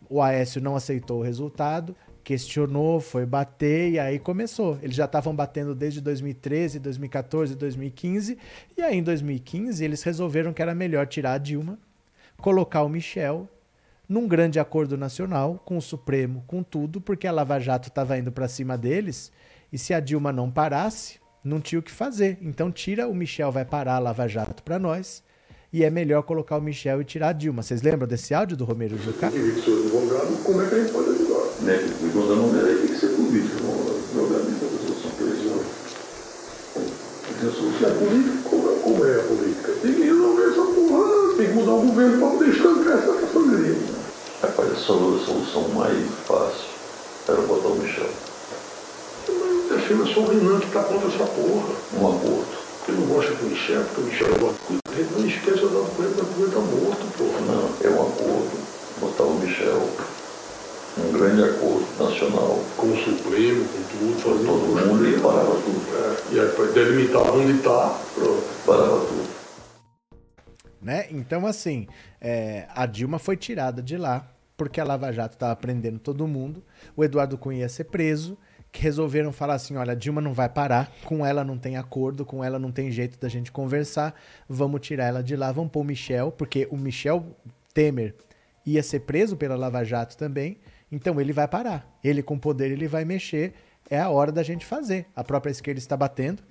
O Aécio não aceitou o resultado, questionou, foi bater e aí começou. Eles já estavam batendo desde 2013, 2014, 2015 e aí em 2015 eles resolveram que era melhor tirar a Dilma, colocar o Michel num grande acordo nacional com o Supremo, com tudo, porque a Lava Jato estava indo para cima deles e se a Dilma não parasse, não tinha o que fazer. Então tira o Michel, vai parar a Lava Jato para nós. E é melhor colocar o Michel e tirar a Dilma. Vocês lembram desse áudio do Romero Jucá? como é que a gente pode ajudar? Né? O Igor não tem que ser político, não obviamente a solução política. Tem a solução é política? Como é, como é a política? Tem que que mudar o governo para poder estancar essa questão Rapaz, a solução mais fácil era botar o Michel. Mas é só o Renan que tá contra essa porra. Um aborto. Eu não gosto do Michel, porque o Michel é uma coisa. A gente não esquece da coisa, da coisa tá morto, porra. Não, é um acordo. Botar o Michel um grande acordo nacional. Com o Supremo, com tudo, fazer todo mundo e parava tudo. É, e aí delimitar onde está, pronto. Parava tudo. Né? Então, assim, é, a Dilma foi tirada de lá porque a Lava Jato estava prendendo todo mundo. O Eduardo Cunha ia ser preso. Que resolveram falar assim: olha, a Dilma não vai parar, com ela não tem acordo, com ela não tem jeito da gente conversar. Vamos tirar ela de lá, vamos pôr o Michel, porque o Michel Temer ia ser preso pela Lava Jato também. Então ele vai parar. Ele com poder, ele vai mexer. É a hora da gente fazer. A própria esquerda está batendo.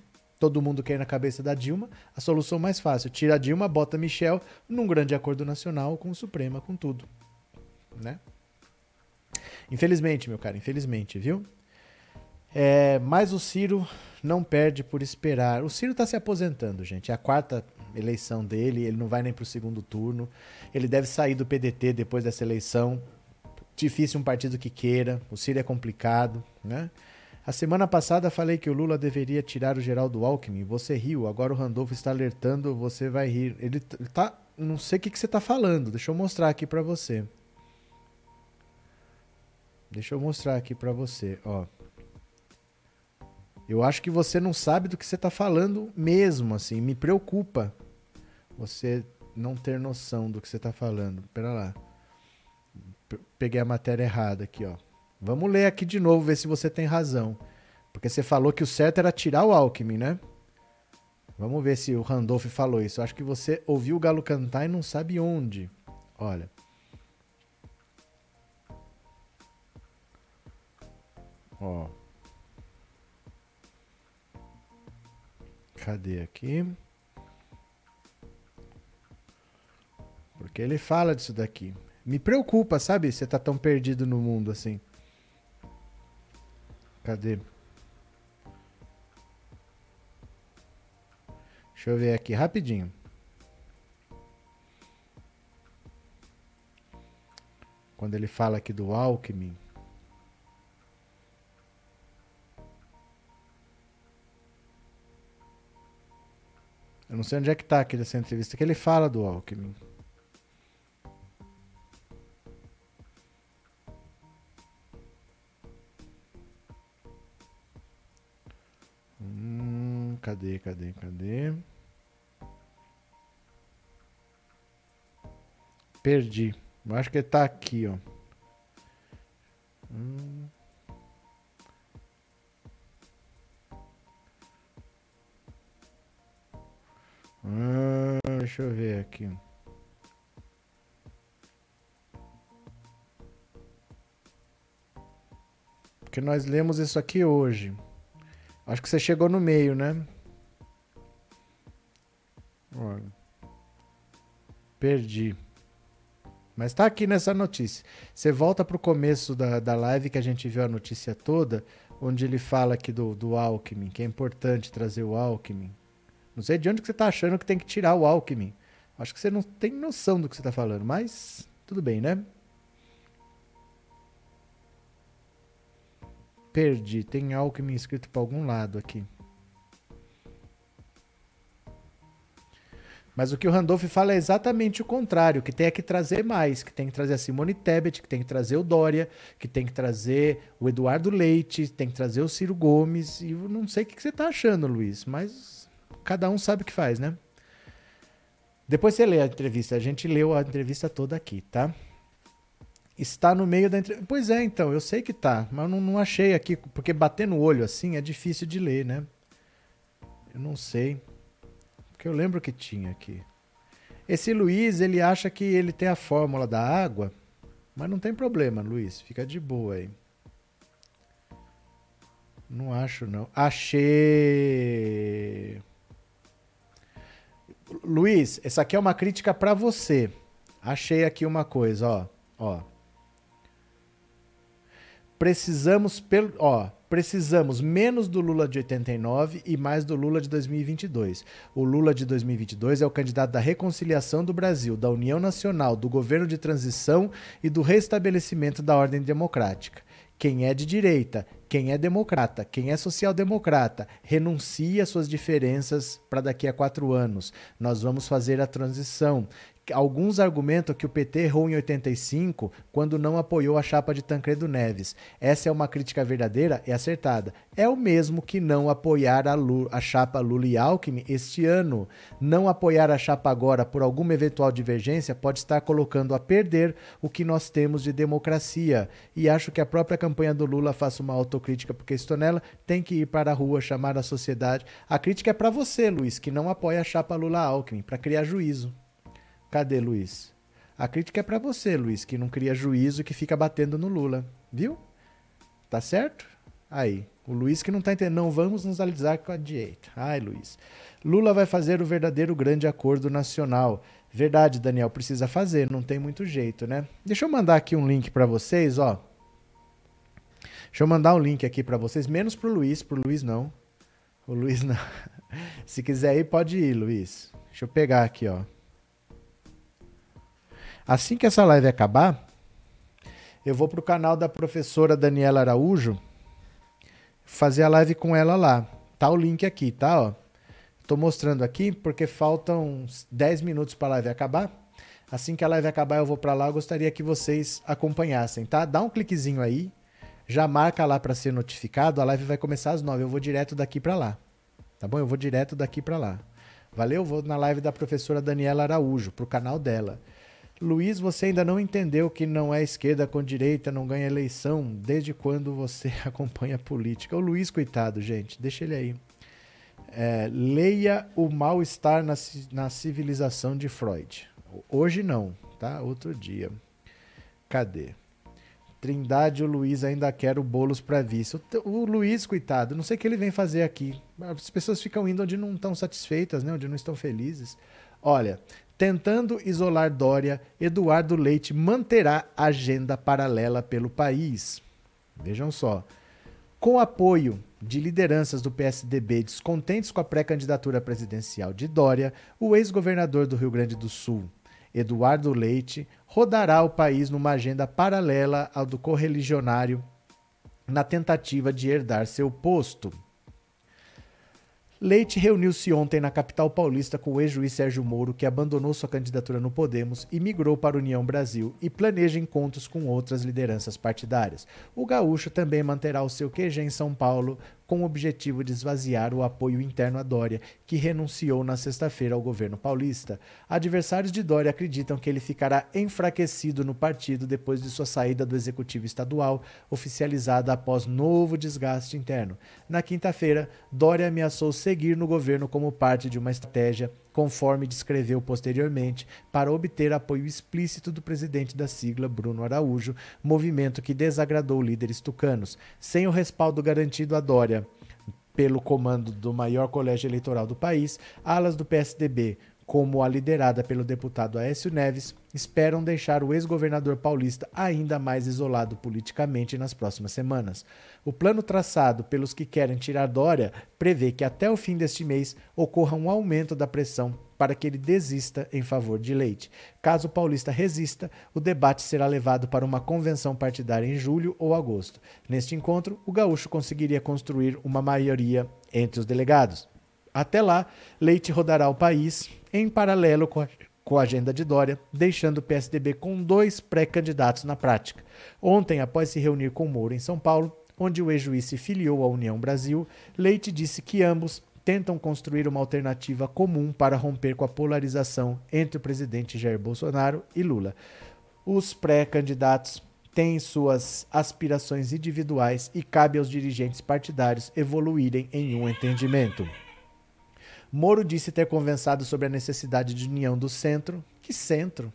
Todo mundo quer ir na cabeça da Dilma. A solução mais fácil: tira a Dilma, bota Michel num grande acordo nacional com o Suprema, com tudo. Né? Infelizmente, meu cara, infelizmente, viu? É, mas o Ciro não perde por esperar. O Ciro está se aposentando, gente. É a quarta eleição dele, ele não vai nem para o segundo turno. Ele deve sair do PDT depois dessa eleição. difícil um partido que queira, o Ciro é complicado, né? A semana passada falei que o Lula deveria tirar o Geraldo Alckmin. Você riu, agora o Randolfo está alertando, você vai rir. Ele tá. Não sei o que, que você tá falando. Deixa eu mostrar aqui pra você. Deixa eu mostrar aqui pra você, ó. Eu acho que você não sabe do que você tá falando mesmo, assim. Me preocupa você não ter noção do que você tá falando. Pera lá. Pe- Peguei a matéria errada aqui, ó. Vamos ler aqui de novo, ver se você tem razão. Porque você falou que o certo era tirar o Alckmin, né? Vamos ver se o Randolph falou isso. Acho que você ouviu o Galo cantar e não sabe onde. Olha. Ó. Cadê aqui? Porque ele fala disso daqui. Me preocupa, sabe? Você tá tão perdido no mundo assim. Cadê? Deixa eu ver aqui rapidinho. Quando ele fala aqui do Alckmin. Eu não sei onde é que tá aqui dessa entrevista que ele fala do Alckmin. Cadê, cadê, cadê? Perdi. Eu acho que ele tá aqui, ó. Hum. Hum, deixa eu ver aqui. Porque nós lemos isso aqui hoje. Acho que você chegou no meio, né? Olha. Perdi. Mas tá aqui nessa notícia. Você volta pro começo da, da live que a gente viu a notícia toda, onde ele fala aqui do, do Alckmin, que é importante trazer o Alckmin. Não sei de onde que você tá achando que tem que tirar o Alckmin. Acho que você não tem noção do que você tá falando, mas tudo bem, né? Perdi. Tem Alckmin escrito para algum lado aqui. Mas o que o Randolph fala é exatamente o contrário, que tem é que trazer mais, que tem que trazer a Simone Tebet, que tem que trazer o Dória, que tem que trazer o Eduardo Leite, tem que trazer o Ciro Gomes, e eu não sei o que você tá achando, Luiz, mas cada um sabe o que faz, né? Depois você lê a entrevista, a gente leu a entrevista toda aqui, tá? Está no meio da entrevista. Pois é, então, eu sei que tá, mas não, não achei aqui, porque bater no olho assim é difícil de ler, né? Eu não sei. Porque eu lembro que tinha aqui. Esse Luiz, ele acha que ele tem a fórmula da água, mas não tem problema, Luiz. Fica de boa aí. Não acho, não. Achei. Luiz, essa aqui é uma crítica para você. Achei aqui uma coisa, ó. Ó. Precisamos pelo, ó, precisamos menos do Lula de 89 e mais do Lula de 2022. O Lula de 2022 é o candidato da reconciliação do Brasil, da União Nacional, do governo de transição e do restabelecimento da ordem democrática. Quem é de direita, quem é democrata, quem é social-democrata, renuncia às suas diferenças para daqui a quatro anos. Nós vamos fazer a transição. Alguns argumentam que o PT errou em 85 quando não apoiou a chapa de Tancredo Neves. Essa é uma crítica verdadeira e acertada. É o mesmo que não apoiar a, a chapa Lula e Alckmin este ano. Não apoiar a chapa agora por alguma eventual divergência pode estar colocando a perder o que nós temos de democracia. E acho que a própria campanha do Lula faça uma autocrítica porque estou nela, tem que ir para a rua, chamar a sociedade. A crítica é para você, Luiz, que não apoia a chapa Lula-Alckmin, para criar juízo. Cadê, Luiz? A crítica é pra você, Luiz, que não cria juízo e que fica batendo no Lula. Viu? Tá certo? Aí. O Luiz que não tá entendendo. Não vamos nos alisar com a direita. Ai, Luiz. Lula vai fazer o verdadeiro grande acordo nacional. Verdade, Daniel, precisa fazer, não tem muito jeito, né? Deixa eu mandar aqui um link pra vocês, ó. Deixa eu mandar um link aqui pra vocês, menos pro Luiz, pro Luiz não. O Luiz não. Se quiser ir, pode ir, Luiz. Deixa eu pegar aqui, ó. Assim que essa live acabar, Eu vou pro canal da professora Daniela Araújo fazer a live com ela lá. Tá o link aqui, tá? Ó. Tô mostrando aqui porque faltam uns 10 minutos para a live acabar. Assim que a live acabar, eu vou para lá. Eu gostaria que vocês acompanhassem, tá? Dá um cliquezinho aí, já marca lá para ser notificado. A live vai começar às 9. Eu vou direto daqui para lá. Tá bom? Eu vou direto daqui para lá. Valeu? Vou na live da professora Daniela Araújo, pro canal dela. Luiz, você ainda não entendeu que não é esquerda com direita, não ganha eleição. Desde quando você acompanha a política? O Luiz, coitado, gente, deixa ele aí. É, leia o mal-estar na, na civilização de Freud. Hoje não, tá? Outro dia. Cadê? Trindade, o Luiz ainda quer o bolos para vice. O, o, Luiz, coitado, não sei o que ele vem fazer aqui. As pessoas ficam indo onde não estão satisfeitas, né? onde não estão felizes. Olha, tentando isolar Dória, Eduardo Leite manterá agenda paralela pelo país. Vejam só. Com apoio de lideranças do PSDB descontentes com a pré-candidatura presidencial de Dória, o ex-governador do Rio Grande do Sul, Eduardo Leite, rodará o país numa agenda paralela ao do correligionário na tentativa de herdar seu posto. Leite reuniu-se ontem na capital paulista com o ex-juiz Sérgio Moro, que abandonou sua candidatura no Podemos e migrou para a União Brasil, e planeja encontros com outras lideranças partidárias. O gaúcho também manterá o seu QG em São Paulo, com o objetivo de esvaziar o apoio interno a Dória, que renunciou na sexta-feira ao governo paulista. Adversários de Dória acreditam que ele ficará enfraquecido no partido depois de sua saída do executivo estadual, oficializada após novo desgaste interno. Na quinta-feira, Dória ameaçou seguir no governo como parte de uma estratégia conforme descreveu posteriormente, para obter apoio explícito do presidente da sigla, Bruno Araújo, movimento que desagradou líderes tucanos. Sem o respaldo garantido a Dória pelo comando do maior colégio eleitoral do país, alas do PSDB, como a liderada pelo deputado Aécio Neves, esperam deixar o ex-governador paulista ainda mais isolado politicamente nas próximas semanas. O plano traçado pelos que querem tirar Dória prevê que até o fim deste mês ocorra um aumento da pressão para que ele desista em favor de Leite. Caso o paulista resista, o debate será levado para uma convenção partidária em julho ou agosto. Neste encontro, o gaúcho conseguiria construir uma maioria entre os delegados. Até lá, Leite rodará o país em paralelo com a, com a agenda de Dória, deixando o PSDB com dois pré-candidatos na prática. Ontem, após se reunir com Moro em São Paulo, onde o ex-juiz se filiou à União Brasil, Leite disse que ambos tentam construir uma alternativa comum para romper com a polarização entre o presidente Jair Bolsonaro e Lula. Os pré-candidatos têm suas aspirações individuais e cabe aos dirigentes partidários evoluírem em um entendimento. Moro disse ter conversado sobre a necessidade de união do centro. Que centro?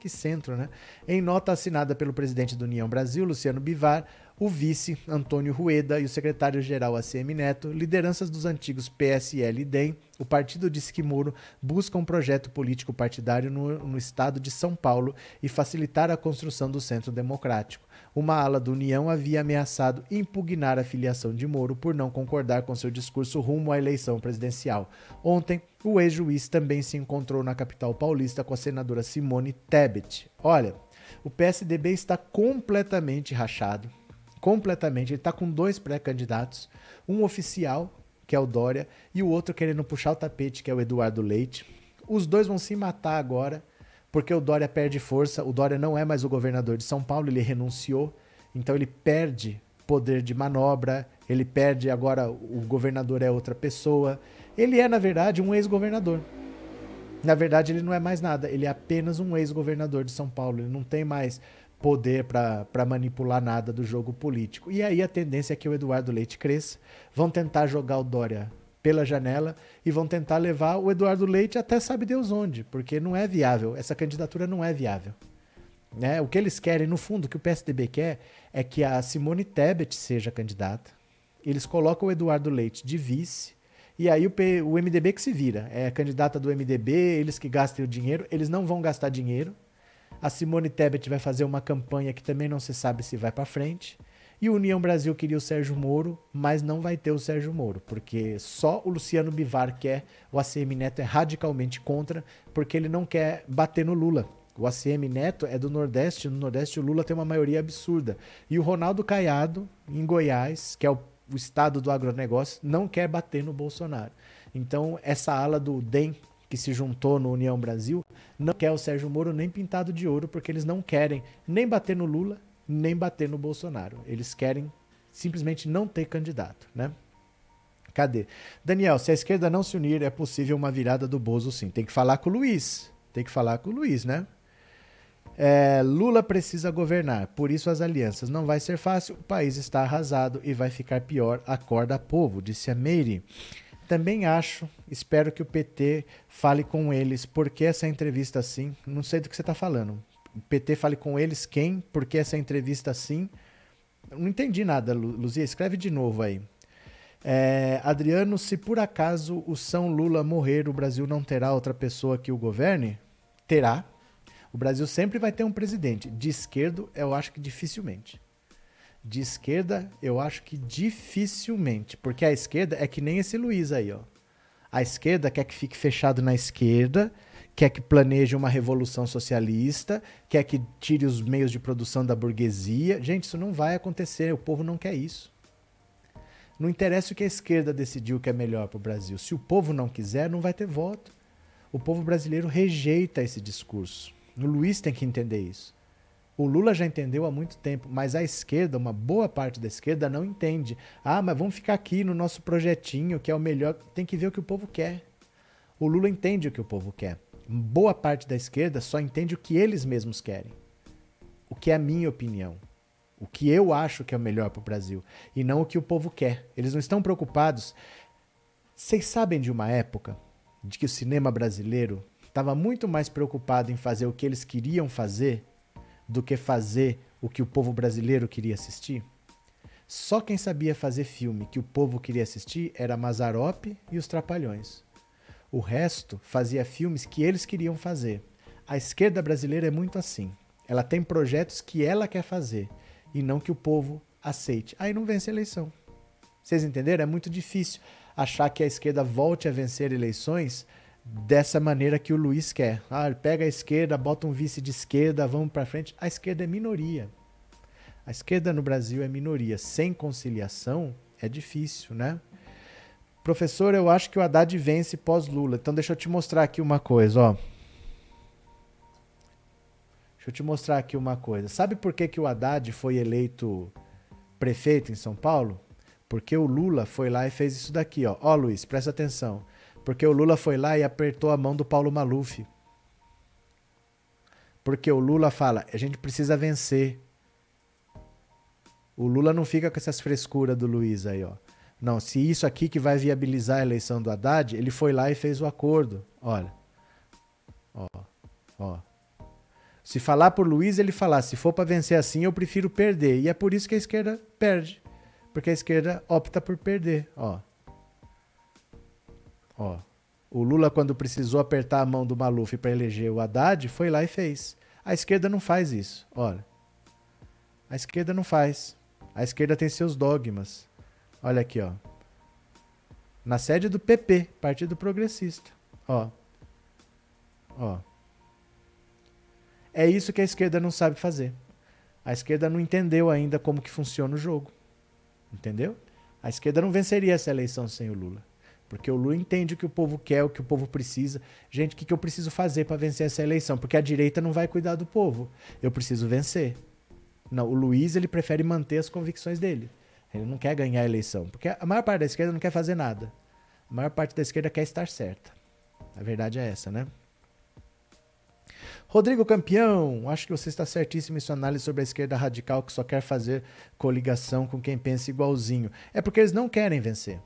Que centro, né? Em nota assinada pelo presidente da União Brasil, Luciano Bivar, o vice, Antônio Rueda, e o secretário-geral ACM Neto, lideranças dos antigos PSL e DEM, o partido disse que Moro busca um projeto político partidário no, no estado de São Paulo e facilitar a construção do centro democrático. Uma ala da União havia ameaçado impugnar a filiação de Moro por não concordar com seu discurso rumo à eleição presidencial. Ontem, o ex-juiz também se encontrou na capital paulista com a senadora Simone Tebet. Olha, o PSDB está completamente rachado completamente. Ele está com dois pré-candidatos, um oficial, que é o Dória, e o outro querendo puxar o tapete, que é o Eduardo Leite. Os dois vão se matar agora, porque o Dória perde força. O Dória não é mais o governador de São Paulo, ele renunciou, então ele perde poder de manobra, ele perde agora o governador é outra pessoa. Ele é, na verdade, um ex-governador. Na verdade, ele não é mais nada, ele é apenas um ex-governador de São Paulo. Ele não tem mais poder para manipular nada do jogo político. E aí a tendência é que o Eduardo Leite cresça, vão tentar jogar o Dória pela janela e vão tentar levar o Eduardo Leite até sabe Deus onde, porque não é viável, essa candidatura não é viável. Né? O que eles querem, no fundo, o que o PSDB quer é que a Simone Tebet seja candidata. Eles colocam o Eduardo Leite de vice, e aí o, P, o MDB que se vira. É candidata do MDB, eles que gastem o dinheiro, eles não vão gastar dinheiro, a Simone Tebet vai fazer uma campanha que também não se sabe se vai para frente. E o União Brasil queria o Sérgio Moro, mas não vai ter o Sérgio Moro, porque só o Luciano Bivar quer, o ACM Neto é radicalmente contra, porque ele não quer bater no Lula. O ACM Neto é do Nordeste, no Nordeste o Lula tem uma maioria absurda. E o Ronaldo Caiado, em Goiás, que é o, o estado do agronegócio, não quer bater no Bolsonaro. Então, essa ala do DEM, que se juntou no União Brasil, não quer o Sérgio Moro nem pintado de ouro, porque eles não querem nem bater no Lula, nem bater no Bolsonaro. Eles querem simplesmente não ter candidato, né? Cadê? Daniel, se a esquerda não se unir, é possível uma virada do Bozo sim. Tem que falar com o Luiz. Tem que falar com o Luiz, né? É, Lula precisa governar, por isso as alianças. Não vai ser fácil, o país está arrasado e vai ficar pior. Acorda, povo, disse a Meire. Também acho, espero que o PT fale com eles. Por que essa entrevista assim? Não sei do que você está falando. O PT fale com eles quem? Por que essa entrevista assim? Não entendi nada, Luzia. Escreve de novo aí. É, Adriano, se por acaso o São Lula morrer, o Brasil não terá outra pessoa que o governe? Terá. O Brasil sempre vai ter um presidente. De esquerdo, eu acho que dificilmente. De esquerda, eu acho que dificilmente. Porque a esquerda é que nem esse Luiz aí, ó. A esquerda quer que fique fechado na esquerda, quer que planeje uma revolução socialista, quer que tire os meios de produção da burguesia. Gente, isso não vai acontecer. O povo não quer isso. Não interessa o que a esquerda decidiu que é melhor para o Brasil. Se o povo não quiser, não vai ter voto. O povo brasileiro rejeita esse discurso. O Luiz tem que entender isso. O Lula já entendeu há muito tempo, mas a esquerda, uma boa parte da esquerda, não entende. Ah, mas vamos ficar aqui no nosso projetinho, que é o melhor. Tem que ver o que o povo quer. O Lula entende o que o povo quer. Boa parte da esquerda só entende o que eles mesmos querem. O que é a minha opinião. O que eu acho que é o melhor para o Brasil. E não o que o povo quer. Eles não estão preocupados. Vocês sabem de uma época de que o cinema brasileiro estava muito mais preocupado em fazer o que eles queriam fazer do que fazer o que o povo brasileiro queria assistir? Só quem sabia fazer filme que o povo queria assistir era Mazarop e os Trapalhões. O resto fazia filmes que eles queriam fazer. A esquerda brasileira é muito assim. Ela tem projetos que ela quer fazer e não que o povo aceite. Aí não vence a eleição. Vocês entenderam? É muito difícil achar que a esquerda volte a vencer eleições dessa maneira que o Luiz quer. Ah, pega a esquerda, bota um vice de esquerda, vamos para frente. A esquerda é minoria. A esquerda no Brasil é minoria. Sem conciliação é difícil, né? Professor, eu acho que o Haddad vence pós-Lula. Então deixa eu te mostrar aqui uma coisa, ó. Deixa eu te mostrar aqui uma coisa. Sabe por que, que o Haddad foi eleito prefeito em São Paulo? Porque o Lula foi lá e fez isso daqui, ó. Ó, Luiz, presta atenção. Porque o Lula foi lá e apertou a mão do Paulo Maluf. Porque o Lula fala, a gente precisa vencer. O Lula não fica com essas frescuras do Luiz aí, ó. Não, se isso aqui que vai viabilizar a eleição do Haddad, ele foi lá e fez o acordo. Olha. Ó, ó. Se falar por Luiz, ele falar, se for para vencer assim, eu prefiro perder. E é por isso que a esquerda perde. Porque a esquerda opta por perder, ó. Ó, o Lula, quando precisou apertar a mão do Maluf para eleger o Haddad, foi lá e fez. A esquerda não faz isso. Olha. A esquerda não faz. A esquerda tem seus dogmas. Olha aqui, ó. Na sede do PP, Partido Progressista. Ó. Ó. É isso que a esquerda não sabe fazer. A esquerda não entendeu ainda como que funciona o jogo. Entendeu? A esquerda não venceria essa eleição sem o Lula. Porque o Lula entende o que o povo quer, o que o povo precisa. Gente, o que, que eu preciso fazer para vencer essa eleição? Porque a direita não vai cuidar do povo. Eu preciso vencer. Não, o Luiz ele prefere manter as convicções dele. Ele não quer ganhar a eleição. Porque a maior parte da esquerda não quer fazer nada. A maior parte da esquerda quer estar certa. A verdade é essa, né? Rodrigo Campeão, acho que você está certíssimo em sua análise sobre a esquerda radical que só quer fazer coligação com quem pensa igualzinho. É porque eles não querem vencer.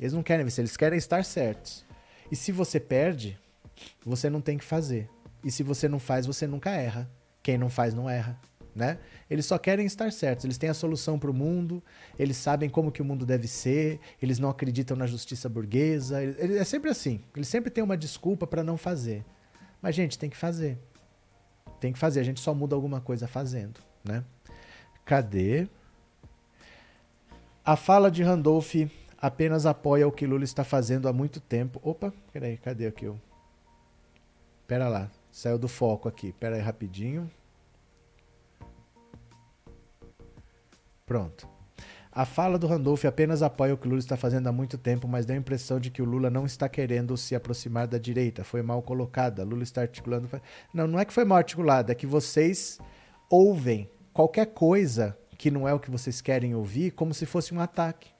Eles não querem vencer, eles querem estar certos. E se você perde, você não tem que fazer. E se você não faz, você nunca erra. Quem não faz, não erra. Né? Eles só querem estar certos, eles têm a solução para o mundo, eles sabem como que o mundo deve ser, eles não acreditam na justiça burguesa, é sempre assim, eles sempre têm uma desculpa para não fazer. Mas gente, tem que fazer. Tem que fazer, a gente só muda alguma coisa fazendo, né? Cadê? A fala de Randolph apenas apoia o que Lula está fazendo há muito tempo. Opa, peraí, cadê aqui o. Pera lá. Saiu do foco aqui. Pera aí rapidinho. Pronto. A fala do Randolph apenas apoia o que o Lula está fazendo há muito tempo, mas dá a impressão de que o Lula não está querendo se aproximar da direita. Foi mal colocada. Lula está articulando. Não, não é que foi mal articulada, é que vocês ouvem qualquer coisa que não é o que vocês querem ouvir como se fosse um ataque.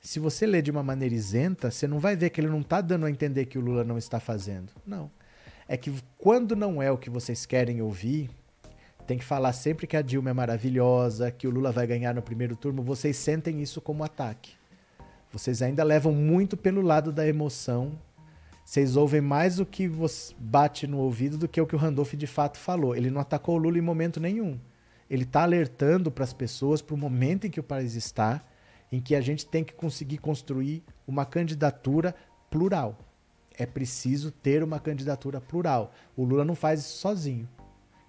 Se você lê de uma maneira isenta, você não vai ver que ele não está dando a entender que o Lula não está fazendo. Não. É que quando não é o que vocês querem ouvir, tem que falar sempre que a Dilma é maravilhosa, que o Lula vai ganhar no primeiro turno, vocês sentem isso como ataque. Vocês ainda levam muito pelo lado da emoção. Vocês ouvem mais o que bate no ouvido do que o que o Randolph de fato falou. Ele não atacou o Lula em momento nenhum. Ele está alertando para as pessoas para o momento em que o país está em que a gente tem que conseguir construir uma candidatura plural. É preciso ter uma candidatura plural. O Lula não faz isso sozinho.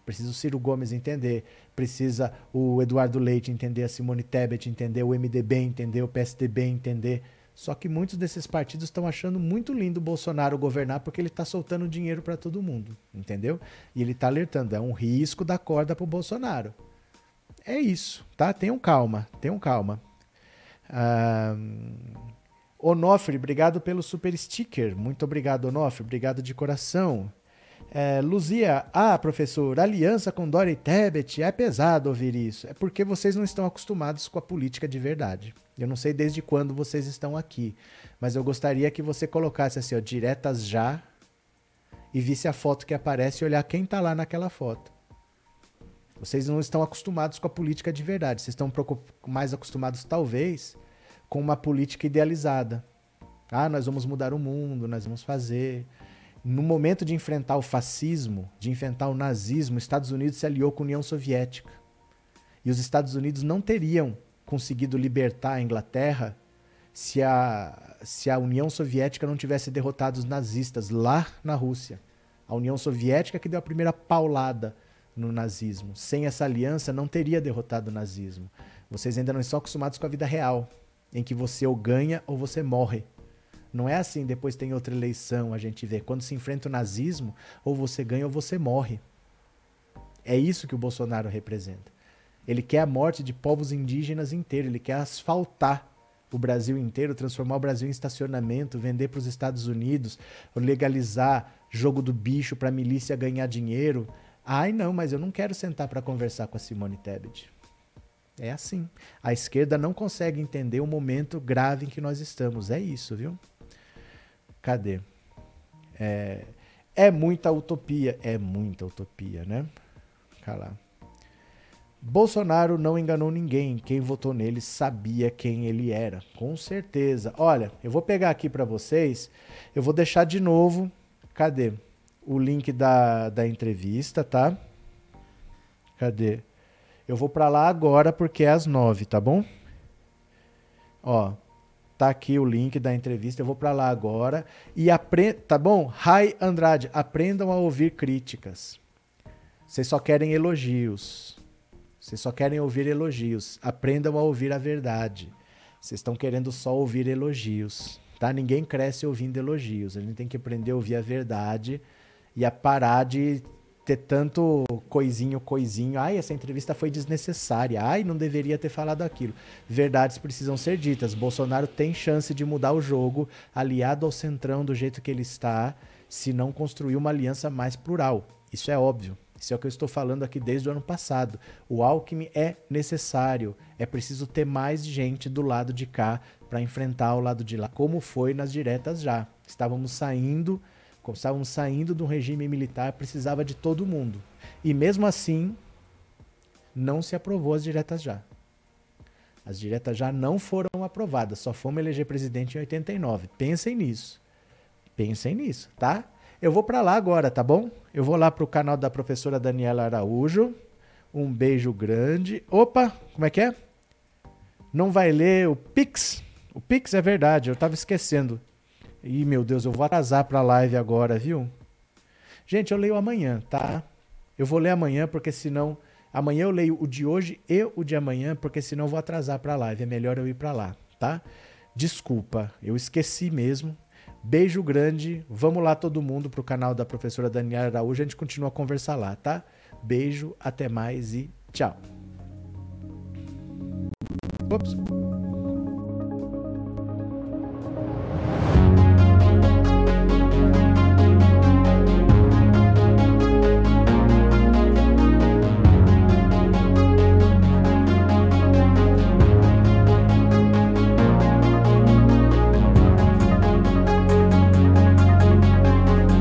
Precisa o Ciro Gomes entender, precisa o Eduardo Leite entender, a Simone Tebet entender, o MDB entender, o PSDB entender. Só que muitos desses partidos estão achando muito lindo o Bolsonaro governar porque ele está soltando dinheiro para todo mundo, entendeu? E ele está alertando, é um risco da corda para o Bolsonaro. É isso, tá? Tenham calma, tenham calma. Um, Onofre, obrigado pelo super sticker. Muito obrigado, Onofre. Obrigado de coração. É, Luzia, ah, professor, aliança com Dori Tebet, é pesado ouvir isso. É porque vocês não estão acostumados com a política de verdade. Eu não sei desde quando vocês estão aqui, mas eu gostaria que você colocasse assim, ó, diretas já, e visse a foto que aparece e olhar quem está lá naquela foto. Vocês não estão acostumados com a política de verdade. Vocês estão mais acostumados, talvez, com uma política idealizada. Ah, nós vamos mudar o mundo, nós vamos fazer. No momento de enfrentar o fascismo, de enfrentar o nazismo, os Estados Unidos se aliou com a União Soviética. E os Estados Unidos não teriam conseguido libertar a Inglaterra se a, se a União Soviética não tivesse derrotado os nazistas lá na Rússia. A União Soviética que deu a primeira paulada no nazismo. Sem essa aliança, não teria derrotado o nazismo. Vocês ainda não estão acostumados com a vida real, em que você ou ganha ou você morre. Não é assim, depois tem outra eleição, a gente vê. Quando se enfrenta o nazismo, ou você ganha ou você morre. É isso que o Bolsonaro representa. Ele quer a morte de povos indígenas inteiros, ele quer asfaltar o Brasil inteiro, transformar o Brasil em estacionamento, vender para os Estados Unidos, legalizar jogo do bicho para a milícia ganhar dinheiro. Ai, não, mas eu não quero sentar para conversar com a Simone Tebet. É assim. A esquerda não consegue entender o momento grave em que nós estamos. É isso, viu? Cadê? É, é muita utopia. É muita utopia, né? Calma. Bolsonaro não enganou ninguém. Quem votou nele sabia quem ele era. Com certeza. Olha, eu vou pegar aqui para vocês. Eu vou deixar de novo. Cadê? o link da, da entrevista, tá? Cadê? Eu vou para lá agora porque é às nove, tá bom? Ó, tá aqui o link da entrevista. Eu vou para lá agora e aprenda, tá bom? Rai Andrade, aprendam a ouvir críticas. Vocês só querem elogios. Vocês só querem ouvir elogios. Aprendam a ouvir a verdade. Vocês estão querendo só ouvir elogios, tá? Ninguém cresce ouvindo elogios. A gente tem que aprender a ouvir a verdade ia parar de ter tanto coisinho, coisinho. Ai, essa entrevista foi desnecessária. Ai, não deveria ter falado aquilo. Verdades precisam ser ditas. Bolsonaro tem chance de mudar o jogo, aliado ao centrão do jeito que ele está, se não construir uma aliança mais plural. Isso é óbvio. Isso é o que eu estou falando aqui desde o ano passado. O Alckmin é necessário. É preciso ter mais gente do lado de cá para enfrentar o lado de lá, como foi nas diretas já. Estávamos saindo estavam saindo de um regime militar, precisava de todo mundo. E mesmo assim, não se aprovou as diretas já. As diretas já não foram aprovadas, só fomos eleger presidente em 89. Pensem nisso. Pensem nisso, tá? Eu vou para lá agora, tá bom? Eu vou lá pro canal da professora Daniela Araújo. Um beijo grande. Opa, como é que é? Não vai ler o Pix? O Pix é verdade, eu tava esquecendo. Ih, meu Deus, eu vou atrasar para a live agora, viu? Gente, eu leio amanhã, tá? Eu vou ler amanhã porque senão amanhã eu leio o de hoje e o de amanhã porque senão eu vou atrasar para a live. É melhor eu ir para lá, tá? Desculpa, eu esqueci mesmo. Beijo grande. Vamos lá todo mundo pro canal da professora Daniela Araújo. A gente continua a conversar lá, tá? Beijo, até mais e tchau. Ops.